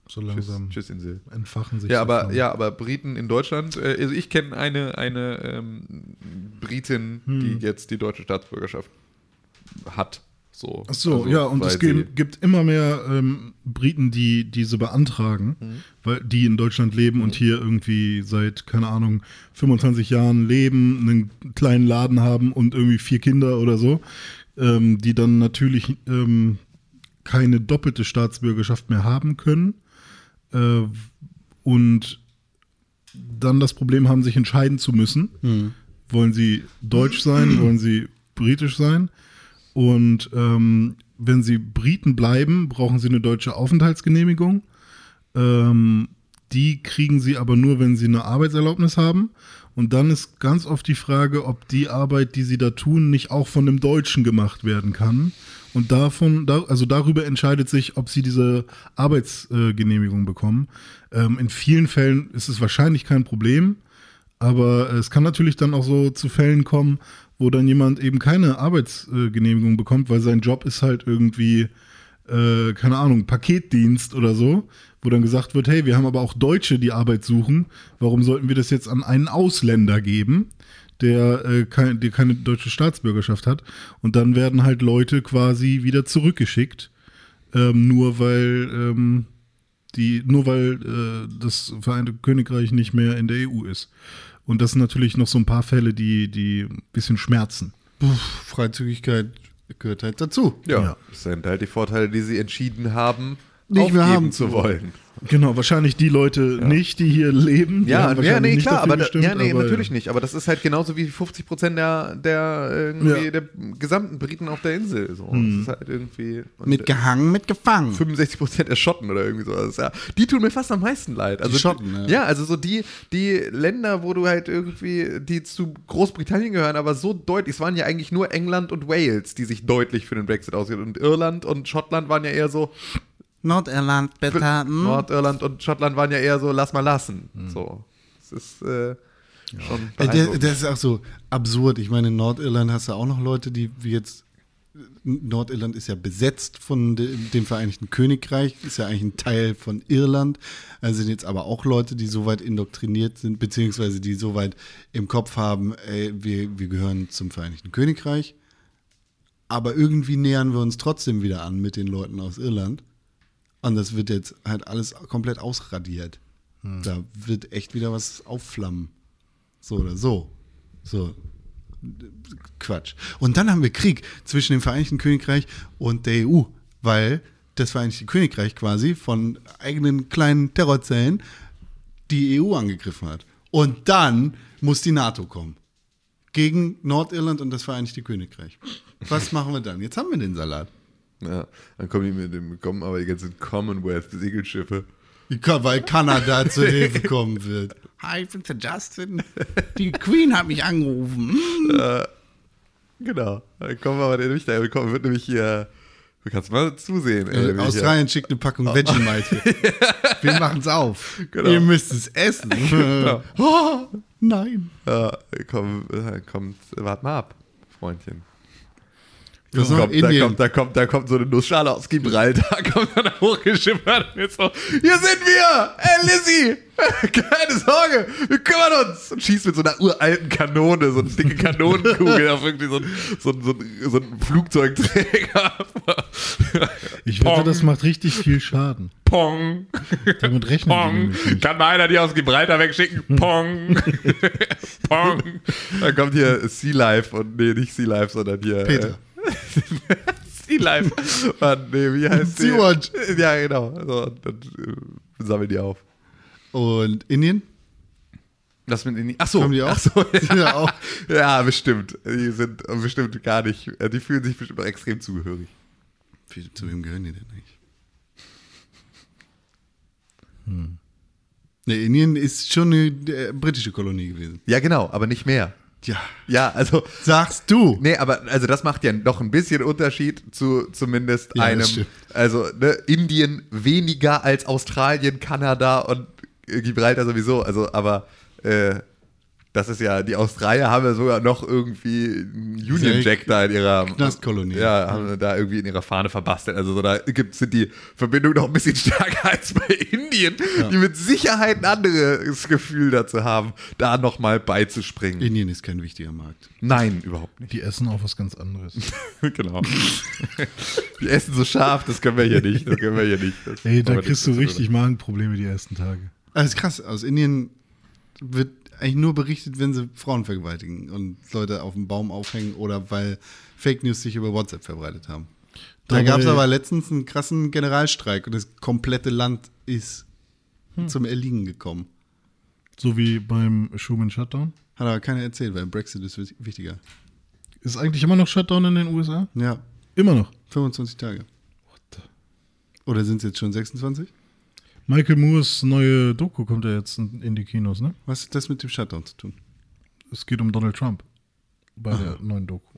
Speaker 2: So
Speaker 3: Tschüss,
Speaker 2: langsam
Speaker 3: tschüss Insel.
Speaker 2: entfachen sich.
Speaker 3: Ja,
Speaker 2: so
Speaker 3: aber ja, aber Briten in Deutschland, äh, also ich kenne eine, eine ähm, Britin,
Speaker 2: Hm.
Speaker 3: die jetzt die deutsche Staatsbürgerschaft hat. So,
Speaker 2: Ach so,
Speaker 3: Also,
Speaker 2: ja, und es gibt, gibt immer mehr ähm, Briten, die diese beantragen,
Speaker 3: Mhm.
Speaker 2: weil die in Deutschland leben und hier irgendwie seit, keine Ahnung, 25 Jahren leben, einen kleinen Laden haben und irgendwie vier Kinder oder so, ähm, die dann natürlich ähm, keine doppelte Staatsbürgerschaft mehr haben können. Äh, und dann das Problem haben, sich entscheiden zu müssen. Wollen sie deutsch sein, wollen sie britisch sein? Und ähm, wenn sie Briten bleiben, brauchen sie eine deutsche Aufenthaltsgenehmigung. Ähm, die kriegen sie aber nur, wenn sie eine Arbeitserlaubnis haben. Und dann ist ganz oft die Frage, ob die Arbeit, die sie da tun, nicht auch von einem Deutschen gemacht werden kann. Und davon, da, also darüber entscheidet sich, ob sie diese Arbeitsgenehmigung bekommen. Ähm, in vielen Fällen ist es wahrscheinlich kein Problem, aber es kann natürlich dann auch so zu Fällen kommen, wo dann jemand eben keine Arbeitsgenehmigung bekommt, weil sein Job ist halt irgendwie, äh, keine Ahnung, Paketdienst oder so, wo dann gesagt wird, hey, wir haben aber auch Deutsche, die Arbeit suchen, warum sollten wir das jetzt an einen Ausländer geben, der, äh, kein, der keine deutsche Staatsbürgerschaft hat? Und dann werden halt Leute quasi wieder zurückgeschickt, ähm, nur weil ähm, die, nur weil äh, das Vereinigte Königreich nicht mehr in der EU ist. Und das sind natürlich noch so ein paar Fälle, die, die ein bisschen schmerzen.
Speaker 1: Puh, Freizügigkeit gehört halt dazu.
Speaker 3: Ja,
Speaker 2: Ja.
Speaker 3: das sind halt die Vorteile, die sie entschieden haben,
Speaker 1: Nicht mehr
Speaker 3: aufgeben
Speaker 1: haben
Speaker 3: zu wollen.
Speaker 2: Genau, wahrscheinlich die Leute nicht, die hier leben. Die
Speaker 3: Ja,
Speaker 2: haben
Speaker 3: ja, nee,
Speaker 2: nicht
Speaker 3: klar,
Speaker 2: dafür
Speaker 3: aber
Speaker 2: gestimmt,
Speaker 3: ja, nee,
Speaker 2: aber,
Speaker 3: natürlich nicht. Aber das ist halt genauso wie 50 Prozent der, der, irgendwie
Speaker 2: Ja.
Speaker 3: der gesamten Briten auf der Insel. So. Das ist halt
Speaker 1: Mit gehangen, mit gefangen.
Speaker 3: 65 Prozent der Schotten oder irgendwie so. Das ist ja, die tun mir fast am meisten leid. Also,
Speaker 1: Schotten, ja.
Speaker 3: ja. also so die, die Länder, wo du halt irgendwie, die zu Großbritannien gehören, aber so deutlich, es waren ja eigentlich nur England und Wales, die sich deutlich für den Brexit ausgehen. Und Irland und Schottland waren ja eher so,
Speaker 1: Nordirland, bitte. hm?
Speaker 3: Nordirland und Schottland waren ja eher so, lass mal lassen. So. Das ist äh, schon
Speaker 1: der, das ist auch so absurd. Ich meine, in Nordirland hast du auch noch Leute, die wie jetzt. Nordirland ist ja besetzt von de, dem Vereinigten Königreich, ist ja eigentlich ein Teil von Irland. Also sind jetzt aber auch Leute, die so weit indoktriniert sind, beziehungsweise die so weit im Kopf haben, ey, wir, wir gehören zum Vereinigten Königreich. Aber irgendwie nähern wir uns trotzdem wieder an mit den Leuten aus Irland. Und das wird jetzt halt alles komplett ausradiert. Da wird echt wieder was aufflammen. So oder so. So. Quatsch. Und dann haben wir Krieg zwischen dem Vereinigten Königreich und der EU, weil das Vereinigte Königreich quasi von eigenen kleinen Terrorzellen die EU angegriffen hat. Und dann muss die NATO kommen. Gegen Nordirland und das Vereinigte Königreich. Was machen wir dann? Jetzt haben wir den Salat.
Speaker 3: Ja, dann kommen die mit dem, kommen aber die ganzen Commonwealth-Segelschiffe.
Speaker 1: Weil Kanada zur Hilfe kommen wird.
Speaker 5: Hi, ich bin der Justin. Die Queen hat mich angerufen.
Speaker 3: Genau. Dann kommen wir aber nämlich, da kommen, wird nämlich hier, du kannst mal zusehen. ey,
Speaker 1: Äh,
Speaker 3: nämlich
Speaker 1: Australien schickt eine Packung Vegemite.
Speaker 4: Wir machen's auf.
Speaker 3: Genau.
Speaker 1: Ihr müsst es essen. oh, nein.
Speaker 3: Ja, komm, äh, kommt, wart mal ab, Freundchen.
Speaker 1: Das noch
Speaker 3: kommt, da, kommt, da, kommt, da kommt so eine Nussschale aus Gibraltar, kommt dann hochgeschippert und jetzt so, hier sind wir! Ey, Lizzie! Keine Sorge, wir kümmern uns! Und schießt mit so einer uralten Kanone, so eine dicke Kanonenkugel auf irgendwie so ein, so so ein, so ein Flugzeugträger.
Speaker 2: Ich wette, das macht richtig viel Schaden.
Speaker 3: Pong!
Speaker 2: Damit rechnen die
Speaker 3: Pong!
Speaker 2: nämlich nicht.
Speaker 3: Kann mal einer die aus Gibraltar wegschicken? Pong! Pong! Dann kommt hier Sea Life und, nee, nicht Sea Life, sondern hier.
Speaker 1: Peter.
Speaker 3: Äh, sea Life. Mann, nee, wie heißt die?
Speaker 1: Sea-Watch.
Speaker 3: Ja, genau. So, dann äh, sammeln die auf.
Speaker 1: Und Indien?
Speaker 3: Das mit in die, ach so,
Speaker 1: Kommen die auch?
Speaker 3: Ach so, ja.
Speaker 1: Ja, auch.
Speaker 3: ja, bestimmt. Die sind bestimmt gar nicht, äh, die fühlen sich bestimmt extrem zugehörig.
Speaker 1: Zu wem gehören die denn eigentlich? Nee, Indien ist schon eine äh, britische Kolonie gewesen.
Speaker 3: Ja, genau, aber nicht mehr.
Speaker 1: Ja.
Speaker 3: Ja, also,
Speaker 1: Sagst du?
Speaker 3: Nee, aber also das macht ja doch ein bisschen Unterschied zu zumindest
Speaker 1: Ja,
Speaker 3: einem. Also ne, Indien weniger als Australien, Kanada und Gibraltar sowieso. Also, aber äh, das ist ja, die Australier haben ja sogar noch irgendwie einen Union Jack da in ihrer
Speaker 1: Knastkolonie.
Speaker 3: Ja, haben da irgendwie in ihrer Fahne verbastelt. Also so, da gibt, sind die Verbindungen noch ein bisschen stärker als bei Indien, die mit Sicherheit ein anderes Gefühl dazu haben, da nochmal beizuspringen.
Speaker 1: Indien ist kein wichtiger Markt.
Speaker 3: Nein, überhaupt nicht.
Speaker 2: Die essen auch was ganz anderes.
Speaker 3: genau. Die essen so scharf, das können wir hier nicht. Das können wir hier nicht. Das
Speaker 2: Ey, da kriegst du
Speaker 3: nichts
Speaker 2: richtig Magenprobleme die ersten Tage.
Speaker 1: Das ist krass. Aus Indien wird eigentlich nur berichtet, wenn sie Frauen vergewaltigen und Leute auf dem Baum aufhängen oder weil Fake News sich über WhatsApp verbreitet haben. Da gab es aber letztens einen krassen Generalstreik und das komplette Land ist zum Erliegen gekommen.
Speaker 2: So wie beim Schumann Shutdown.
Speaker 1: Hat aber keiner erzählt, weil Brexit ist wichtiger.
Speaker 2: Ist eigentlich immer noch Shutdown in den USA?
Speaker 1: Ja,
Speaker 2: Immer noch.
Speaker 1: 25 Tage. Oder sind es jetzt schon 26?
Speaker 2: Michael Moores neue Doku kommt ja jetzt in, die Kinos, ne?
Speaker 1: Was hat das mit dem Shutdown zu tun?
Speaker 2: Es geht um Donald Trump bei der neuen Doku.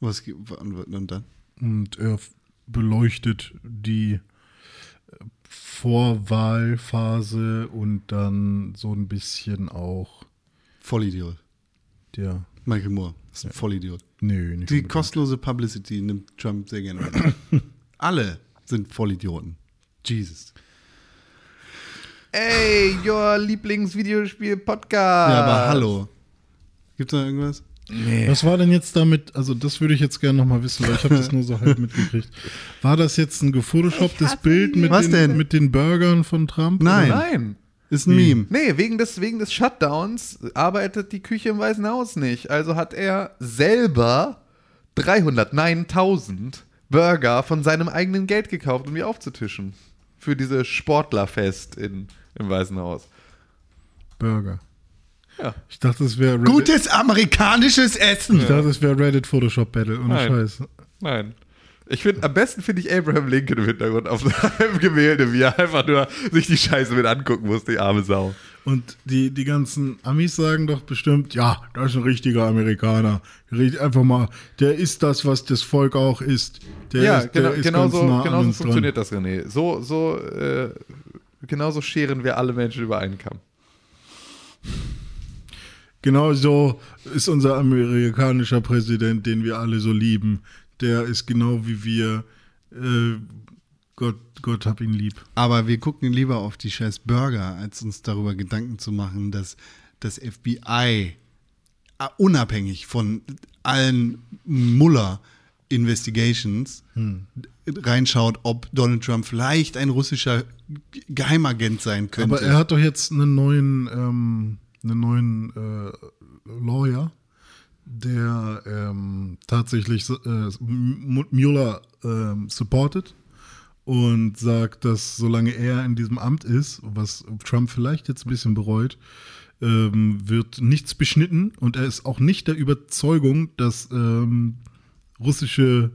Speaker 1: Was ge- wann- und dann?
Speaker 2: Und er beleuchtet die äh, Vorwahlphase und dann so ein bisschen auch
Speaker 1: Vollidiot.
Speaker 2: der.
Speaker 1: Michael Moore ist ein Vollidiot.
Speaker 2: Nö, nicht
Speaker 1: Die
Speaker 2: unbedingt.
Speaker 1: kostenlose Publicity nimmt Trump sehr gerne. an. Alle sind Vollidioten. Jesus.
Speaker 3: Ey, your Lieblingsvideospiel-Podcast.
Speaker 1: Ja, aber hallo. Gibt's noch irgendwas?
Speaker 2: Was war denn jetzt damit? Also, das würde ich jetzt gerne nochmal wissen, weil ich habe das nur so halb mitgekriegt. War das jetzt ein gefotoshopptes Bild mit,
Speaker 1: Was
Speaker 2: den,
Speaker 1: denn?
Speaker 2: mit den Burgern von Trump?
Speaker 1: Nein.
Speaker 3: Nein.
Speaker 1: Ist ein Meme.
Speaker 3: Nee, wegen des, wegen des Shutdowns arbeitet die Küche im Weißen Haus nicht. Also hat er selber 300, nein, 1000 Burger von seinem eigenen Geld gekauft, um die aufzutischen. Für dieses Sportlerfest in, im Weißen Haus.
Speaker 2: Burger.
Speaker 3: Ja.
Speaker 2: Ich dachte, es wäre Reddit,
Speaker 1: Gutes amerikanisches Essen.
Speaker 2: ich dachte, es wäre Reddit Photoshop Battle. Ohne
Speaker 3: Nein.
Speaker 2: Scheiß.
Speaker 3: Nein. Ich finde, am besten finde ich Abraham Lincoln im Hintergrund auf einem Gemälde, wie er einfach nur sich die Scheiße mit angucken muss, die arme Sau.
Speaker 2: Und die, die ganzen Amis sagen doch bestimmt, ja, das ist ein richtiger Amerikaner. Einfach mal, der ist das, was das Volk auch ist. Der
Speaker 3: ja,
Speaker 2: ist,
Speaker 3: genau, genau so,
Speaker 2: nah
Speaker 3: genau so
Speaker 2: uns dran.
Speaker 3: funktioniert das, René. So, so, äh, genau so scheren wir alle Menschen über einen Kamm.
Speaker 2: Genau so ist unser amerikanischer Präsident, den wir alle so lieben. Der ist genau wie wir. Äh, Gott, Gott hab ihn lieb.
Speaker 1: Aber wir gucken lieber auf die scheiß Burger, als uns darüber Gedanken zu machen, dass das FBI äh, unabhängig von allen Muller-Investigations reinschaut, ob Donald Trump vielleicht ein russischer Geheimagent sein könnte.
Speaker 2: Aber er hat doch jetzt einen neuen, ähm, einen neuen äh, Lawyer, der ähm, tatsächlich äh, Mueller ähm, supportet und sagt, dass solange er in diesem Amt ist, was Trump vielleicht jetzt ein bisschen bereut, ähm, wird nichts beschnitten und er ist auch nicht der Überzeugung, dass ähm, russische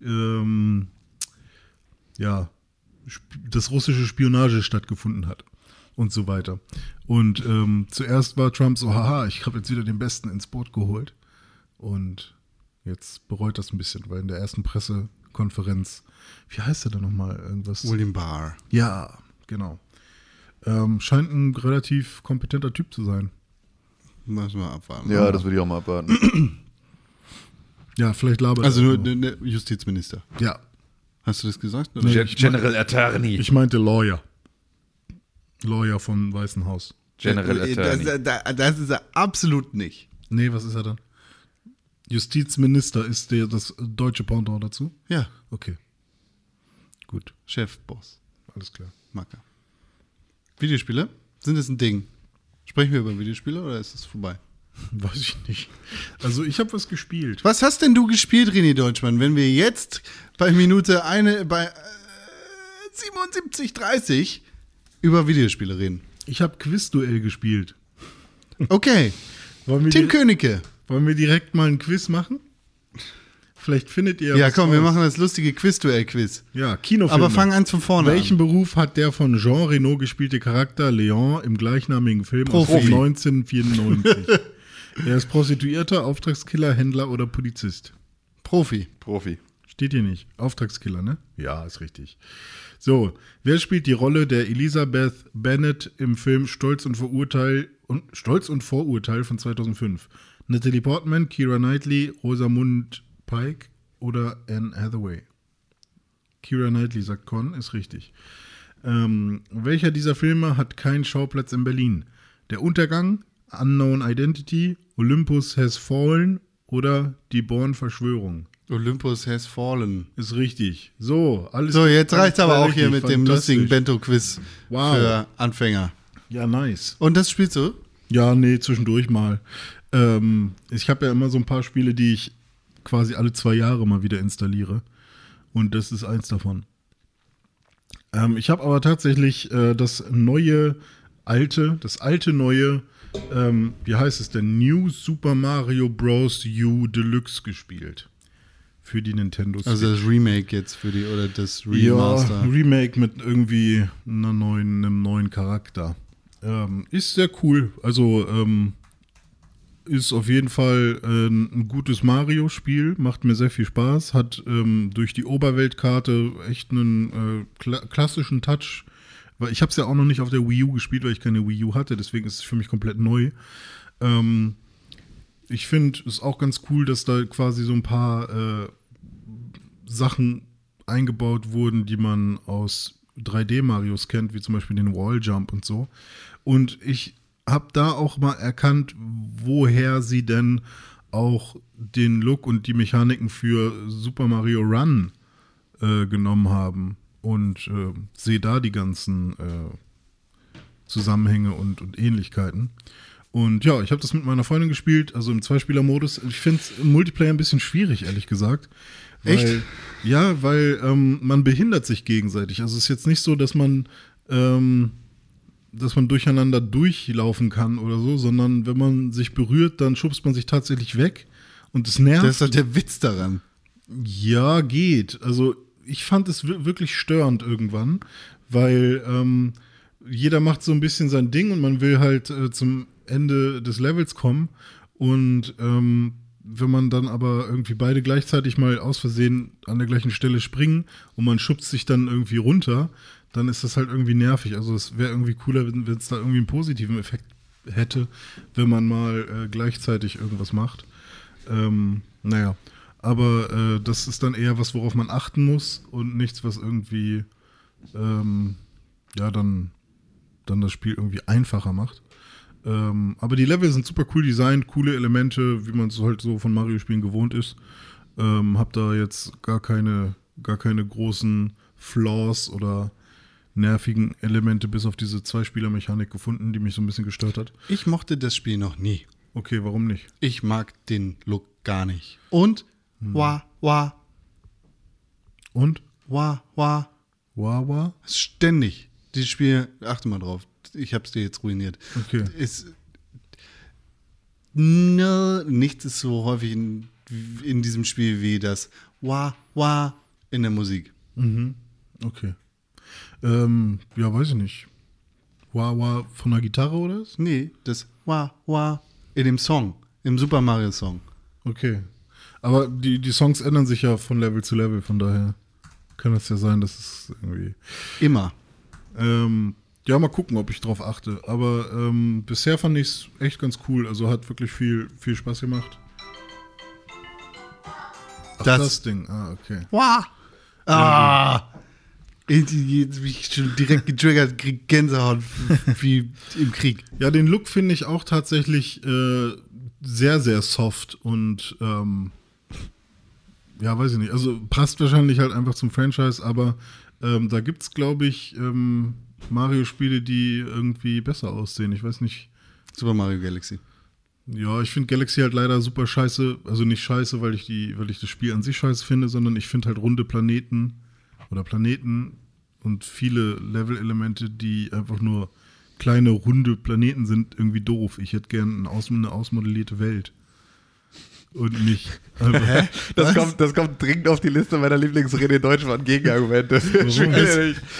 Speaker 2: ähm, ja, dass russische Spionage stattgefunden hat und so weiter. Und ähm, zuerst war Trump so, haha, ich habe jetzt wieder den Besten ins Boot geholt. Und jetzt bereut das ein bisschen, weil in der ersten Pressekonferenz, wie heißt er denn nochmal? Irgendwas?
Speaker 1: William Barr.
Speaker 2: Ja, genau. Ähm, scheint ein relativ kompetenter Typ zu sein.
Speaker 1: Müssen wir abwarten.
Speaker 3: Ja, das würde ich auch mal abwarten.
Speaker 2: Ja, vielleicht labert
Speaker 1: Also nur der der Justizminister.
Speaker 2: Ja,
Speaker 1: Hast du das gesagt? Oder?
Speaker 2: Nee.
Speaker 3: Gen- General Attorney.
Speaker 2: ich meinte Lawyer. Lawyer vom Weißen Haus.
Speaker 3: General
Speaker 1: das,
Speaker 3: Attorney.
Speaker 1: das, das ist er absolut nicht.
Speaker 2: Nee, was ist er dann? Justizminister ist der das deutsche Pendant dazu?
Speaker 1: Ja,
Speaker 2: Okay. Gut,
Speaker 1: Chef, Boss,
Speaker 2: alles klar.
Speaker 1: Macker. Videospiele? Sind das ein Ding? Sprechen wir über Videospiele oder ist es vorbei?
Speaker 2: Weiß ich nicht. Also ich habe was gespielt.
Speaker 1: Was hast denn du gespielt, René Deutschmann, wenn wir jetzt bei Minute eine, bei äh, 77,30 über Videospiele reden?
Speaker 2: Ich habe Quizduell gespielt.
Speaker 1: Okay, Tim Königke.
Speaker 2: Wollen wir direkt mal ein Quiz machen? Vielleicht findet ihr
Speaker 1: Ja,
Speaker 2: was
Speaker 1: komm, wir
Speaker 2: raus.
Speaker 1: machen das lustige Quiz-Duell-Quiz.
Speaker 2: Ja, Kinofilme.
Speaker 1: Aber fang an von vorne
Speaker 2: Welchen
Speaker 1: an.
Speaker 2: Beruf hat der von Jean Reno gespielte Charakter Leon im gleichnamigen Film aus
Speaker 1: Profi.
Speaker 2: 1994? er ist Prostituierter, Auftragskiller, Händler oder Polizist?
Speaker 1: Profi.
Speaker 3: Profi.
Speaker 2: Steht hier nicht. Auftragskiller, ne? Ja, ist richtig. So, wer spielt die Rolle der Elisabeth Bennet im Film Stolz und Verurteil und Stolz und Vorurteil von 2005? Natalie Portman, Kira Knightley, Rosamund Pike oder Anne Hathaway? Kira Knightley sagt Con, ist richtig. Ähm, welcher dieser Filme hat keinen Schauplatz in Berlin? Der Untergang, Unknown Identity, Olympus Has Fallen oder die Born-Verschwörung?
Speaker 1: Olympus has fallen.
Speaker 2: Ist richtig. So, alles
Speaker 1: So, jetzt reicht's aber auch hier mit dem lustigen Bento-Quiz
Speaker 2: Wow.
Speaker 1: für Anfänger.
Speaker 2: Ja, nice.
Speaker 1: Und das spielst du?
Speaker 2: Ja, nee, zwischendurch mal. Ähm, ich habe ja immer so ein paar Spiele, die ich quasi alle zwei Jahre mal wieder installiere. Und das ist eins davon. Ähm, ich habe aber tatsächlich äh, das neue alte, das alte neue, ähm, wie heißt es denn, New Super Mario Bros. U Deluxe gespielt. Für die Nintendo Switch.
Speaker 1: Also das Remake jetzt für die, oder das
Speaker 2: Ja,
Speaker 1: Remaster.
Speaker 2: Remake mit irgendwie einer neuen, einem neuen Charakter. Ähm, ist sehr cool. Also ähm, ist auf jeden Fall äh, ein gutes Mario-Spiel. Macht mir sehr viel Spaß. Hat ähm, durch die Oberweltkarte echt einen äh, kla klassischen Touch. Weil ich habe es ja auch noch nicht auf der Wii U gespielt, weil ich keine Wii U hatte. Deswegen ist es für mich komplett neu. Ähm, ich finde es auch ganz cool, dass da quasi so ein paar äh, Sachen eingebaut wurden, die man aus 3D-Marios kennt, wie zum Beispiel den Walljump und so. Und ich habe da auch mal erkannt, woher sie denn auch den Look und die Mechaniken für Super Mario Run äh, genommen haben. Und äh, sehe da die ganzen äh, Zusammenhänge und, und Ähnlichkeiten. Und ja, ich habe das mit meiner Freundin gespielt, also im Zweispieler-Modus. Ich finde es im Multiplayer ein bisschen schwierig, ehrlich gesagt. Weil,
Speaker 1: Echt?
Speaker 2: Ja, weil ähm, man behindert sich gegenseitig. Also es ist jetzt nicht so, dass man, ähm, dass man durcheinander durchlaufen kann oder so, sondern wenn man sich berührt, dann schubst man sich tatsächlich weg. Und es nervt.
Speaker 1: Das ist doch der Witz daran.
Speaker 2: Ja, geht. Also ich fand es wir- wirklich störend irgendwann, weil ähm, jeder macht so ein bisschen sein Ding und man will halt äh, zum Ende des Levels kommen. Und ähm, wenn man dann aber irgendwie beide gleichzeitig mal aus Versehen an der gleichen Stelle springen und man schubst sich dann irgendwie runter, dann ist das halt irgendwie nervig. Also es wäre irgendwie cooler, wenn es da irgendwie einen positiven Effekt hätte, wenn man mal äh, gleichzeitig irgendwas macht. Ähm, naja, aber äh, das ist dann eher was, worauf man achten muss und nichts, was irgendwie ähm, ja dann, dann das Spiel irgendwie einfacher macht. Ähm, aber die Level sind super cool designt, coole Elemente, wie man es halt so von Mario-Spielen gewohnt ist. Ähm, hab da jetzt gar keine, gar keine großen Flaws oder nervigen Elemente bis auf diese Zwei-Spieler-Mechanik gefunden, die mich so ein bisschen gestört hat.
Speaker 1: Ich mochte das Spiel noch nie.
Speaker 2: Okay, warum nicht?
Speaker 1: Ich mag den Look gar nicht. Und wah, wah,
Speaker 2: Und?
Speaker 1: wah, wah.
Speaker 2: Wawa?
Speaker 1: Ständig. Dieses Spiel, achte mal drauf. Ich hab's dir jetzt ruiniert.
Speaker 2: Okay.
Speaker 1: Ist, ne, nichts ist so häufig in, in diesem Spiel wie das wah, wah in der Musik.
Speaker 2: Okay. Ähm, ja, weiß ich nicht. Wawa von der Gitarre oder was?
Speaker 1: Nee, das wah, wah in dem Song, im Super Mario Song.
Speaker 2: Okay. Aber die, die Songs ändern sich ja von Level zu Level, von daher kann es ja sein, dass es irgendwie.
Speaker 1: Immer.
Speaker 2: Ähm, ja, mal gucken, ob ich drauf achte. Aber ähm, bisher fand ich es echt ganz cool. Also hat wirklich viel, viel Spaß gemacht. Ach,
Speaker 1: Das-
Speaker 2: das, Ding. Ah, okay.
Speaker 1: Wah. Ah. Bin ich schon direkt getriggert, krieg Gänsehaut wie im Krieg.
Speaker 2: Ja, den Look finde ich auch tatsächlich äh, sehr, sehr soft und ähm, ja, weiß ich nicht. Also passt wahrscheinlich halt einfach zum Franchise, aber ähm, da gibt es, glaube ich, ähm, Mario-Spiele, die irgendwie besser aussehen. Ich weiß nicht.
Speaker 1: Super Mario Galaxy.
Speaker 2: Ja, ich finde Galaxy halt leider super scheiße. Also nicht scheiße, weil ich die, weil ich das Spiel an sich scheiße finde, sondern ich finde halt runde Planeten oder Planeten und viele Level-Elemente, die einfach nur kleine runde Planeten sind, irgendwie doof. Ich hätte gern eine, aus, eine ausmodellierte Welt. Und nicht.
Speaker 3: Das kommt, das kommt dringend auf die Liste meiner Lieblingsrede in Deutschland Gegenargumente.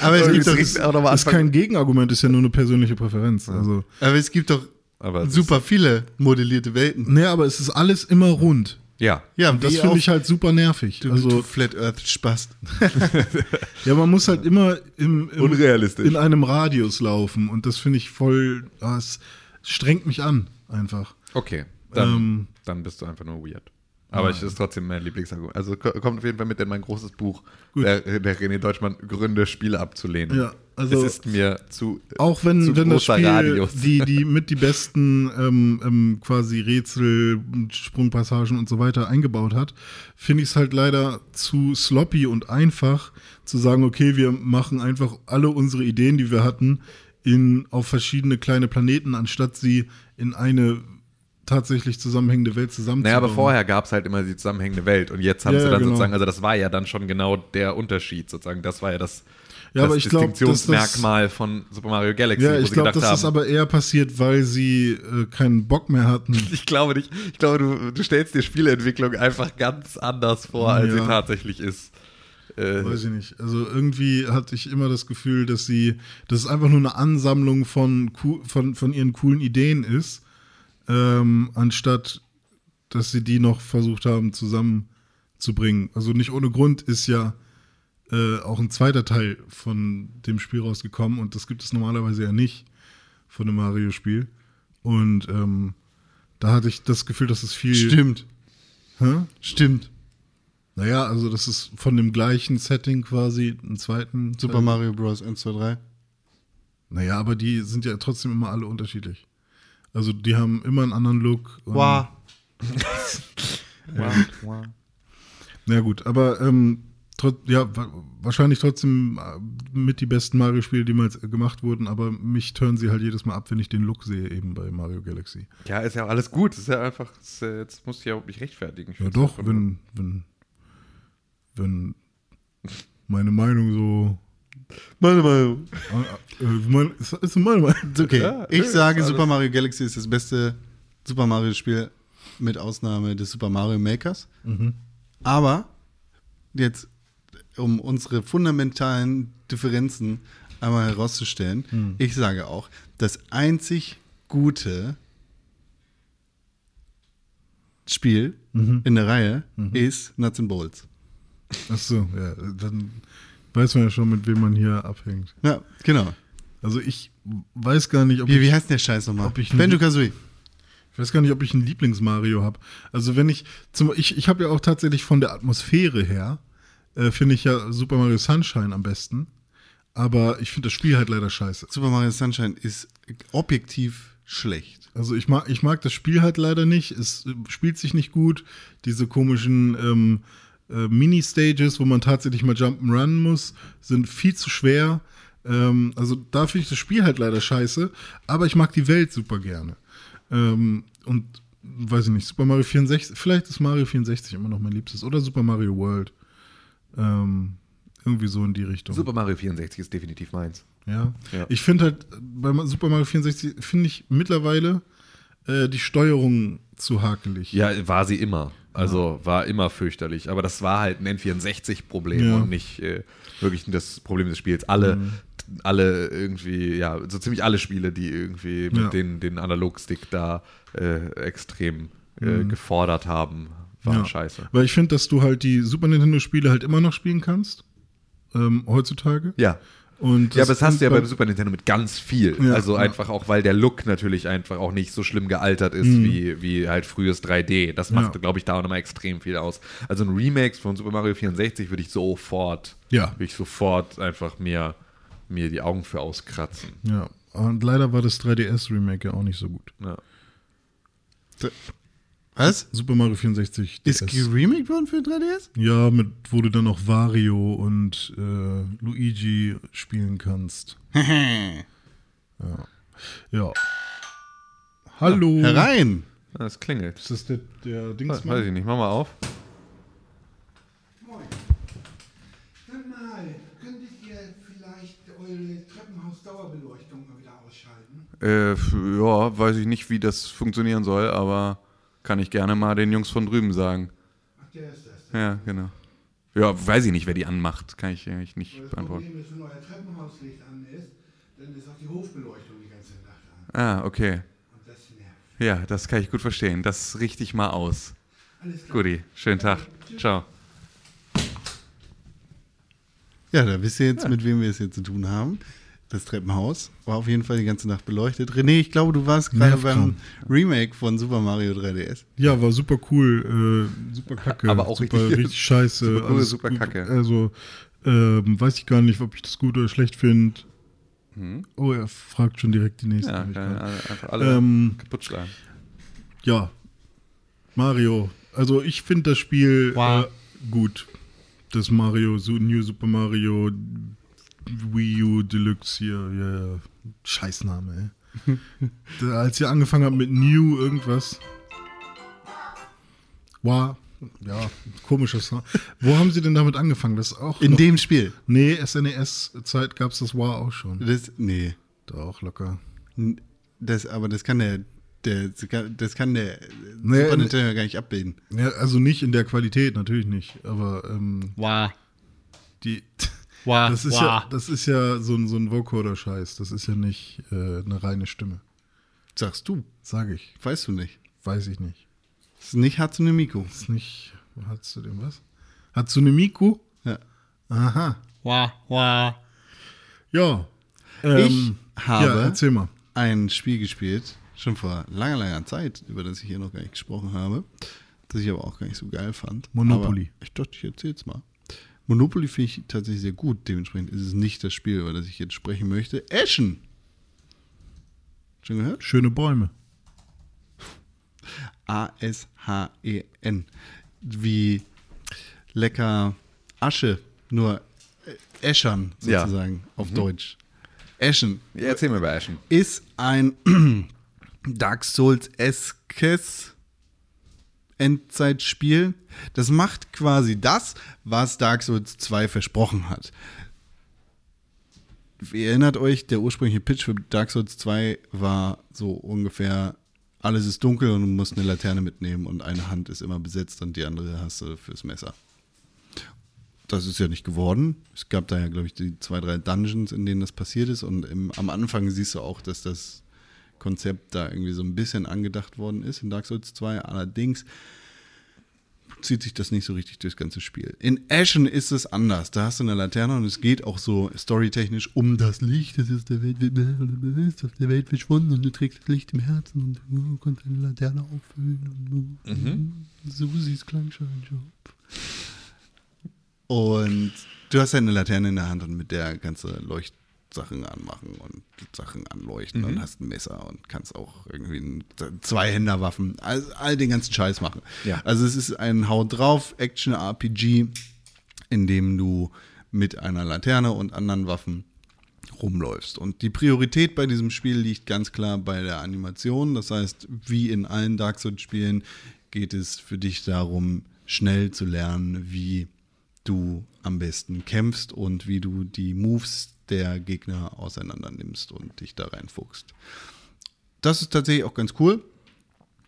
Speaker 1: Aber es gibt doch-
Speaker 2: ist
Speaker 3: anfangen.
Speaker 2: kein Gegenargument, ist ja nur eine persönliche Präferenz. Also,
Speaker 1: Aber es gibt doch
Speaker 3: Aber
Speaker 1: super viele modellierte Welten.
Speaker 2: naja, aber es ist alles immer rund.
Speaker 3: Ja.
Speaker 1: Ja,
Speaker 2: das finde ich halt super nervig.
Speaker 1: Du,
Speaker 2: also,
Speaker 1: du Flat Earth Spast.
Speaker 2: Ja, man muss halt immer im, im,
Speaker 3: Unrealistisch.
Speaker 2: in einem Radius laufen und das finde ich voll, ah, es strengt mich an, einfach.
Speaker 3: Okay, dann,
Speaker 2: Ähm.
Speaker 3: dann bist du einfach nur weird. Aber ich ist trotzdem mein Lieblingsargument. Also ko- kommt auf jeden Fall mit in mein großes Buch,
Speaker 2: Gut.
Speaker 3: der, der René Deutschmann, Gründe, Spiele abzulehnen.
Speaker 2: Ja, also-
Speaker 3: es ist mir zu
Speaker 2: Auch wenn,
Speaker 3: zu
Speaker 2: wenn das Spiel
Speaker 3: Radius.
Speaker 2: die, die mit die besten ähm, ähm, quasi Rätsel, Sprungpassagen und so weiter eingebaut hat, finde ich es halt leider zu sloppy und einfach zu sagen, okay, wir machen einfach alle unsere Ideen, die wir hatten, in, auf verschiedene kleine Planeten, anstatt sie in eine tatsächlich zusammenhängende Welt zusammenzubauen.
Speaker 3: Naja, aber vorher gab es halt immer die zusammenhängende Welt und jetzt haben
Speaker 2: Ja,
Speaker 3: sie dann
Speaker 2: genau.
Speaker 3: sozusagen, also das war ja dann schon genau der Unterschied sozusagen. Das war ja das,
Speaker 2: Ja,
Speaker 3: das
Speaker 2: dass das-
Speaker 3: Distinktionsmerkmal von Super Mario Galaxy,
Speaker 2: Ja, ich glaube, das ist
Speaker 3: haben.
Speaker 2: aber eher passiert, weil sie äh, keinen Bock mehr hatten.
Speaker 3: ich glaube nicht. Ich glaube, du, du stellst dir Spieleentwicklung einfach ganz anders vor, als
Speaker 2: Ja.
Speaker 3: sie tatsächlich ist. Äh,
Speaker 2: Weiß ich nicht. Also irgendwie hatte ich immer das Gefühl, dass sie, dass es einfach nur eine Ansammlung von, von, von ihren coolen Ideen ist, ähm, anstatt dass sie die noch versucht haben zusammenzubringen. Also nicht ohne Grund ist ja äh, auch ein zweiter Teil von dem Spiel rausgekommen und das gibt es normalerweise ja nicht von einem Mario-Spiel. Und ähm, da hatte ich das Gefühl, dass es viel.
Speaker 1: Stimmt.
Speaker 2: Hä?
Speaker 1: Stimmt.
Speaker 2: Naja, also das ist von dem gleichen Setting quasi einen zweiten.
Speaker 1: Super
Speaker 2: Teil.
Speaker 1: Mario Bros. 1, 2, 3.
Speaker 2: Naja, aber die sind ja trotzdem immer alle unterschiedlich. Also die haben immer einen anderen Look. und-
Speaker 1: Wow.
Speaker 2: Na ja, gut, aber ähm, ja, wa wahrscheinlich trotzdem äh, mit die besten Mario-Spiele, die mal gemacht wurden, aber mich turnen sie halt jedes Mal ab, wenn ich den Look sehe, eben bei Mario Galaxy.
Speaker 3: ja, ist ja auch alles gut. Ist ja einfach, ist, äh, jetzt musst du ja auch nicht rechtfertigen. Ich
Speaker 2: Ja doch, wenn, wenn, wenn meine Meinung so.
Speaker 3: Meine Meinung.
Speaker 2: Äh, äh, mein, ist, meine Meinung.
Speaker 1: Okay,
Speaker 3: Ja,
Speaker 1: ich sage, Super Mario Galaxy ist das beste Super Mario-Spiel mit Ausnahme des Super Mario Makers. Aber jetzt, um unsere fundamentalen Differenzen einmal herauszustellen, ich sage auch, das einzig gute Spiel in der Reihe ist Nuts and Bolts.
Speaker 2: Achso, ja, dann weiß man ja schon, mit wem man hier abhängt.
Speaker 1: Ja, genau.
Speaker 2: Also ich weiß gar nicht, ob
Speaker 1: Wie,
Speaker 2: ich,
Speaker 1: wie heißt denn der Scheiß nochmal? Banjo Kazooie.
Speaker 2: ich weiß gar nicht, ob ich einen Lieblings-Mario habe. Also wenn ich zum ich, ich habe ja auch tatsächlich von der Atmosphäre her äh, finde ich ja Super Mario Sunshine am besten. Aber ich finde das Spiel halt leider scheiße.
Speaker 1: Super Mario Sunshine ist objektiv schlecht.
Speaker 2: Also ich mag, ich mag das Spiel halt leider nicht. Es spielt sich nicht gut. Diese komischen ähm, äh, Mini-Stages, wo man tatsächlich mal Jump'n'Run muss, sind viel zu schwer. Ähm, also da finde ich das Spiel halt leider scheiße. Aber ich mag die Welt super gerne. Ähm, und weiß ich nicht, Super Mario 64, vielleicht ist Mario 64 immer noch mein Liebstes. Oder Super Mario World. Ähm, irgendwie so in die Richtung.
Speaker 3: Super Mario 64 ist definitiv meins.
Speaker 2: Ja.
Speaker 3: Ja.
Speaker 2: Ich finde halt, bei Super Mario 64 finde ich mittlerweile äh, die Steuerung zu hakelig.
Speaker 3: Ja, war sie immer. Also war immer fürchterlich. Aber das war halt ein N64-Problem
Speaker 2: Ja.
Speaker 3: und nicht äh, wirklich das Problem des Spiels. Alle, alle irgendwie, ja, so ziemlich alle Spiele, die irgendwie mit
Speaker 2: Ja.
Speaker 3: den, den Analogstick da äh, extrem äh, gefordert haben, waren
Speaker 2: Ja.
Speaker 3: scheiße.
Speaker 2: Weil ich finde, dass du halt die Super Nintendo-Spiele halt immer noch spielen kannst. Ähm, heutzutage.
Speaker 3: Ja.
Speaker 2: Und
Speaker 3: Ja, aber das hast du ja beim Super Nintendo mit ganz viel.
Speaker 2: Ja,
Speaker 3: also
Speaker 2: ja.
Speaker 3: einfach auch, weil der Look natürlich einfach auch nicht so schlimm gealtert ist wie, wie halt frühes 3D. Das macht,
Speaker 2: Ja.
Speaker 3: glaube ich, da auch nochmal extrem viel aus. Also ein Remake von Super Mario 64 würde ich sofort,
Speaker 2: Ja.
Speaker 3: würde ich sofort einfach mir, mir die Augen für auskratzen.
Speaker 2: Ja. Und leider war das 3DS-Remake ja auch nicht so gut.
Speaker 3: Ja.
Speaker 1: Was?
Speaker 2: Super Mario 64
Speaker 1: Ist
Speaker 2: DS.
Speaker 1: geremaked worden für 3DS?
Speaker 2: Ja, mit, wo du dann auch Wario und äh, Luigi spielen kannst. Ja. Hallo.
Speaker 1: Herein!
Speaker 3: Das klingelt.
Speaker 2: Ist das der, der
Speaker 3: Weiß
Speaker 2: Dingsmann?
Speaker 3: ich nicht, mach mal auf.
Speaker 4: Sag mal, könntet ihr vielleicht eure Treppenhaus-Dauerbeleuchtung mal wieder ausschalten?
Speaker 3: Äh, ja, weiß ich nicht, wie das funktionieren soll, aber kann ich gerne mal den Jungs von drüben sagen.
Speaker 4: Ach, der ist das.
Speaker 3: Ja, genau. Ja, weiß ich nicht, wer die anmacht. Kann ich eigentlich nicht
Speaker 4: Das
Speaker 3: beantworten.
Speaker 4: Problem ist, wenn euer Treppenhauslicht an ist, dann ist auch die Hofbeleuchtung die ganze Nacht an.
Speaker 3: Ah, okay.
Speaker 4: Und das nervt.
Speaker 3: Ja, das kann ich gut verstehen. Das richte ich mal aus.
Speaker 4: Alles klar.
Speaker 3: Guti, schönen Tag. Ciao.
Speaker 1: Ja, da wisst ihr jetzt, mit wem wir es hier zu tun haben. Das Treppenhaus war auf jeden Fall die ganze Nacht beleuchtet. René, ich glaube, du warst gerade beim Remake von Super Mario 3DS.
Speaker 2: Ja, war super cool, äh, super kacke.
Speaker 3: Aber auch
Speaker 2: super,
Speaker 3: richtig-
Speaker 2: richtig scheiße.
Speaker 3: super cool,
Speaker 2: alles
Speaker 3: super
Speaker 2: gut.
Speaker 3: kacke.
Speaker 2: Also, ähm, weiß ich gar nicht, ob ich das gut oder schlecht finde. Oh, er fragt schon direkt die nächste.
Speaker 3: Hm? Ja,
Speaker 2: ich
Speaker 3: kann
Speaker 2: grad.
Speaker 3: einfach alle
Speaker 2: Ähm,
Speaker 3: kaputt schlagen.
Speaker 2: ja, Mario. Also, ich finde das Spiel
Speaker 1: Wow.
Speaker 2: äh, gut. Das Mario, so New Super Mario Wii U Deluxe hier. Ja, ja. Scheißname, ey. da, als ihr angefangen habt mit New irgendwas, War, ja, komisches Sound. Wo haben sie denn damit angefangen? Das auch
Speaker 1: In
Speaker 2: noch,
Speaker 1: dem Spiel.
Speaker 2: Nee, SNES-Zeit gab es das War auch schon.
Speaker 1: Das, nee.
Speaker 2: Doch, locker.
Speaker 1: Das, aber das kann der, der das kann- der
Speaker 2: Nee,
Speaker 1: Super. Nintendo ja gar nicht abbilden.
Speaker 2: Ja, also nicht in der Qualität, natürlich nicht. Aber ähm,
Speaker 5: Wow.
Speaker 2: die.
Speaker 5: Wow.
Speaker 2: Das ist,
Speaker 5: wow.
Speaker 2: ja, das ist ja so ein, so ein Vocoder-Scheiß. Das ist ja nicht äh, eine reine Stimme.
Speaker 1: Sagst du.
Speaker 2: Sage ich.
Speaker 1: Weißt du nicht.
Speaker 2: Weiß ich nicht.
Speaker 1: Das ist nicht Hatsune Miku.
Speaker 2: Ist nicht. Hast du denn was? Hatsune Miku?
Speaker 1: Ja.
Speaker 2: Aha.
Speaker 5: wow. Wow.
Speaker 2: Ja.
Speaker 1: Ich habe-
Speaker 2: Ja, erzähl mal.
Speaker 1: Ein Spiel gespielt, schon vor langer, langer Zeit, über das ich hier noch gar nicht gesprochen habe, das ich aber auch gar nicht so geil fand.
Speaker 2: Monopoly.
Speaker 1: Aber ich dachte, ich erzähl's mal. Monopoly finde ich tatsächlich sehr gut. Dementsprechend ist es nicht das Spiel, über das ich jetzt sprechen möchte. Eschen. Schon gehört?
Speaker 2: Schöne Bäume.
Speaker 1: A-S-H-E-N. E Wie lecker Asche, nur äh, Eschern
Speaker 3: Ja.
Speaker 1: sozusagen auf Deutsch. Eschen
Speaker 3: Ja, erzähl mir über Ashen.
Speaker 1: ist ein Dark Souls-eskes Endzeitspiel. Das macht quasi das, was Dark Souls 2 versprochen hat. Ihr erinnert euch, der ursprüngliche Pitch für Dark Souls 2 war so ungefähr, alles ist dunkel und du musst eine Laterne mitnehmen und eine Hand ist immer besetzt und die andere hast du fürs Messer. Das ist ja nicht geworden. Es gab da ja, glaube ich, die zwei, drei Dungeons, in denen das passiert ist. Und im, am Anfang siehst du auch, dass das Konzept da irgendwie so ein bisschen angedacht worden ist in Dark Souls 2. Allerdings zieht sich das nicht so richtig durchs ganze Spiel. In Ashen ist es anders. Da hast du eine Laterne und es geht auch so storytechnisch um das Licht. Das ist der Welt, ist aus der Welt verschwunden und du trägst das Licht im Herzen und du kannst eine Laterne auffüllen. Und so Susis Klangscheinjob. Und du hast ja eine Laterne in der Hand und mit der kannst du Leuchtsachen anmachen und Sachen anleuchten und hast ein Messer und kannst auch irgendwie Zweihänderwaffen, all, all den ganzen Scheiß machen.
Speaker 3: Ja.
Speaker 1: Also es ist ein Haut drauf Action-RPG, in dem du mit einer Laterne und anderen Waffen rumläufst. Und die Priorität bei diesem Spiel liegt ganz klar bei der Animation. Das heißt, wie in allen Dark Souls-Spielen geht es für dich darum, schnell zu lernen, wie du am besten kämpfst und wie du die Moves der Gegner auseinander nimmst und dich da reinfuchst. Das ist tatsächlich auch ganz cool.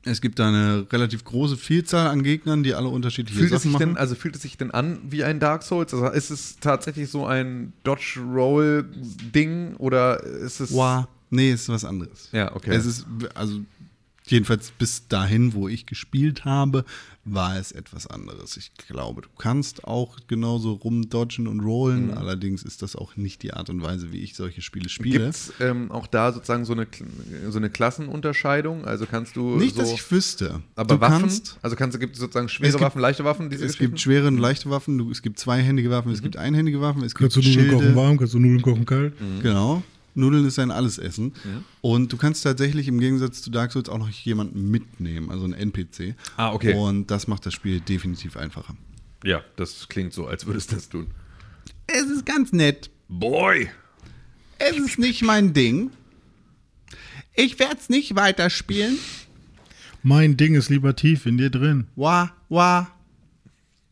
Speaker 1: Es gibt da eine relativ große Vielzahl an Gegnern, die alle unterschiedliche
Speaker 3: Fühlt
Speaker 1: Sachen machen.
Speaker 3: denn, also fühlt es sich denn an wie ein Dark Souls? Also ist es tatsächlich so ein Dodge-Roll-Ding oder ist es.
Speaker 1: Wow. Nee, ist was anderes.
Speaker 3: Ja, okay.
Speaker 1: Es ist, also jedenfalls bis dahin, wo ich gespielt habe, war es etwas anderes. Ich glaube, du kannst auch genauso rumdodgen und rollen,
Speaker 3: Mhm.
Speaker 1: allerdings ist das auch nicht die Art und Weise, wie ich solche Spiele spiele.
Speaker 3: Gibt es ähm, auch da sozusagen so eine, so eine Klassenunterscheidung? Also kannst du.
Speaker 1: nicht,
Speaker 3: so,
Speaker 1: dass ich wüsste.
Speaker 3: aber
Speaker 1: du
Speaker 3: Waffen?
Speaker 1: kannst,
Speaker 3: also kannst du, gibt es sozusagen schwere
Speaker 1: Es gibt-
Speaker 3: Waffen, leichte Waffen, diese
Speaker 1: es gibt schwere und leichte Waffen, du, es gibt zweihändige Waffen, es gibt einhändige Waffen, es gibt
Speaker 2: Kannst du Nudeln kochen warm, kannst du Nudeln kochen kalt?
Speaker 1: Genau. Nudeln ist ein Allesessen. Und du kannst tatsächlich im Gegensatz zu Dark Souls auch noch jemanden mitnehmen, also einen NPC.
Speaker 3: Ah, okay.
Speaker 1: Und das macht das Spiel definitiv einfacher.
Speaker 3: Ja, das klingt so, als würdest du das tun.
Speaker 1: Es ist ganz nett.
Speaker 3: Boy!
Speaker 1: Es ist nicht mein Ding. Ich werde es nicht weiterspielen.
Speaker 2: Mein Ding ist lieber tief in dir drin.
Speaker 1: Wah, wah.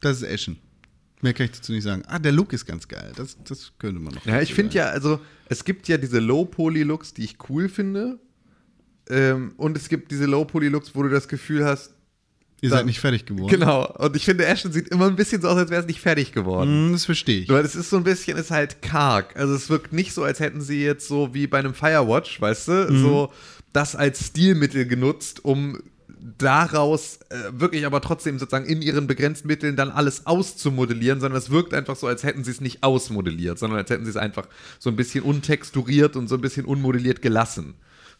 Speaker 1: Das ist Ashen. Mehr kann ich dazu nicht sagen. Ah, der Look ist ganz geil. Das, das könnte man noch.
Speaker 3: Ja, ich finde ja, also es gibt ja diese Low-Poly-Looks, die ich cool finde. Ähm, und es gibt diese Low-Poly-Looks, wo du das Gefühl hast,
Speaker 1: Ihr
Speaker 3: dann-
Speaker 1: seid nicht fertig geworden.
Speaker 3: genau. Und ich finde, Ashton sieht immer ein bisschen so aus, als wäre es nicht fertig geworden.
Speaker 1: Hm, Das verstehe ich.
Speaker 3: Weil es ist so ein bisschen, ist halt karg. Also es wirkt nicht so, als hätten sie jetzt so wie bei einem Firewatch, weißt du, so das als Stilmittel genutzt, um daraus äh, wirklich aber trotzdem sozusagen in ihren begrenzten Mitteln dann alles auszumodellieren, sondern es wirkt einfach so, als hätten sie es nicht ausmodelliert, sondern als hätten sie es einfach so ein bisschen untexturiert und so ein bisschen unmodelliert gelassen.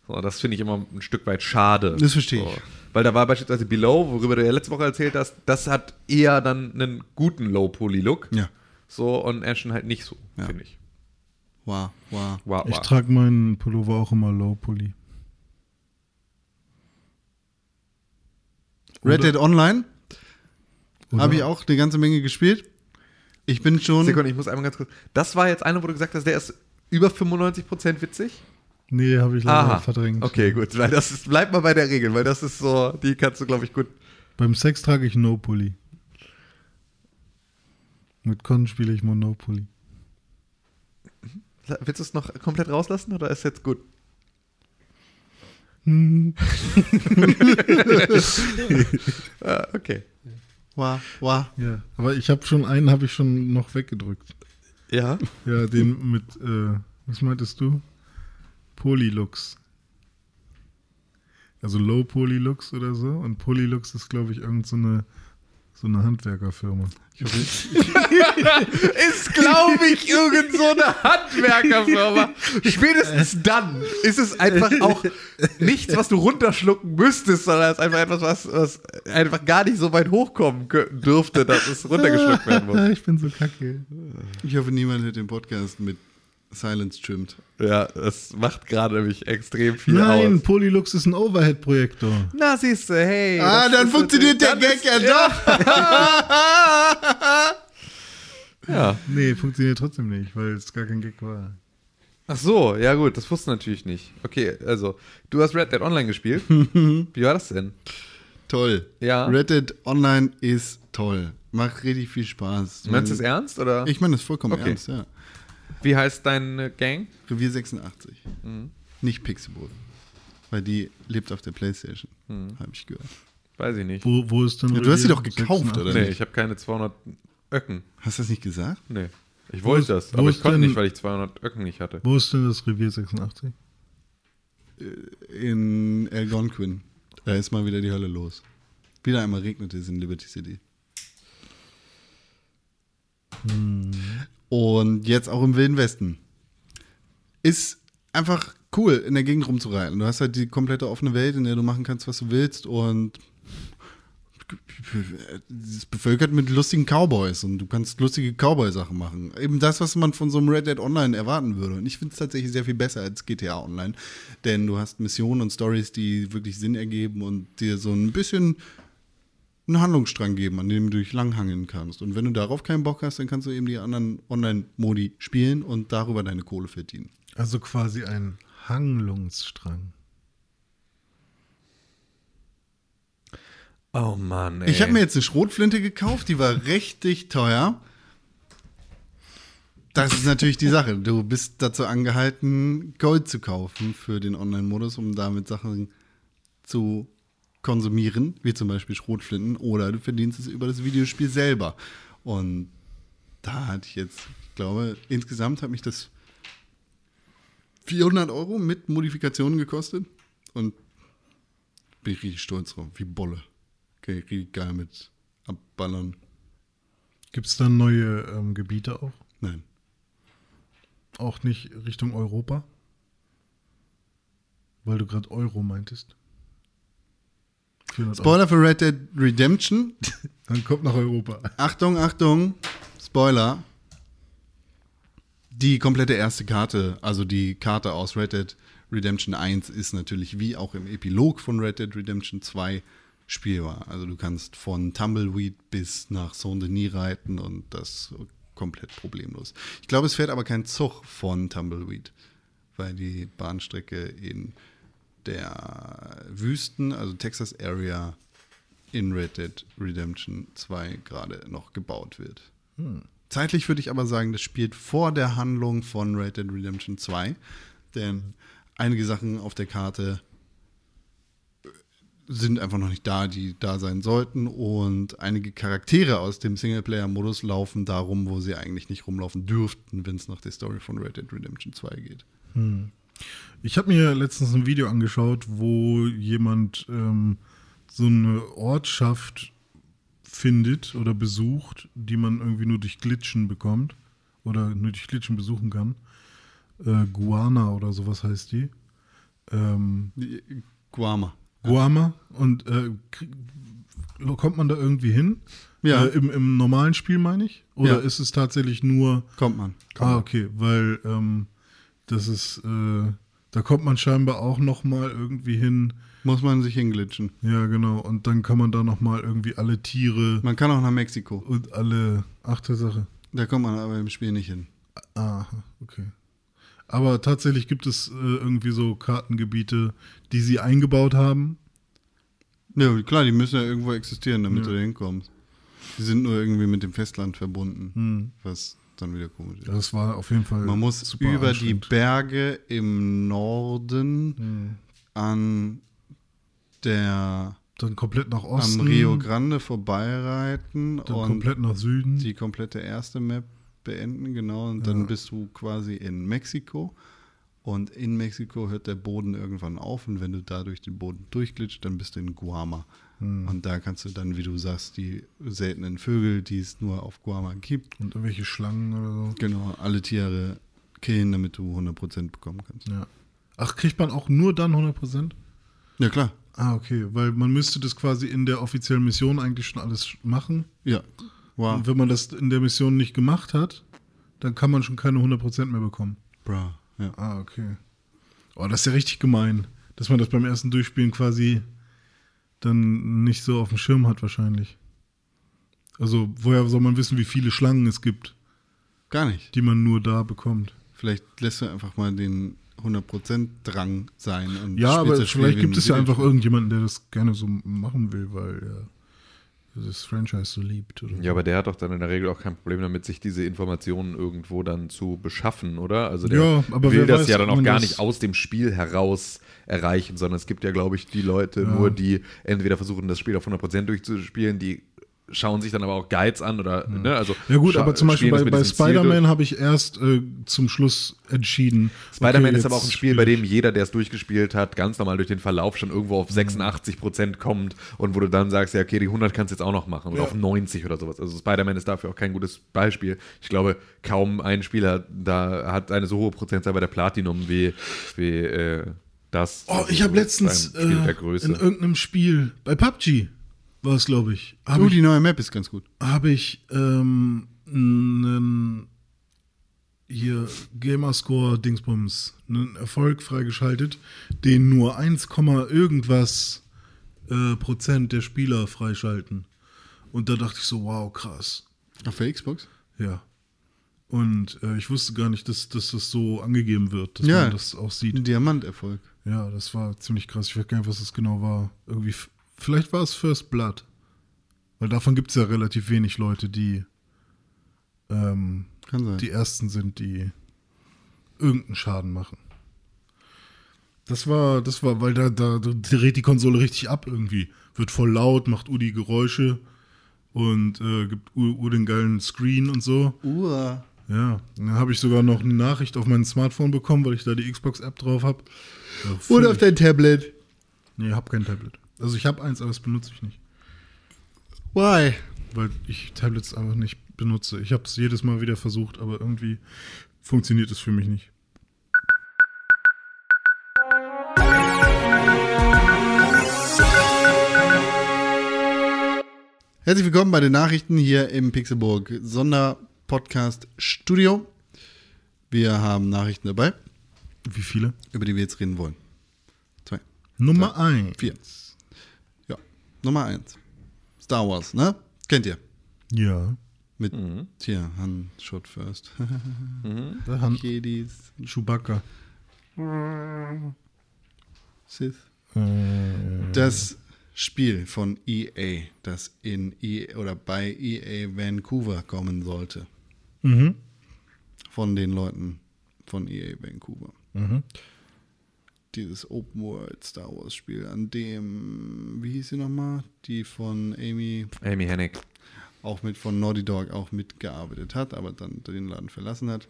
Speaker 3: So, das finde ich immer ein Stück weit schade.
Speaker 1: Das verstehe ich.
Speaker 3: So. Weil da war beispielsweise Below, worüber du ja letzte Woche erzählt hast, das hat eher dann einen guten Low-Poly-Look.
Speaker 1: Ja.
Speaker 3: So, und Ashen halt nicht so,
Speaker 1: Ja.
Speaker 3: finde ich.
Speaker 1: Wah, wah.
Speaker 3: Wow,
Speaker 2: Ich
Speaker 3: wow.
Speaker 2: trage meinen Pullover auch immer Low
Speaker 1: Red Dead Online habe ich auch eine ganze Menge gespielt. Ich bin schon.
Speaker 3: Sekunde, ich muss einmal ganz kurz. Das war jetzt einer, wo du gesagt hast, der ist über 95% witzig?
Speaker 2: Nee, habe ich leider
Speaker 3: Aha.
Speaker 2: verdrängt.
Speaker 3: Okay, gut. Weil das ist, bleib mal bei der Regel, weil das ist so, die kannst du, glaube ich, gut
Speaker 2: Beim Sex trage ich No-Pulli. Mit Con spiele ich Monopoly.
Speaker 3: Willst du es noch komplett rauslassen oder ist jetzt gut? ah, okay.
Speaker 1: Wah, wah.
Speaker 2: Ja, aber ich habe schon einen, habe ich schon noch weggedrückt.
Speaker 3: Ja.
Speaker 2: Ja, den mit, äh, was meintest du? Polylux. Also Low Polylux oder so. Und Polylux ist, glaube ich, irgend so eine, so eine Handwerkerfirma.
Speaker 3: Ist, glaube ich, irgend so eine Handwerkerfirma. Spätestens dann ist es einfach auch nichts, was du runterschlucken müsstest, sondern es ist einfach etwas, was, was einfach gar nicht so weit hochkommen dürfte, dass es runtergeschluckt werden muss.
Speaker 2: Ich bin so kacke.
Speaker 1: Ich hoffe, niemand hört den Podcast mit Silence trimmed.
Speaker 3: Ja, das macht gerade nämlich extrem viel
Speaker 2: Nein,
Speaker 3: aus.
Speaker 2: Polylux ist ein Overhead-Projektor.
Speaker 3: Na, siehst du, hey.
Speaker 1: Ah, dann funktioniert der Gag ja doch.
Speaker 3: Ja.
Speaker 2: Nee, funktioniert trotzdem nicht, weil es gar kein Gag war.
Speaker 3: Ach so, ja gut, das wusste natürlich nicht. Okay, also, du hast Red Dead Online gespielt. Wie war das denn?
Speaker 1: Toll.
Speaker 3: Ja.
Speaker 1: Red Dead Online ist toll. Macht richtig viel Spaß.
Speaker 3: Meinst du es ernst oder?
Speaker 1: Ich meine es vollkommen
Speaker 3: Okay.
Speaker 1: ernst, ja.
Speaker 3: Wie heißt deine Gang?
Speaker 1: Revier 86.
Speaker 3: Mhm.
Speaker 1: Nicht Pixelburg. Weil die lebt auf der Playstation.
Speaker 3: Mhm.
Speaker 1: Habe ich gehört.
Speaker 3: Weiß ich nicht.
Speaker 2: Wo, wo ist denn
Speaker 1: Ja, du hast sie doch gekauft,
Speaker 2: 86?
Speaker 1: oder?
Speaker 3: Nee,
Speaker 1: nicht?
Speaker 3: ich habe keine 200 Öcken.
Speaker 1: Hast du das nicht gesagt?
Speaker 3: Nee. Ich
Speaker 2: Wo
Speaker 3: wollte das,
Speaker 2: wo
Speaker 3: aber ich konnte
Speaker 2: denn-
Speaker 3: nicht, weil ich 200 Öcken nicht hatte.
Speaker 2: Wo ist denn das Revier 86?
Speaker 1: In Algonquin. Da ist mal wieder die Hölle los. Wieder einmal regnet es in Liberty City. Und jetzt auch im Wilden Westen. Ist einfach cool, in der Gegend rumzureiten. Du hast halt die komplette offene Welt, in der du machen kannst, was du willst und es ist bevölkert mit lustigen Cowboys und du kannst lustige Cowboy-Sachen machen. Eben das, was man von so einem Red Dead Online erwarten würde. Und ich finde es tatsächlich sehr viel besser als GTA Online, denn du hast Missionen und Stories, die wirklich Sinn ergeben und dir so ein bisschen einen Handlungsstrang geben, an dem du dich langhangeln kannst. Und wenn du darauf keinen Bock hast, dann kannst du eben die anderen Online-Modi spielen und darüber deine Kohle verdienen.
Speaker 2: Also quasi ein Handlungsstrang.
Speaker 3: Oh Mann, ey.
Speaker 1: Ich habe mir jetzt eine Schrotflinte gekauft, die war richtig teuer. Das ist natürlich die Sache. Du bist dazu angehalten, Gold zu kaufen für den Online-Modus, um damit Sachen zu konsumieren, wie zum Beispiel Schrotflinten, oder du verdienst es über das Videospiel selber. Und da hatte ich jetzt, ich glaube, insgesamt hat mich das 400 Euro mit Modifikationen gekostet. Und bin ich richtig stolz drauf, wie Bolle. Okay, richtig geil mit abballern.
Speaker 2: Gibt es dann neue ähm, Gebiete auch?
Speaker 1: Nein.
Speaker 2: Auch nicht Richtung Europa? Weil du gerade Euro meintest. 400 Euro.
Speaker 1: Spoiler für Red Dead Redemption.
Speaker 2: Dann kommt nach Europa.
Speaker 1: Achtung, Achtung, Spoiler. Die komplette erste Karte, also die Karte aus Red Dead Redemption 1, ist natürlich wie auch im Epilog von Red Dead Redemption 2 spielbar. Also du kannst von Tumbleweed bis nach Saint-Denis reiten und das komplett problemlos. Ich glaube, es fährt aber kein Zug von Tumbleweed, weil die Bahnstrecke in der Wüsten, also Texas Area, in Red Dead Redemption 2 gerade noch gebaut wird. Zeitlich würde ich aber sagen, das spielt vor der Handlung von Red Dead Redemption 2, denn einige Sachen auf der Karte sind einfach noch nicht da, die da sein sollten und einige Charaktere aus dem Singleplayer-Modus laufen darum, wo sie eigentlich nicht rumlaufen dürften, wenn es nach der Story von Red Dead Redemption 2 geht.
Speaker 2: Ich habe mir letztens ein Video angeschaut, wo jemand ähm, so eine Ortschaft findet oder besucht, die man irgendwie nur durch Glitchen bekommt oder nur durch Glitchen besuchen kann. Äh, Guana oder sowas heißt die. Ähm,
Speaker 1: Guama.
Speaker 2: Guama und äh, kommt man da irgendwie hin?
Speaker 1: Ja.
Speaker 2: Äh, im, Im normalen Spiel meine ich? Oder
Speaker 1: Ja.
Speaker 2: ist es tatsächlich nur
Speaker 1: Kommt man.
Speaker 2: Ah, okay, weil ähm, das ist, äh, da kommt man scheinbar auch noch mal irgendwie hin.
Speaker 1: Muss man sich hinglitschen.
Speaker 2: Ja, genau. Und dann kann man da noch mal irgendwie alle Tiere
Speaker 1: Man kann auch nach Mexiko.
Speaker 2: und alle. Ach, Sache.
Speaker 1: Da kommt man aber im Spiel nicht hin.
Speaker 2: Aha, okay. Aber tatsächlich gibt es äh, irgendwie so Kartengebiete, die sie eingebaut haben.
Speaker 1: Ja, klar, die müssen ja irgendwo existieren, damit du da hinkommst. Die sind nur irgendwie mit dem Festland verbunden, was dann wieder komisch.
Speaker 2: Das war auf jeden Fall.
Speaker 1: Man muss über die. Berge im Norden
Speaker 2: Hm.
Speaker 1: an der
Speaker 2: Dann komplett nach Osten.
Speaker 1: am Rio Grande vorbeireiten
Speaker 2: Dann
Speaker 1: und
Speaker 2: komplett nach Süden.
Speaker 1: die komplette erste Map beenden, genau. Und dann
Speaker 2: Ja.
Speaker 1: bist du quasi in Mexiko. Und in Mexiko hört der Boden irgendwann auf. Und wenn du da durch den Boden durchglitscht, dann bist du in Guama.
Speaker 2: Hm.
Speaker 1: Und da kannst du dann, wie du sagst, die seltenen Vögel, die es nur auf Guama gibt,
Speaker 2: Und irgendwelche Schlangen oder so.
Speaker 1: genau, alle Tiere killen, damit du 100% bekommen kannst.
Speaker 2: Ja. Ach, kriegt man auch nur dann 100%?
Speaker 1: Ja, klar.
Speaker 2: Ah, okay. Weil man müsste das quasi in der offiziellen Mission eigentlich schon alles machen.
Speaker 1: Ja. Wow.
Speaker 2: Und wenn man das in der Mission nicht gemacht hat, dann kann man schon keine 100% mehr bekommen.
Speaker 1: Bro. Ja.
Speaker 2: Ah, okay. Oh, das ist ja richtig gemein, dass man das beim ersten Durchspielen quasi dann nicht so auf dem Schirm hat wahrscheinlich. Also, woher soll man wissen, wie viele Schlangen es gibt,
Speaker 1: Gar nicht.
Speaker 2: die man nur da bekommt?
Speaker 1: Vielleicht lässt du einfach mal den 100% Drang sein. Und
Speaker 2: Ja, aber vielleicht gibt es ja einfach irgendjemanden, der das gerne so machen will, weil er das Franchise so liebt. Oder
Speaker 3: Ja, aber der hat doch dann in der Regel auch kein Problem damit, sich diese Informationen irgendwo dann zu beschaffen, oder? Also der
Speaker 2: Ja, aber
Speaker 3: will das
Speaker 2: weiß,
Speaker 3: ja dann auch gar nicht aus dem Spiel heraus erreichen, sondern es gibt ja, glaube ich, die Leute nur, die entweder versuchen, das Spiel auf 100% durchzuspielen, die schauen sich dann aber auch Guides an oder, ne, also
Speaker 2: Ja gut, aber zum Beispiel bei, bei. Spider-Man habe ich erst äh, zum Schluss entschieden.
Speaker 3: Spider-Man
Speaker 2: okay,
Speaker 3: ist aber auch ein Spiel, bei dem jeder, der es durchgespielt hat, ganz normal durch den Verlauf schon irgendwo
Speaker 2: Mhm.
Speaker 3: auf 86% kommt und wo du dann sagst, ja, okay, die 100 kannst du jetzt auch noch machen oder
Speaker 2: Ja.
Speaker 3: auf 90 oder sowas. Also Spider-Man ist dafür auch kein gutes Beispiel. Ich glaube, kaum ein Spieler da hat eine so hohe Prozentzahl bei der Platinum wie, wie äh, das.
Speaker 2: Oh, ich habe letztens äh, in irgendeinem Spiel, bei PUBG war es, glaube ich, habe
Speaker 1: Oh,
Speaker 2: ich,
Speaker 1: die neue Map ist ganz gut.
Speaker 2: hab ich ähm, einen hier Gamerscore-Dingsbums, einen Erfolg freigeschaltet, den nur 1, irgendwas äh, Prozent der Spieler freischalten. Und da dachte ich so, wow, krass.
Speaker 1: Auf der Xbox?
Speaker 2: Ja. Und äh, ich wusste gar nicht, dass, dass das so angegeben wird, dass
Speaker 1: Ja.
Speaker 2: man das auch sieht.
Speaker 1: Ein Diamanterfolg.
Speaker 2: Ja, das war ziemlich krass. Ich weiß gar nicht, was das genau war. Irgendwie, vielleicht war es First Blood. Weil davon gibt es ja relativ wenig Leute, die ähm, die ersten sind, die irgendeinen Schaden machen. Das war, das war, weil da, da, da dreht die Konsole richtig ab irgendwie. Wird voll laut, macht Udi Geräusche und äh, gibt Ur, Ur den geilen Screen und so.
Speaker 1: Uah.
Speaker 2: Ja, dann habe ich sogar noch eine Nachricht auf mein Smartphone bekommen, weil ich da die Xbox-App drauf habe. Ja, völlig-
Speaker 1: auf dein Tablet.
Speaker 2: Nee, ich habe kein Tablet. Also ich habe eins, aber das benutze ich nicht.
Speaker 1: Why?
Speaker 2: Weil ich Tablets einfach nicht benutze. Ich habe es jedes Mal wieder versucht, aber irgendwie funktioniert es für mich nicht.
Speaker 1: Herzlich willkommen bei den Nachrichten hier im Pixelburg Sonderpodcast Studio. Wir haben Nachrichten dabei,
Speaker 2: Wie viele?
Speaker 1: über die wir jetzt reden wollen. Zwei,
Speaker 2: Nummer eins.
Speaker 1: vier. Nummer eins. Star Wars, ne? Kennt ihr?
Speaker 2: Ja.
Speaker 1: Mit hier, Han Shot First.
Speaker 2: Der Han
Speaker 1: Jedis,
Speaker 2: Chewbacca.
Speaker 1: Sith.
Speaker 2: Äh,
Speaker 1: Das Spiel von EA, das in EA oder bei EA Vancouver kommen sollte.
Speaker 2: mhm.
Speaker 1: Von den Leuten von EA Vancouver.
Speaker 2: Mhm.
Speaker 1: Dieses Open World Star Wars Spiel, an dem, wie hieß sie nochmal? Die von Amy,
Speaker 3: Amy Hennig.
Speaker 1: auch mit von Naughty Dog auch mitgearbeitet hat, aber dann den Laden verlassen hat.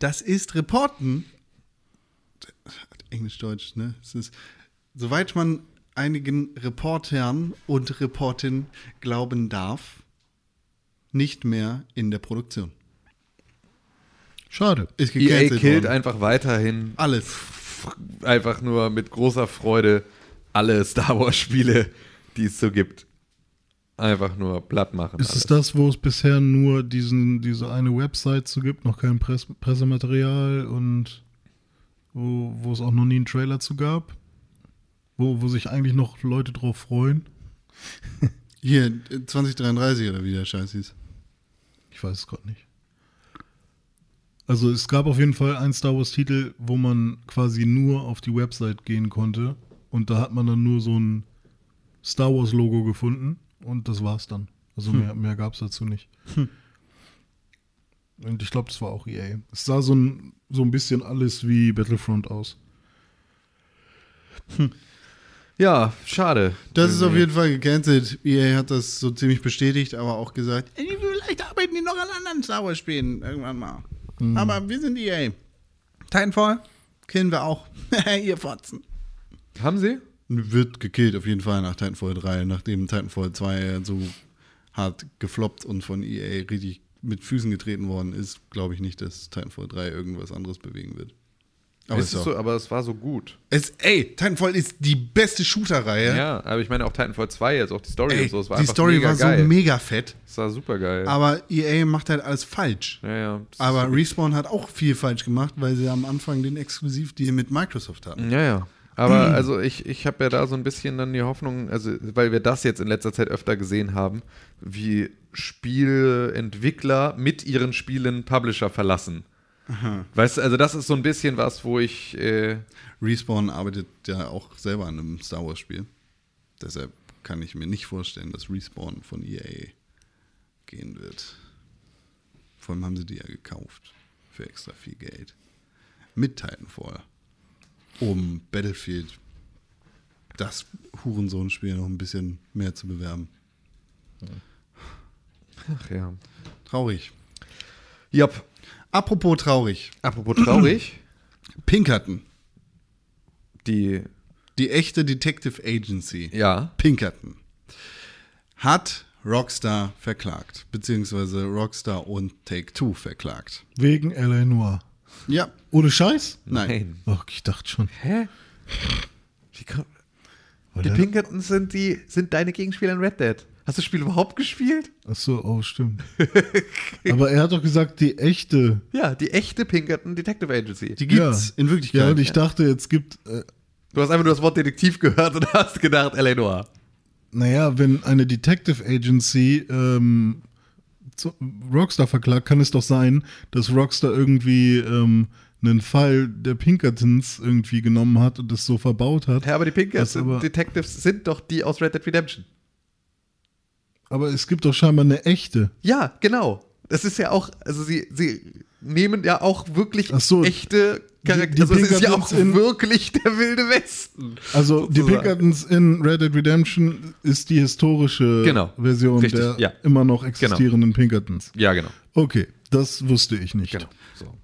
Speaker 1: Das ist Reporten. Englisch-Deutsch, ne? Es ist, soweit man einigen Reportern und Reporten glauben darf, nicht mehr in der Produktion.
Speaker 2: Schade.
Speaker 1: Ist
Speaker 3: EA killt
Speaker 1: worden.
Speaker 3: einfach weiterhin
Speaker 1: alles.
Speaker 3: Einfach nur mit großer Freude alle Star Wars Spiele, die es so gibt. Einfach nur platt machen.
Speaker 2: Ist
Speaker 3: alles.
Speaker 2: es das, wo es bisher nur diesen, diese eine Website zu gibt, noch kein Press Pressematerial und wo, wo es auch noch nie einen Trailer zu gab? Wo, wo sich eigentlich noch Leute drauf freuen?
Speaker 1: Hier, äh, 2033 oder wie der Scheiß hieß.
Speaker 2: Ich weiß es gerade nicht. Also es gab auf jeden Fall einen Star Wars-Titel, wo man quasi nur auf die Website gehen konnte und da hat man dann nur so ein Star Wars Logo gefunden und das war's dann. Also mehr, mehr gab's dazu nicht. Und ich glaube, das war auch EA. Es sah so ein, so ein bisschen alles wie Battlefront aus.
Speaker 3: Ja, schade.
Speaker 1: Das ist auf jeden Fall gecancelt. EA hat das so ziemlich bestätigt, aber auch gesagt, "Ey, vielleicht arbeiten die noch an anderen Star Wars Spielen irgendwann mal. Aber wir sind EA. Titanfall kennen wir auch. Ihr Fotzen.
Speaker 3: Haben sie?
Speaker 1: Wird gekillt auf jeden Fall nach Titanfall 3, nachdem Titanfall 2 so hart gefloppt und von EA richtig mit Füßen getreten worden ist, glaube ich nicht, dass Titanfall 3 irgendwas anderes bewegen wird. Aber,
Speaker 3: Es
Speaker 1: ist
Speaker 3: so, aber es war so gut.
Speaker 1: es, ey, Titanfall ist die beste Shooter-Reihe.
Speaker 3: Ja, aber ich meine auch Titanfall 2 jetzt, auch die Story
Speaker 1: Ey,
Speaker 3: und so. Es war
Speaker 1: die Story war
Speaker 3: geil.
Speaker 1: so mega fett,
Speaker 3: Es war super geil.
Speaker 1: aber EA macht halt alles falsch.
Speaker 3: ja, ja.
Speaker 1: Aber Respawn hat auch viel falsch gemacht, weil sie am Anfang den Exklusivdeal mit Microsoft hatten.
Speaker 3: Ja, ja. Aber also ich, ich habe ja da so ein bisschen dann die Hoffnung, also weil wir das jetzt in letzter Zeit öfter gesehen haben, wie Spielentwickler mit ihren Spielen Publisher verlassen. Weißt du, also das ist so ein bisschen was, wo ich äh,
Speaker 1: Respawn arbeitet ja auch selber an einem Star Wars Spiel. Deshalb kann ich mir nicht vorstellen, dass Respawn von EA gehen wird. Vor allem haben sie die ja gekauft für extra viel Geld. Mit Titanfall. Um Battlefield, das Hurensohn-Spiel, noch ein bisschen mehr zu bewerben.
Speaker 3: ach ja.
Speaker 1: Traurig.
Speaker 3: Jop.
Speaker 1: Apropos traurig.
Speaker 3: Apropos traurig,
Speaker 1: Pinkerton.
Speaker 3: die
Speaker 1: Die echte Detective Agency.
Speaker 3: ja,
Speaker 1: Pinkerton hat Rockstar verklagt, beziehungsweise Rockstar und Take-Two verklagt.
Speaker 2: Wegen L.A. Noir.
Speaker 1: Ja,
Speaker 2: Ohne Scheiß?
Speaker 1: nein.
Speaker 2: Ach, ich dachte schon.
Speaker 3: Hä? Wie kann, die Pinkertons sind die sind deine Gegenspieler in Red Dead. Hast du das Spiel überhaupt gespielt?
Speaker 2: Ach so, oh, stimmt. Aber er hat doch gesagt, die echte.
Speaker 3: Ja, die echte Pinkerton Detective Agency.
Speaker 1: Die gibt's in
Speaker 2: Ja,
Speaker 1: Wirklichkeit.
Speaker 2: und ich dachte, jetzt gibt. Äh,
Speaker 3: Du hast einfach nur das Wort Detektiv gehört und hast gedacht, L.A. Noir.
Speaker 2: naja, wenn eine Detective Agency ähm, zu, Rockstar verklagt, kann es doch sein, dass Rockstar irgendwie ähm, einen Fall der Pinkertons irgendwie genommen hat und das so verbaut hat.
Speaker 3: Ja, aber die Pinkertons Detectives sind doch die aus Red Dead Redemption.
Speaker 2: Aber es gibt doch scheinbar eine echte.
Speaker 3: Ja, genau. Das ist ja auch, also sie, sie nehmen ja auch wirklich
Speaker 2: so,
Speaker 3: echte
Speaker 2: die
Speaker 3: Charaktere. Also es ist ja auch
Speaker 2: in-
Speaker 3: wirklich der wilde Westen.
Speaker 2: Also die
Speaker 3: Sozusagen.
Speaker 2: Pinkertons in Red Dead Redemption ist die historische
Speaker 3: Genau.
Speaker 2: Version
Speaker 3: Richtig,
Speaker 2: der
Speaker 3: ja. Genau.
Speaker 2: immer noch existierenden Pinkertons.
Speaker 3: Ja, genau.
Speaker 2: Okay, das wusste ich nicht.
Speaker 3: Genau. So.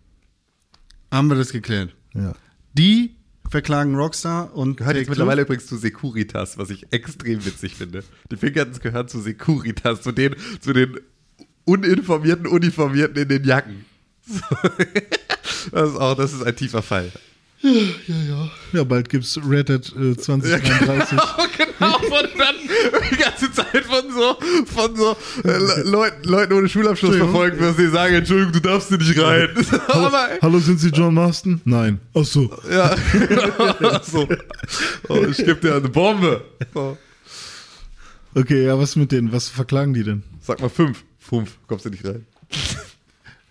Speaker 1: Haben wir das geklärt.
Speaker 2: Ja.
Speaker 1: Die verklagen Rockstar und
Speaker 3: Gehört jetzt mittlerweile übrigens zu Securitas, was ich extrem witzig finde. Die Pinkertons gehören zu Securitas, zu den, zu den uninformierten Uniformierten in den Jacken. Das ist auch, das ist ein tiefer Fall.
Speaker 2: Ja, bald gibt's Red Dead äh, 2033.
Speaker 3: genau, und dann die ganze Zeit von so, von so äh, Le- Leuten, Leuten ohne Schulabschluss verfolgt wirst, die sagen, Entschuldigung, du darfst hier nicht rein. Aber,
Speaker 2: Hallo, sind Sie John Marston? Nein. Ach so.
Speaker 3: ja, so. Oh, ich gebe dir eine Bombe. So.
Speaker 2: Okay, ja, was mit denen? Was verklagen die denn?
Speaker 3: Sag mal fünf. Fünf, kommst du nicht rein.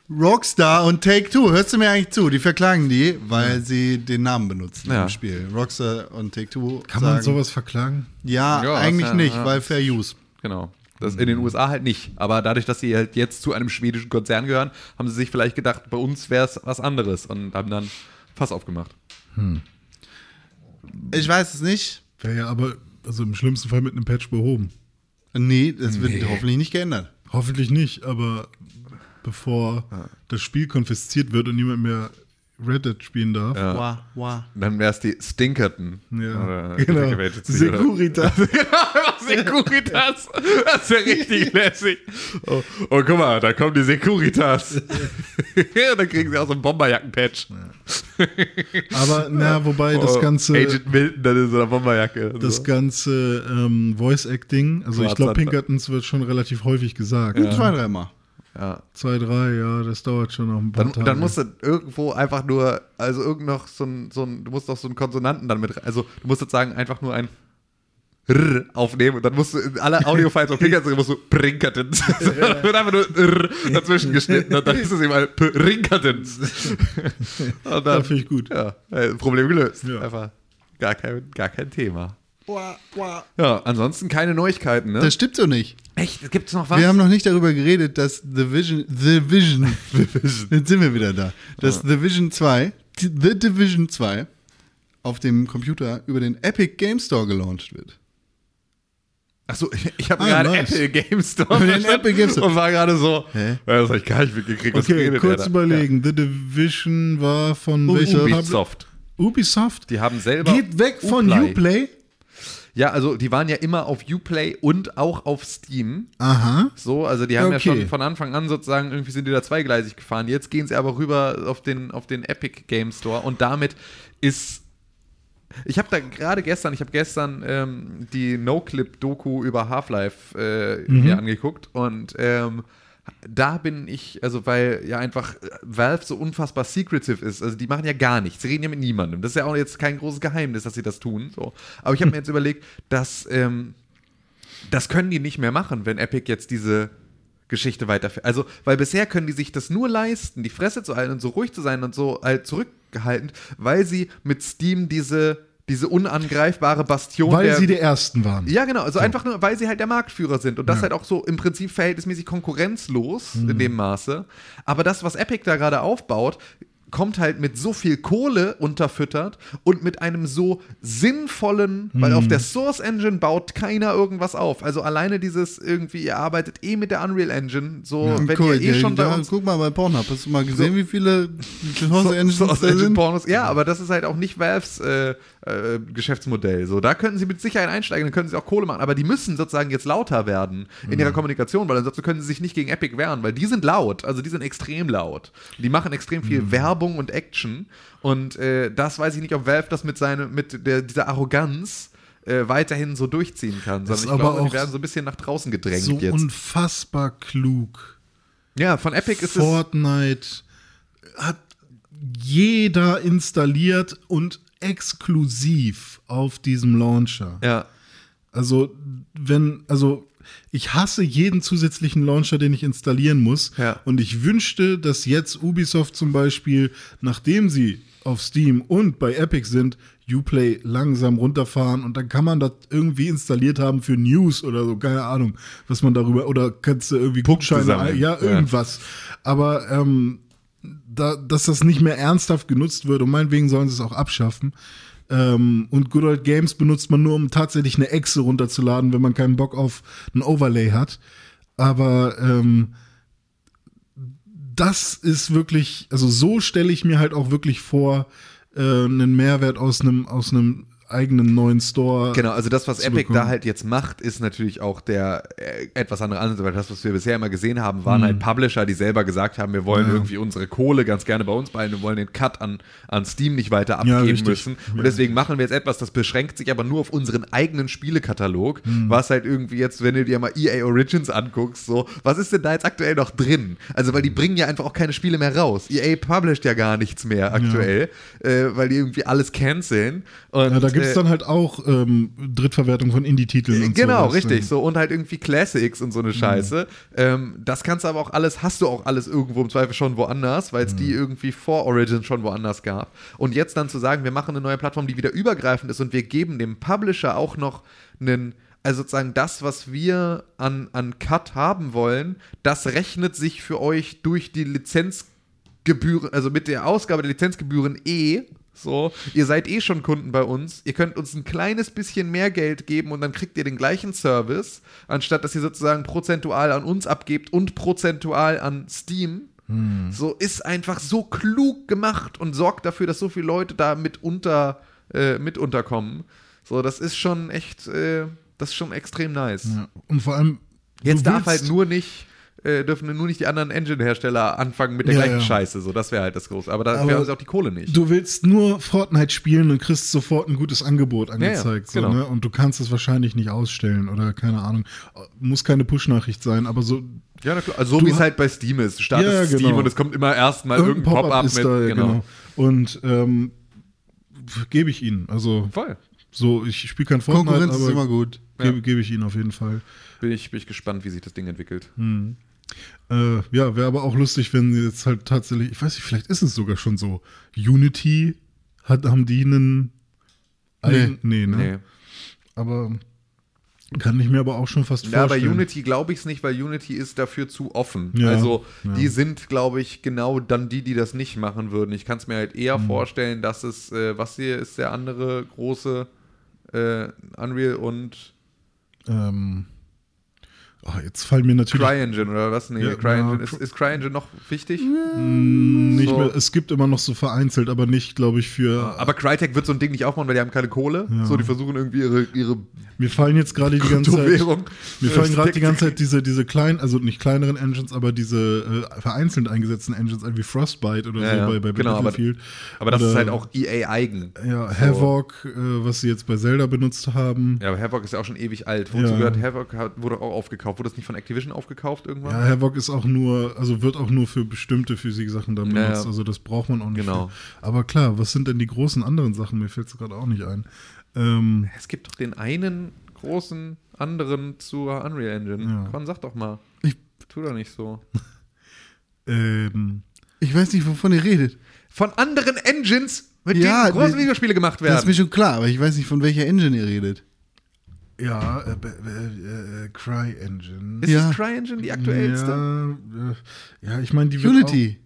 Speaker 1: Rockstar und Take-Two, hörst du mir eigentlich zu? Die verklagen die, weil sie den Namen benutzen
Speaker 3: Ja.
Speaker 1: im Spiel. Rockstar und Take-Two
Speaker 2: Kann
Speaker 1: sagen,
Speaker 2: man sowas verklagen?
Speaker 1: Ja,
Speaker 3: Ja,
Speaker 1: eigentlich
Speaker 3: ja,
Speaker 1: nicht,
Speaker 3: ja.
Speaker 1: weil Fair Use.
Speaker 3: Genau. Das in den USA halt nicht. Aber dadurch, dass sie halt jetzt zu einem schwedischen Konzern gehören, haben sie sich vielleicht gedacht, bei uns wäre es was anderes und haben dann Fass aufgemacht.
Speaker 1: Ich weiß es nicht.
Speaker 2: Wäre ja aber, also im schlimmsten Fall mit einem Patch behoben.
Speaker 1: Nee, das wird hoffentlich nicht geändert.
Speaker 2: Hoffentlich nicht, aber bevor das Spiel konfisziert wird und niemand mehr Red Dead spielen darf.
Speaker 3: Ja.
Speaker 1: Wah, wah.
Speaker 3: Dann wäre es die Stinkerton.
Speaker 2: Ja,
Speaker 3: Oder
Speaker 2: genau. Securitas.
Speaker 3: Securitas. Das wäre richtig lässig. Oh, oh, guck mal, da kommen die Securitas. ja, dann kriegen sie auch so einen Bomberjacken-Patch.
Speaker 2: Aber na, wobei das
Speaker 3: Oh,
Speaker 2: ganze,
Speaker 3: Agent Milton dann in so einer Bomberjacke.
Speaker 2: das
Speaker 3: so.
Speaker 2: ganze ähm, Voice Acting, also ich
Speaker 3: Schwarzer-
Speaker 2: glaube Pinkertons wird schon relativ häufig gesagt.
Speaker 1: Zwei, dreimal.
Speaker 3: Ja.
Speaker 2: Zwei, drei, ja, das dauert schon noch ein paar
Speaker 3: Dann,
Speaker 2: Tage.
Speaker 3: dann musst du irgendwo einfach nur, also irgend noch so ein, so ein, du musst noch so einen Konsonanten dann mit, rein- also du musst sozusagen einfach nur ein R aufnehmen und dann musst du in alle Audiofiles auf Pinkertons musst du Prinkertons. Dann wird einfach nur R dazwischen geschnitten und dann ist es eben ein
Speaker 2: ja,
Speaker 3: dann,
Speaker 2: finde ich gut.
Speaker 3: ja, äh, Problem gelöst.
Speaker 2: Ja.
Speaker 3: Einfach gar kein, gar kein Thema. Ja, ansonsten keine Neuigkeiten, ne?
Speaker 4: Das stimmt so nicht.
Speaker 3: Echt? Gibt's noch was?
Speaker 4: Wir haben noch nicht darüber geredet, dass The Vision, The Vision, jetzt sind wir wieder da, dass The Vision 2, The Division 2 auf dem Computer über den Epic Game Store gelauncht wird.
Speaker 3: Achso, ich, ich habe
Speaker 4: Ah,
Speaker 3: gerade
Speaker 4: nice.
Speaker 3: Apple Game Store
Speaker 4: Den Epic Game Store.
Speaker 3: und war gerade so,
Speaker 4: Hä?
Speaker 3: ja, das habe ich gar nicht mitgekriegt.
Speaker 2: Okay, kurz
Speaker 3: er
Speaker 2: überlegen. The Division war von
Speaker 3: Ja.
Speaker 2: welcher
Speaker 3: Ubisoft.
Speaker 2: Ubisoft?
Speaker 3: Die haben selber
Speaker 2: Geht weg von
Speaker 3: Uplay. Ja, also die waren ja immer auf Uplay und auch auf Steam.
Speaker 2: Aha.
Speaker 3: So, also die haben ja
Speaker 2: Okay.
Speaker 3: schon von Anfang an sozusagen, irgendwie sind die da zweigleisig gefahren. Jetzt gehen sie aber rüber auf den, auf den Epic Game Store und damit ist. Ich habe da gerade gestern, ich habe gestern ähm, die No-Clip-Doku über Half-Life äh, mir angeguckt und ähm, da bin ich, also weil ja einfach äh, Valve so unfassbar secretive ist. Also die machen ja gar nichts. Sie reden ja mit niemandem. Das ist ja auch jetzt kein großes Geheimnis, dass sie das tun. So. Aber ich habe mir jetzt überlegt, dass ähm, das können die nicht mehr machen, wenn Epic jetzt diese Geschichte weiterführt. Also, weil bisher können die sich das nur leisten, die Fresse zu halten und so ruhig zu sein und so halt zurückgehalten, weil sie mit Steam diese, diese unangreifbare Bastion
Speaker 2: Weil
Speaker 3: der,
Speaker 2: sie die Ersten waren.
Speaker 3: ja, genau. Also einfach nur, weil sie halt der Marktführer sind und das halt auch so im Prinzip verhältnismäßig konkurrenzlos in dem Maße. Aber das, was Epic da gerade aufbaut, kommt halt mit so viel Kohle unterfüttert und mit einem so sinnvollen, weil auf der Source Engine baut keiner irgendwas auf. Also alleine dieses irgendwie, ihr arbeitet eh mit der Unreal Engine, so wenn
Speaker 4: Cool,
Speaker 3: ihr eh
Speaker 4: ja,
Speaker 3: schon bei
Speaker 4: ja,
Speaker 3: uns
Speaker 4: Guck mal bei Pornhub. Hast du mal gesehen, wie viele Source Engines
Speaker 3: so
Speaker 4: da
Speaker 3: Engine
Speaker 4: sind?
Speaker 3: Pornos. Ja, aber das ist halt auch nicht Valves äh, äh, Geschäftsmodell. So, da könnten sie mit Sicherheit einsteigen, dann können sie auch Kohle machen. Aber die müssen sozusagen jetzt lauter werden in
Speaker 4: Mhm.
Speaker 3: ihrer Kommunikation, weil ansonsten können sie sich nicht gegen Epic wehren, weil die sind laut. Also die sind extrem laut. Die machen extrem viel
Speaker 4: Mhm.
Speaker 3: Werbung und Action. Und äh, das weiß ich nicht, ob Valve das mit seine, mit der, dieser Arroganz äh, weiterhin so durchziehen kann. Sondern ich glaube, die
Speaker 2: auch
Speaker 3: werden so ein bisschen nach draußen gedrängt
Speaker 2: So
Speaker 3: jetzt.
Speaker 2: unfassbar klug.
Speaker 3: Ja, von Epic ist es.
Speaker 2: Fortnite hat jeder installiert und exklusiv auf diesem Launcher.
Speaker 3: Ja.
Speaker 2: Also, wenn, also ich hasse jeden zusätzlichen Launcher, den ich installieren muss.
Speaker 3: Ja.
Speaker 2: Und ich wünschte, dass jetzt Ubisoft zum Beispiel, nachdem sie auf Steam und bei Epic sind, Uplay langsam runterfahren und dann kann man das irgendwie installiert haben für News oder so, keine Ahnung, was man darüber, oder kannst du irgendwie
Speaker 3: sammeln.
Speaker 2: ja,
Speaker 3: Ja.
Speaker 2: irgendwas. Aber ähm, da, dass das nicht mehr ernsthaft genutzt wird und meinetwegen sollen sie es auch abschaffen. Ähm, und Good Old Games benutzt man nur, um tatsächlich eine Exe runterzuladen, wenn man keinen Bock auf ein Overlay hat. Aber ähm, das ist wirklich, also so stelle ich mir halt auch wirklich vor, äh, einen Mehrwert aus einem aus einem eigenen neuen Store.
Speaker 3: Genau, also das, was Epic
Speaker 2: bekommen.
Speaker 3: da halt jetzt macht, ist natürlich auch der äh, etwas andere Ansatz, weil das, was wir bisher immer gesehen haben, waren
Speaker 2: Mhm.
Speaker 3: halt Publisher, die selber gesagt haben, wir wollen irgendwie unsere Kohle ganz gerne bei uns behalten, wir wollen den Cut an, an Steam nicht weiter
Speaker 2: Ja,
Speaker 3: abgeben
Speaker 2: richtig.
Speaker 3: müssen. Und deswegen machen wir jetzt etwas, das beschränkt sich aber nur auf unseren eigenen Spielekatalog,
Speaker 2: Mhm.
Speaker 3: was halt irgendwie jetzt, wenn du dir mal EA Origins anguckst, so, was ist denn da jetzt aktuell noch drin? Also, weil die
Speaker 2: Mhm.
Speaker 3: bringen ja einfach auch keine Spiele mehr raus. EA published ja gar nichts mehr aktuell, äh, weil die irgendwie alles canceln. Und,
Speaker 2: Ja, da gibt's
Speaker 3: äh,
Speaker 2: dann halt auch ähm, Drittverwertung von Indie-Titeln und
Speaker 3: Genau,
Speaker 2: sowas.
Speaker 3: richtig. So und halt irgendwie Classics und so
Speaker 2: Mhm.
Speaker 3: eine Scheiße. Ähm, das kannst du aber auch alles, hast du auch alles irgendwo im Zweifel schon woanders, weil es
Speaker 2: Mhm.
Speaker 3: die irgendwie vor Origin schon woanders gab. Und jetzt dann zu sagen, wir machen eine neue Plattform, die wieder übergreifend ist und wir geben dem Publisher auch noch einen also sozusagen das, was wir an, an Cut haben wollen, das rechnet sich für euch durch die Lizenzgebühren, also mit der Ausgabe der Lizenzgebühren eh. So, ihr seid eh schon Kunden bei uns. Ihr könnt uns ein kleines bisschen mehr Geld geben und dann kriegt ihr den gleichen Service, anstatt dass ihr sozusagen prozentual an uns abgebt und prozentual an Steam. So ist einfach so klug gemacht und sorgt dafür, dass so viele Leute da mit, unter, äh, mit unterkommen. So, das ist schon echt, äh, das ist schon extrem nice.
Speaker 2: Ja. Und vor allem.
Speaker 3: Jetzt darf halt nur nicht, äh, dürfen nur nicht die anderen Engine-Hersteller anfangen mit der
Speaker 2: Ja,
Speaker 3: gleichen
Speaker 2: ja.
Speaker 3: Scheiße. So, das wäre halt das Große. Aber da wäre uns auch die Kohle nicht.
Speaker 2: Du willst nur Fortnite spielen und kriegst sofort ein gutes Angebot
Speaker 3: ja,
Speaker 2: angezeigt.
Speaker 3: genau.
Speaker 2: so, ne? Und du kannst es wahrscheinlich nicht ausstellen oder keine Ahnung. Muss keine Push-Nachricht sein, aber so.
Speaker 3: Ja, na klar. Also so wie es
Speaker 2: ha-
Speaker 3: halt bei Steam ist. Du startest
Speaker 2: Ja,
Speaker 3: Steam
Speaker 2: genau.
Speaker 3: und es kommt immer erstmal irgendein Pop-up mit.
Speaker 2: da,
Speaker 3: genau.
Speaker 2: genau. Und ähm, gebe ich ihnen. Also
Speaker 3: Voll.
Speaker 2: so, ich spiele kein Fortnite,
Speaker 4: Konkurrenz ist
Speaker 2: aber
Speaker 4: immer gut.
Speaker 2: gebe, gebe ich ihnen auf jeden Fall.
Speaker 3: Bin ich, bin ich gespannt, wie sich das Ding entwickelt.
Speaker 2: Äh, ja, wäre aber auch lustig, wenn sie jetzt halt tatsächlich, ich weiß nicht, vielleicht ist es sogar schon so. Unity hat, haben die einen. eigen- Nee, ne?
Speaker 3: Nee.
Speaker 2: Aber kann ich mir aber auch schon fast
Speaker 3: Ja, bei
Speaker 2: vorstellen.
Speaker 3: Unity glaube ich es nicht, weil Unity ist dafür zu offen.
Speaker 2: Ja,
Speaker 3: also
Speaker 2: ja.
Speaker 3: die sind, glaube ich, genau dann die, die das nicht machen würden. Ich kann es mir halt eher
Speaker 2: Mhm.
Speaker 3: vorstellen, dass es, äh, was hier ist der andere große äh, Unreal und
Speaker 2: Ähm, oh, jetzt fallen mir natürlich
Speaker 3: CryEngine oder was? Nee,
Speaker 2: Ja,
Speaker 3: CryEngine.
Speaker 2: ja,
Speaker 3: ist, ist CryEngine noch wichtig?
Speaker 2: nicht
Speaker 3: so-
Speaker 2: mehr. Es gibt immer noch so vereinzelt, aber nicht, glaube ich, für.
Speaker 3: Aber Crytek wird so ein Ding nicht aufmachen, weil die haben keine Kohle. So, die versuchen irgendwie ihre, ihre
Speaker 2: Mir fallen jetzt gerade die ganze Zeit. Mir fallen
Speaker 3: äh,
Speaker 2: gerade die ganze Zeit diese, diese kleinen, also nicht kleineren Engines, aber diese äh, vereinzelt eingesetzten Engines, wie Frostbite oder
Speaker 3: Ja,
Speaker 2: so
Speaker 3: ja,
Speaker 2: bei, bei
Speaker 3: genau, aber-
Speaker 2: Battlefield.
Speaker 3: Aber das
Speaker 2: Oder,
Speaker 3: ist halt auch EA eigen.
Speaker 2: Ja,
Speaker 3: So.
Speaker 2: Havoc, äh, was sie jetzt bei Zelda benutzt haben.
Speaker 3: Ja, aber Havoc ist ja auch schon ewig alt. Wozu
Speaker 2: Ja.
Speaker 3: gehört Havoc? Hat, wurde auch aufgekauft. Wurde das nicht von Activision aufgekauft irgendwann?
Speaker 2: Ja, Havoc ist auch nur, also wird auch nur für bestimmte Physik-Sachen dann
Speaker 3: Ja,
Speaker 2: benutzt.
Speaker 3: ja.
Speaker 2: Also das braucht man auch nicht.
Speaker 3: Genau.
Speaker 2: Aber klar, was sind denn die großen anderen Sachen? Mir fällt es gerade auch nicht ein. Ähm,
Speaker 3: Es gibt doch den einen großen anderen zur Unreal Engine.
Speaker 2: Ja.
Speaker 3: Con, sag doch mal.
Speaker 1: Ich,
Speaker 3: Tu doch nicht so.
Speaker 2: ähm,
Speaker 1: ich weiß nicht, wovon ihr redet.
Speaker 3: Von anderen Engines, mit
Speaker 1: Ja,
Speaker 3: denen große
Speaker 1: die-
Speaker 3: Videospiele gemacht
Speaker 1: Das ist
Speaker 3: werden.
Speaker 1: mir schon klar, aber ich weiß nicht, von welcher Engine ihr redet.
Speaker 2: ja, äh, äh, äh, CryEngine.
Speaker 3: Ist
Speaker 1: Ja.
Speaker 3: das CryEngine die aktuellste?
Speaker 2: Ja, äh, ja ich meine, die wird
Speaker 1: Unity.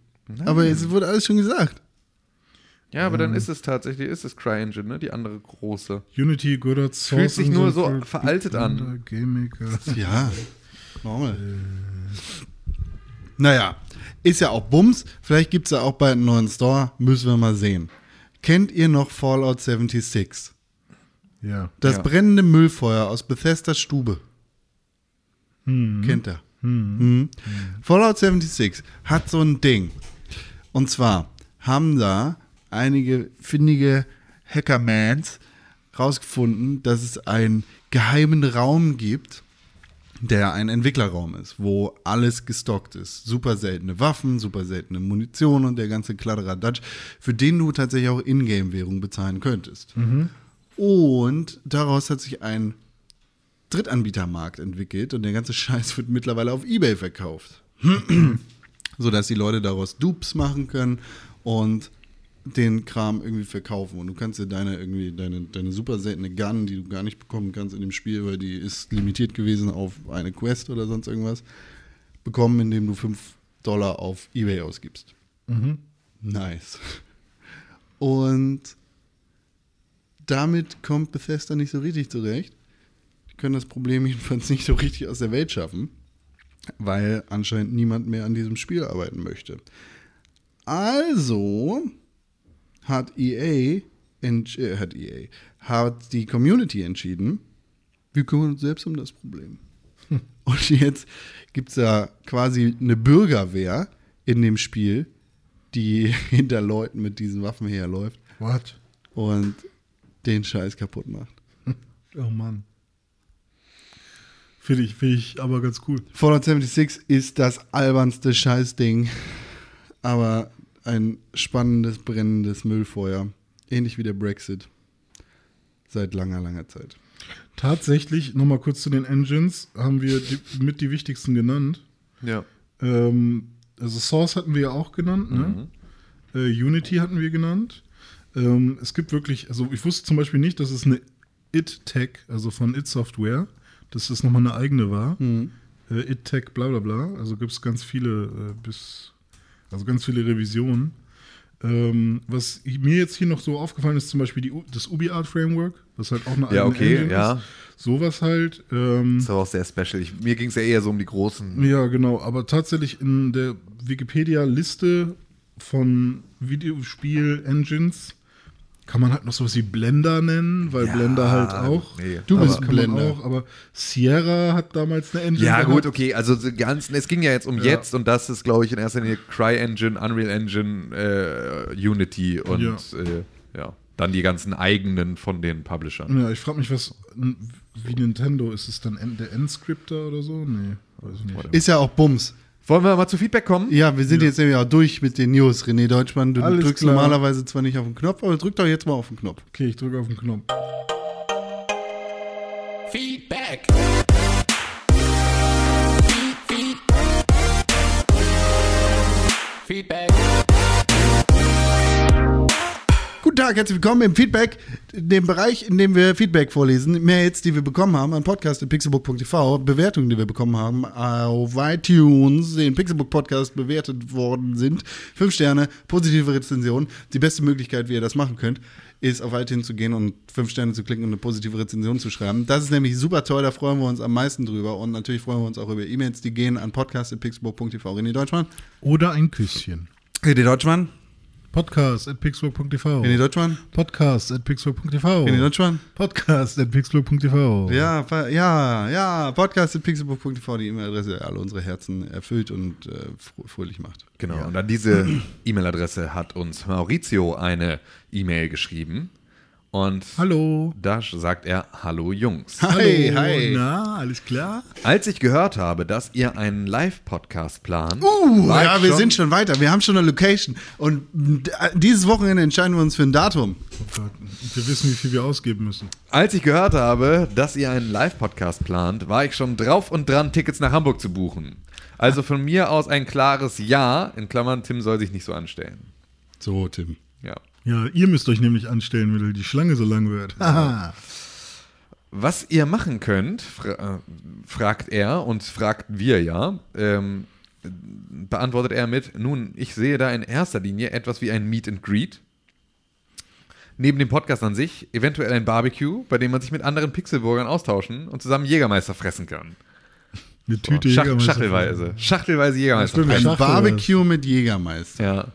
Speaker 1: Aber es wurde alles schon gesagt.
Speaker 3: Ja, aber dann ist es tatsächlich, ist es CryEngine, ne? Die andere große.
Speaker 2: Unity, Godot, Source.
Speaker 3: Fühlt sich nur so veraltet an.
Speaker 1: Ja, normal. Naja, ist ja auch Bums. Vielleicht gibt es ja auch bald einen neuen Store. Müssen wir mal sehen. Kennt ihr noch Fallout 76?
Speaker 2: Ja.
Speaker 1: Das
Speaker 3: Ja.
Speaker 1: brennende Müllfeuer aus Bethesdas Stube. Kennt er. Mhm. Fallout 76 hat so ein Ding. Und zwar haben da einige findige Hackermans rausgefunden, dass es einen geheimen Raum gibt, der ein Entwicklerraum ist, wo alles gestockt ist. Super seltene Waffen, super seltene Munition und der ganze Kladderadatsch, für den du tatsächlich auch Ingame-Währung bezahlen könntest. Und daraus hat sich ein Drittanbietermarkt entwickelt und der ganze Scheiß wird mittlerweile auf Ebay verkauft. Sodass die Leute daraus Dupes machen können und den Kram irgendwie verkaufen. Und du kannst dir deine irgendwie, deine, deine super seltene Gun, die du gar nicht bekommen kannst in dem Spiel, weil die ist limitiert gewesen auf eine Quest oder sonst irgendwas, bekommen, indem du 5 Dollar auf Ebay ausgibst. Nice. Und damit kommt Bethesda nicht so richtig zurecht. Können das Problem jedenfalls nicht so richtig aus der Welt schaffen, weil anscheinend niemand mehr an diesem Spiel arbeiten möchte. Also hat EA, äh, hat EA, hat die Community entschieden, wir kümmern uns selbst um das Problem. Und jetzt gibt es da quasi eine Bürgerwehr in dem Spiel, die hinter Leuten mit diesen Waffen herläuft
Speaker 2: What?
Speaker 1: und den Scheiß kaputt macht.
Speaker 2: Oh Mann. Finde ich, finde ich aber ganz cool.
Speaker 1: Fallout 76 ist das albernste Scheißding, aber ein spannendes, brennendes Müllfeuer. Ähnlich wie der Brexit. Seit langer, langer Zeit.
Speaker 2: Tatsächlich, nochmal kurz zu den Engines, haben wir die, mit die wichtigsten genannt.
Speaker 3: Ja.
Speaker 2: Ähm, also Source hatten wir ja auch genannt, ne? Äh, Unity hatten wir genannt. Ähm, es gibt wirklich, also ich wusste zum Beispiel nicht, dass es eine It-Tech, also von It Software, dass das nochmal eine eigene war. Äh, It-Tech, bla bla bla. Also gibt es ganz viele äh, bis, also ganz viele Revisionen. Ähm, was mir jetzt hier noch so aufgefallen ist, zum Beispiel die, das UbiArt Framework, was halt auch eine
Speaker 3: Ja,
Speaker 2: eigene
Speaker 3: okay,
Speaker 2: Engine
Speaker 3: ja.
Speaker 2: ist. Sowas halt. Ähm,
Speaker 3: Ist aber auch sehr special. Ich, mir ging es ja eher so um die großen.
Speaker 2: ja, genau. Aber tatsächlich in der Wikipedia-Liste von Videospiel-Engines kann man halt noch sowas wie Blender nennen, weil
Speaker 3: Ja,
Speaker 2: Blender halt auch.
Speaker 3: nee.
Speaker 1: Du bist Blender.
Speaker 2: Auch, aber Sierra hat damals eine Engine.
Speaker 3: Ja,
Speaker 2: gehabt.
Speaker 3: gut, okay. Also ganzen, es ging ja jetzt um
Speaker 2: Ja.
Speaker 3: jetzt und das ist, glaube ich, in erster Linie CryEngine, Unreal Engine, äh, Unity und
Speaker 2: Ja.
Speaker 3: Äh, ja, dann die ganzen eigenen von den Publishern.
Speaker 2: Ja, ich frage mich, was wie Nintendo ist es dann der Endscripter oder so? Nee, weiß ich nicht.
Speaker 1: Ist ja auch Bums.
Speaker 3: Wollen wir mal zu Feedback kommen?
Speaker 1: Ja, wir sind jetzt nämlich auch durch mit den News. René Deutschmann, du
Speaker 2: Alles
Speaker 1: drückst
Speaker 2: klar.
Speaker 1: normalerweise zwar nicht auf den Knopf, aber drück doch jetzt mal auf den Knopf.
Speaker 2: Okay, ich drücke auf den Knopf.
Speaker 6: Feedback. Feed, Feedback.
Speaker 1: Tag, herzlich willkommen im Feedback, dem Bereich, in dem wir Feedback vorlesen. Mails, die wir bekommen haben an podcast.pixelbook.tv, Bewertungen, die wir bekommen haben auf iTunes, den Pixelbook Podcast bewertet worden sind. Fünf Sterne, positive Rezension. Die beste Möglichkeit, wie ihr das machen könnt, ist auf iTunes zu gehen und fünf Sterne zu klicken und eine positive Rezension zu schreiben. Das ist nämlich super toll, da freuen wir uns am meisten drüber. Und natürlich freuen wir uns auch über E-Mails, die gehen an podcast.pixelbook.tv. René Deutschmann.
Speaker 2: Oder ein Küsschen.
Speaker 1: René Deutschmann.
Speaker 2: Podcast at pixburg.tv.
Speaker 1: René Deutschmann.
Speaker 2: Podcast at pixburg.tv.
Speaker 1: René Deutschmann.
Speaker 2: Podcast at pixburg.tv.
Speaker 1: Ja, ja, ja, podcast.pixelbook.tv, die E-Mail-Adresse, alle unsere Herzen erfüllt und äh, fröhlich macht.
Speaker 3: Genau, und an diese E-Mail-Adresse hat uns Maurizio eine E-Mail geschrieben. Und
Speaker 2: Hallo.
Speaker 3: da sagt er, hallo Jungs.
Speaker 1: Hi,
Speaker 2: Hallo.
Speaker 1: hi.
Speaker 2: Na, alles klar?
Speaker 3: Als ich gehört habe, dass ihr einen Live-Podcast plant,
Speaker 1: Uh, ja, wir sind schon weiter. Wir haben schon eine Location. Und dieses Wochenende entscheiden wir uns für ein Datum.
Speaker 2: Oh Gott. Wir wissen, wie viel wir ausgeben müssen.
Speaker 3: Als ich gehört habe, dass ihr einen Live-Podcast plant, war ich schon drauf und dran, Tickets nach Hamburg zu buchen. Also von mir aus ein klares Ja, in Klammern, Tim soll sich nicht so anstellen.
Speaker 1: So, Tim.
Speaker 3: Ja.
Speaker 2: Ja, ihr müsst euch nämlich anstellen, wenn die Schlange so lang wird. Haha.
Speaker 3: Was ihr machen könnt, fra äh, fragt er und fragt wir ja, ähm, beantwortet er mit, nun, ich sehe da in erster Linie etwas wie ein Meet and Greet. Neben dem Podcast an sich eventuell ein Barbecue, bei dem man sich mit anderen Pixelburgern austauschen und zusammen Jägermeister fressen kann.
Speaker 2: Eine Tüte
Speaker 3: Schach
Speaker 2: Jägermeister.
Speaker 3: Schachtelweise. Schachtelweise Jägermeister.
Speaker 1: Ein
Speaker 2: Schachtel
Speaker 1: Barbecue mit Jägermeister.
Speaker 3: Ja.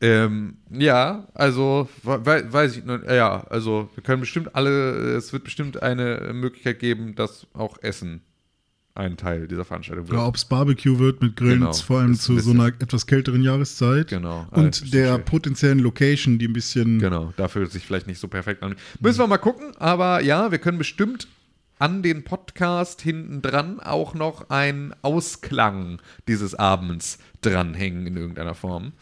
Speaker 3: Ähm, ja, also we weiß ich nur, ja, also wir können bestimmt alle, es wird bestimmt eine Möglichkeit geben, dass auch Essen ein Teil dieser Veranstaltung wird.
Speaker 2: Ja, ob es Barbecue wird mit Grillen,
Speaker 3: Genau,
Speaker 2: vor allem
Speaker 3: ein
Speaker 2: zu so einer etwas kälteren Jahreszeit.
Speaker 3: Genau,
Speaker 2: Und der potenziellen Location, die ein bisschen.
Speaker 3: Genau, dafür sich vielleicht nicht so perfekt an. Müssen wir mal gucken, aber ja, wir können bestimmt an den Podcast hinten dran auch noch einen Ausklang dieses Abends dranhängen in irgendeiner Form.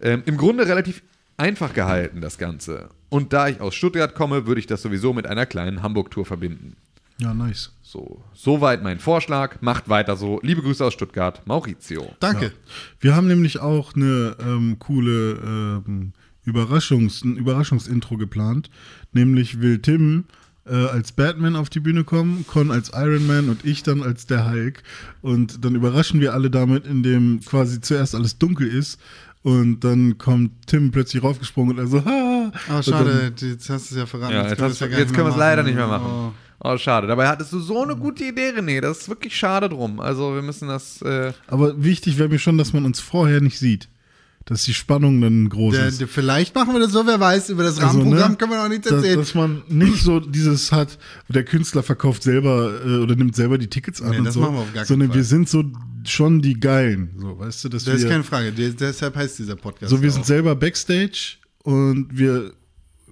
Speaker 3: Ähm, Im Grunde relativ einfach gehalten, das Ganze. Und da ich aus Stuttgart komme, würde ich das sowieso mit einer kleinen Hamburg-Tour verbinden.
Speaker 2: Ja, nice.
Speaker 3: So, soweit mein Vorschlag. Macht weiter so. Liebe Grüße aus Stuttgart, Maurizio.
Speaker 1: Danke.
Speaker 2: Wir haben nämlich auch eine ähm, coole ähm, Überraschungs-, ein Überraschungsintro geplant. Nämlich will Tim äh, als Batman auf die Bühne kommen, Con als Iron Man und ich dann als der Hulk. Und dann überraschen wir alle damit, indem quasi zuerst alles dunkel ist. Und dann kommt Tim plötzlich raufgesprungen und er so, ha!
Speaker 1: Oh, schade, jetzt hast du es ja verraten.
Speaker 3: Ja, jetzt,
Speaker 1: es ja
Speaker 3: jetzt können wir es leider nicht mehr
Speaker 1: Oh.
Speaker 3: machen. Oh, schade. Dabei hattest du so eine gute Idee, René. Das ist wirklich schade drum. Also wir müssen das. Äh,
Speaker 2: Aber wichtig wäre mir schon, dass man uns vorher nicht sieht. Dass die Spannung dann groß
Speaker 1: Der,
Speaker 2: ist.
Speaker 1: der, vielleicht machen wir das so, wer weiß, über das
Speaker 2: Also,
Speaker 1: Rahmenprogramm
Speaker 2: ne,
Speaker 1: können wir noch nichts
Speaker 2: dass,
Speaker 1: erzählen.
Speaker 2: dass man nicht so dieses hat, der Künstler verkauft selber äh, oder nimmt selber die Tickets an
Speaker 1: Nee,
Speaker 2: und
Speaker 1: das
Speaker 2: so,
Speaker 1: machen wir auf gar keinen
Speaker 2: sondern
Speaker 1: Fall.
Speaker 2: wir sind so schon die Geilen, so weißt du, dass
Speaker 1: das ist
Speaker 2: wir
Speaker 1: keine Frage. Deshalb heißt dieser Podcast.
Speaker 2: so wir
Speaker 1: auch.
Speaker 2: sind selber Backstage und wir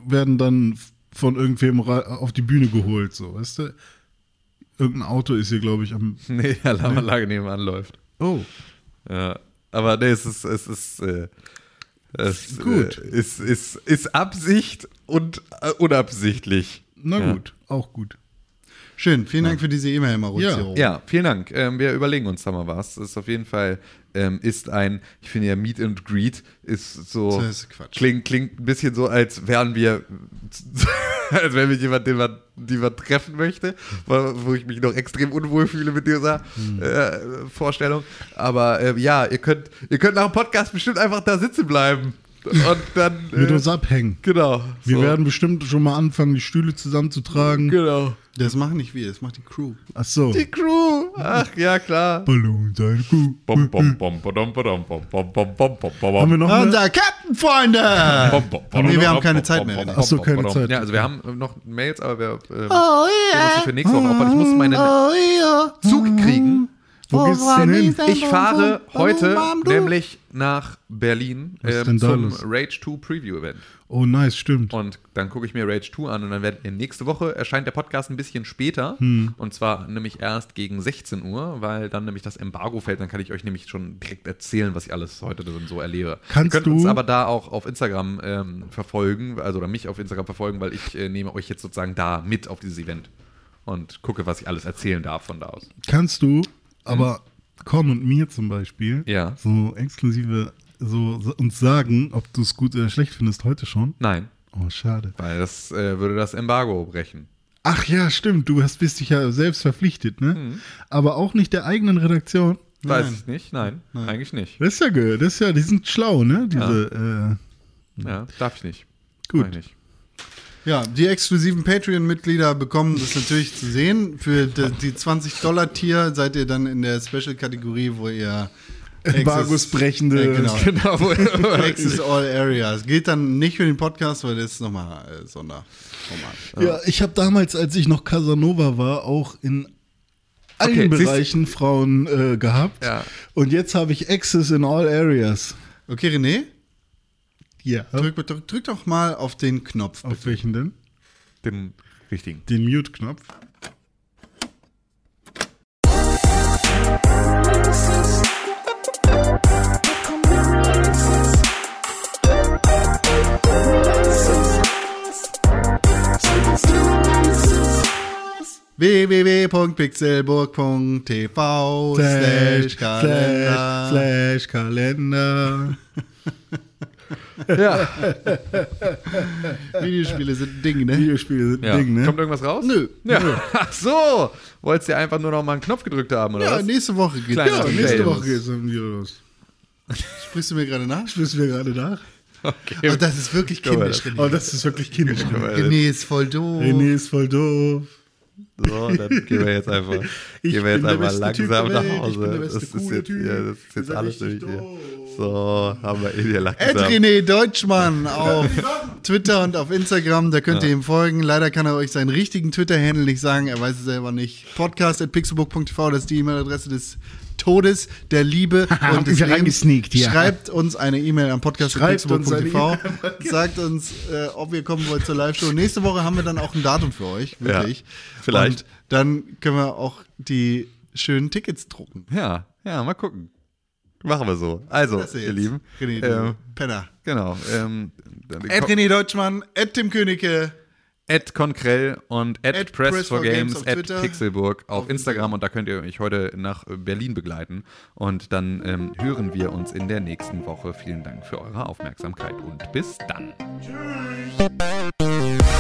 Speaker 2: werden dann von irgendwem auf die Bühne geholt, so weißt du. Irgendein Auto ist hier, glaube ich, am.
Speaker 3: nee, Alarmanlage nebenan läuft.
Speaker 2: Oh,
Speaker 3: Ja. Aber nee, es ist. Es ist äh, es,
Speaker 2: Gut.
Speaker 3: Äh, ist, ist, ist Absicht und äh, unabsichtlich.
Speaker 2: na
Speaker 3: Ja.
Speaker 2: gut, auch gut.
Speaker 1: Schön, vielen Dank für diese E-Mail, Maurizio.
Speaker 3: Ja, vielen Dank. Ähm, wir überlegen uns da mal was. Das ist auf jeden Fall ähm, ist ein, ich finde ja Meet and Greet ist so
Speaker 1: Das ist Quatsch.
Speaker 3: klingt klingt ein bisschen so, als wären wir als wären wir jemand, den man, den man treffen möchte, wo wo ich mich noch extrem unwohl fühle mit dieser
Speaker 1: Hm.
Speaker 3: äh, Vorstellung. Aber äh, ja, ihr könnt ihr könnt nach dem Podcast bestimmt einfach da sitzen bleiben und dann
Speaker 2: Mit
Speaker 3: äh,
Speaker 2: uns abhängen.
Speaker 3: genau.
Speaker 2: Wir
Speaker 3: so.
Speaker 2: werden bestimmt schon mal anfangen, die Stühle zusammenzutragen.
Speaker 3: genau.
Speaker 1: Das machen nicht wir, das macht die Crew.
Speaker 2: Ach so.
Speaker 3: Die Crew. Ach ja, klar.
Speaker 2: Ballon, seine Kuh.
Speaker 3: Bom, bom, bom, badom, badom, bom, bom, bom, bom, bom, bom.
Speaker 2: Haben wir noch?
Speaker 1: Unser Captain, Freunde! Nee, wir haben keine Zeit mehr.
Speaker 2: Ach so, keine Zeit.
Speaker 3: Ja, also wir haben noch Mails, aber wir ähm, oh, yeah. für nächste Woche auf. Und ich muss meinen Zug kriegen.
Speaker 2: Wo geht's denn hin?
Speaker 3: Ich fahre heute nämlich nach Berlin ähm, zum? Rage 2 Preview Event.
Speaker 2: Oh, nice, stimmt.
Speaker 3: Und dann gucke ich mir Rage 2 an und dann wird nächste Woche erscheint der Podcast ein bisschen später.
Speaker 2: Hm.
Speaker 3: Und zwar nämlich erst gegen 16 Uhr, weil dann nämlich das Embargo fällt. Dann kann ich euch nämlich schon direkt erzählen, was ich alles heute dann so erlebe.
Speaker 2: Kannst
Speaker 3: Ihr könnt uns
Speaker 2: du-
Speaker 3: aber da auch auf Instagram ähm, verfolgen, also oder mich auf Instagram verfolgen, weil ich äh, nehme euch jetzt sozusagen da mit auf dieses Event und gucke, was ich alles erzählen darf von da aus.
Speaker 2: Kannst du, aber Con und mir zum Beispiel,
Speaker 3: Ja.
Speaker 2: so exklusive, so, so uns sagen, ob du es gut oder schlecht findest heute schon?
Speaker 3: Nein.
Speaker 2: Oh, schade.
Speaker 3: Weil das äh, würde das Embargo brechen.
Speaker 2: Ach ja, stimmt. Du hast, bist dich ja selbst verpflichtet, ne?
Speaker 3: Mhm.
Speaker 2: Aber auch nicht der eigenen Redaktion.
Speaker 3: Weiß ich nicht. Nein, eigentlich nicht.
Speaker 2: Das ist ja das ist ja, die sind schlau, ne? Diese,
Speaker 3: Ja, darf ich nicht.
Speaker 2: Gut.
Speaker 3: Ich nicht.
Speaker 1: Ja, die exklusiven Patreon-Mitglieder bekommen das natürlich zu sehen. Für die, die 20-Dollar-Tier seid ihr dann in der Special-Kategorie, wo ihr
Speaker 2: Embargos brechende-
Speaker 1: Äh, genau.
Speaker 3: Genau. wo-
Speaker 1: Access All Areas. Gilt dann nicht für den Podcast, weil das ist nochmal äh, Sonderformat.
Speaker 2: äh, ja, ich habe damals, als ich noch Casanova war, auch in allen
Speaker 3: Okay,
Speaker 2: Bereichen Frauen äh, gehabt.
Speaker 3: Ja.
Speaker 2: Und jetzt habe ich Access in all areas.
Speaker 1: Okay, René,
Speaker 2: Ja.
Speaker 1: drück, drück, drück doch mal auf den Knopf.
Speaker 2: Auf welchen denn?
Speaker 3: Den richtigen.
Speaker 2: Den Mute-Knopf.
Speaker 1: www.pixelburg.tv slash Kalender.
Speaker 2: slash Kalender.
Speaker 3: Ja.
Speaker 1: Videospiele sind ein Ding, ne?
Speaker 2: Videospiele sind
Speaker 3: ja.
Speaker 2: ein Ding, ne?
Speaker 3: Kommt irgendwas raus?
Speaker 1: Nö.
Speaker 3: Ja. Ach so. Wolltest du einfach nur noch mal einen Knopf gedrückt haben, oder
Speaker 1: Ja,
Speaker 3: was?
Speaker 1: nächste Woche geht
Speaker 3: Kleiner
Speaker 2: ja,
Speaker 3: Okay.
Speaker 2: nächste. Woche geht's wieder los.
Speaker 1: Sprichst du mir gerade nach?
Speaker 2: Müssen wir gerade nach?
Speaker 3: Okay.
Speaker 1: Oh, das ist wirklich kindisch, René.
Speaker 2: Oh, das ist wirklich kindisch.
Speaker 1: René ist voll doof.
Speaker 2: René ist voll doof.
Speaker 3: So, dann gehen wir jetzt einfach,
Speaker 2: Ich
Speaker 3: gehen wir jetzt einfach langsam nach Hause. das ist jetzt, ja, das ist jetzt alles durch hier. So, haben wir in hier
Speaker 1: Ed
Speaker 3: langsam.
Speaker 1: René Deutschmann auf Twitter und auf Instagram, da könnt ihr ihm folgen. Leider kann er euch seinen richtigen Twitter-Handle nicht sagen, er weiß es selber nicht. Podcast at pixelbook.tv, das ist die E-Mail-Adresse des Todes, der Liebe und des
Speaker 2: wir
Speaker 1: Lebens.
Speaker 2: reingesneakt hier.
Speaker 1: Schreibt uns eine E-Mail am Podcast
Speaker 2: Schreibt uns eine
Speaker 1: pixelbook.tv. Sagt uns, äh, ob ihr kommen wollt zur Live-Show. Nächste Woche haben wir dann auch ein Datum für euch, wirklich.
Speaker 3: Ja, vielleicht.
Speaker 1: Und dann können wir auch die schönen Tickets drucken.
Speaker 3: Ja, ja, mal gucken. Machen wir so. Also, ihr
Speaker 1: jetzt.
Speaker 3: Lieben.
Speaker 1: René,
Speaker 3: ähm,
Speaker 1: Penner.
Speaker 3: genau. Ähm, dann-
Speaker 1: Ed René Deutschmann, Ed Tim Königke.
Speaker 3: At Konkrell und at, Press, for Games, at. Pixelburg auf,
Speaker 1: Auf
Speaker 3: Instagram und da könnt ihr mich heute nach Berlin begleiten und dann ähm, hören wir uns in der nächsten Woche. Vielen Dank für eure Aufmerksamkeit und bis dann.
Speaker 6: Tschüss.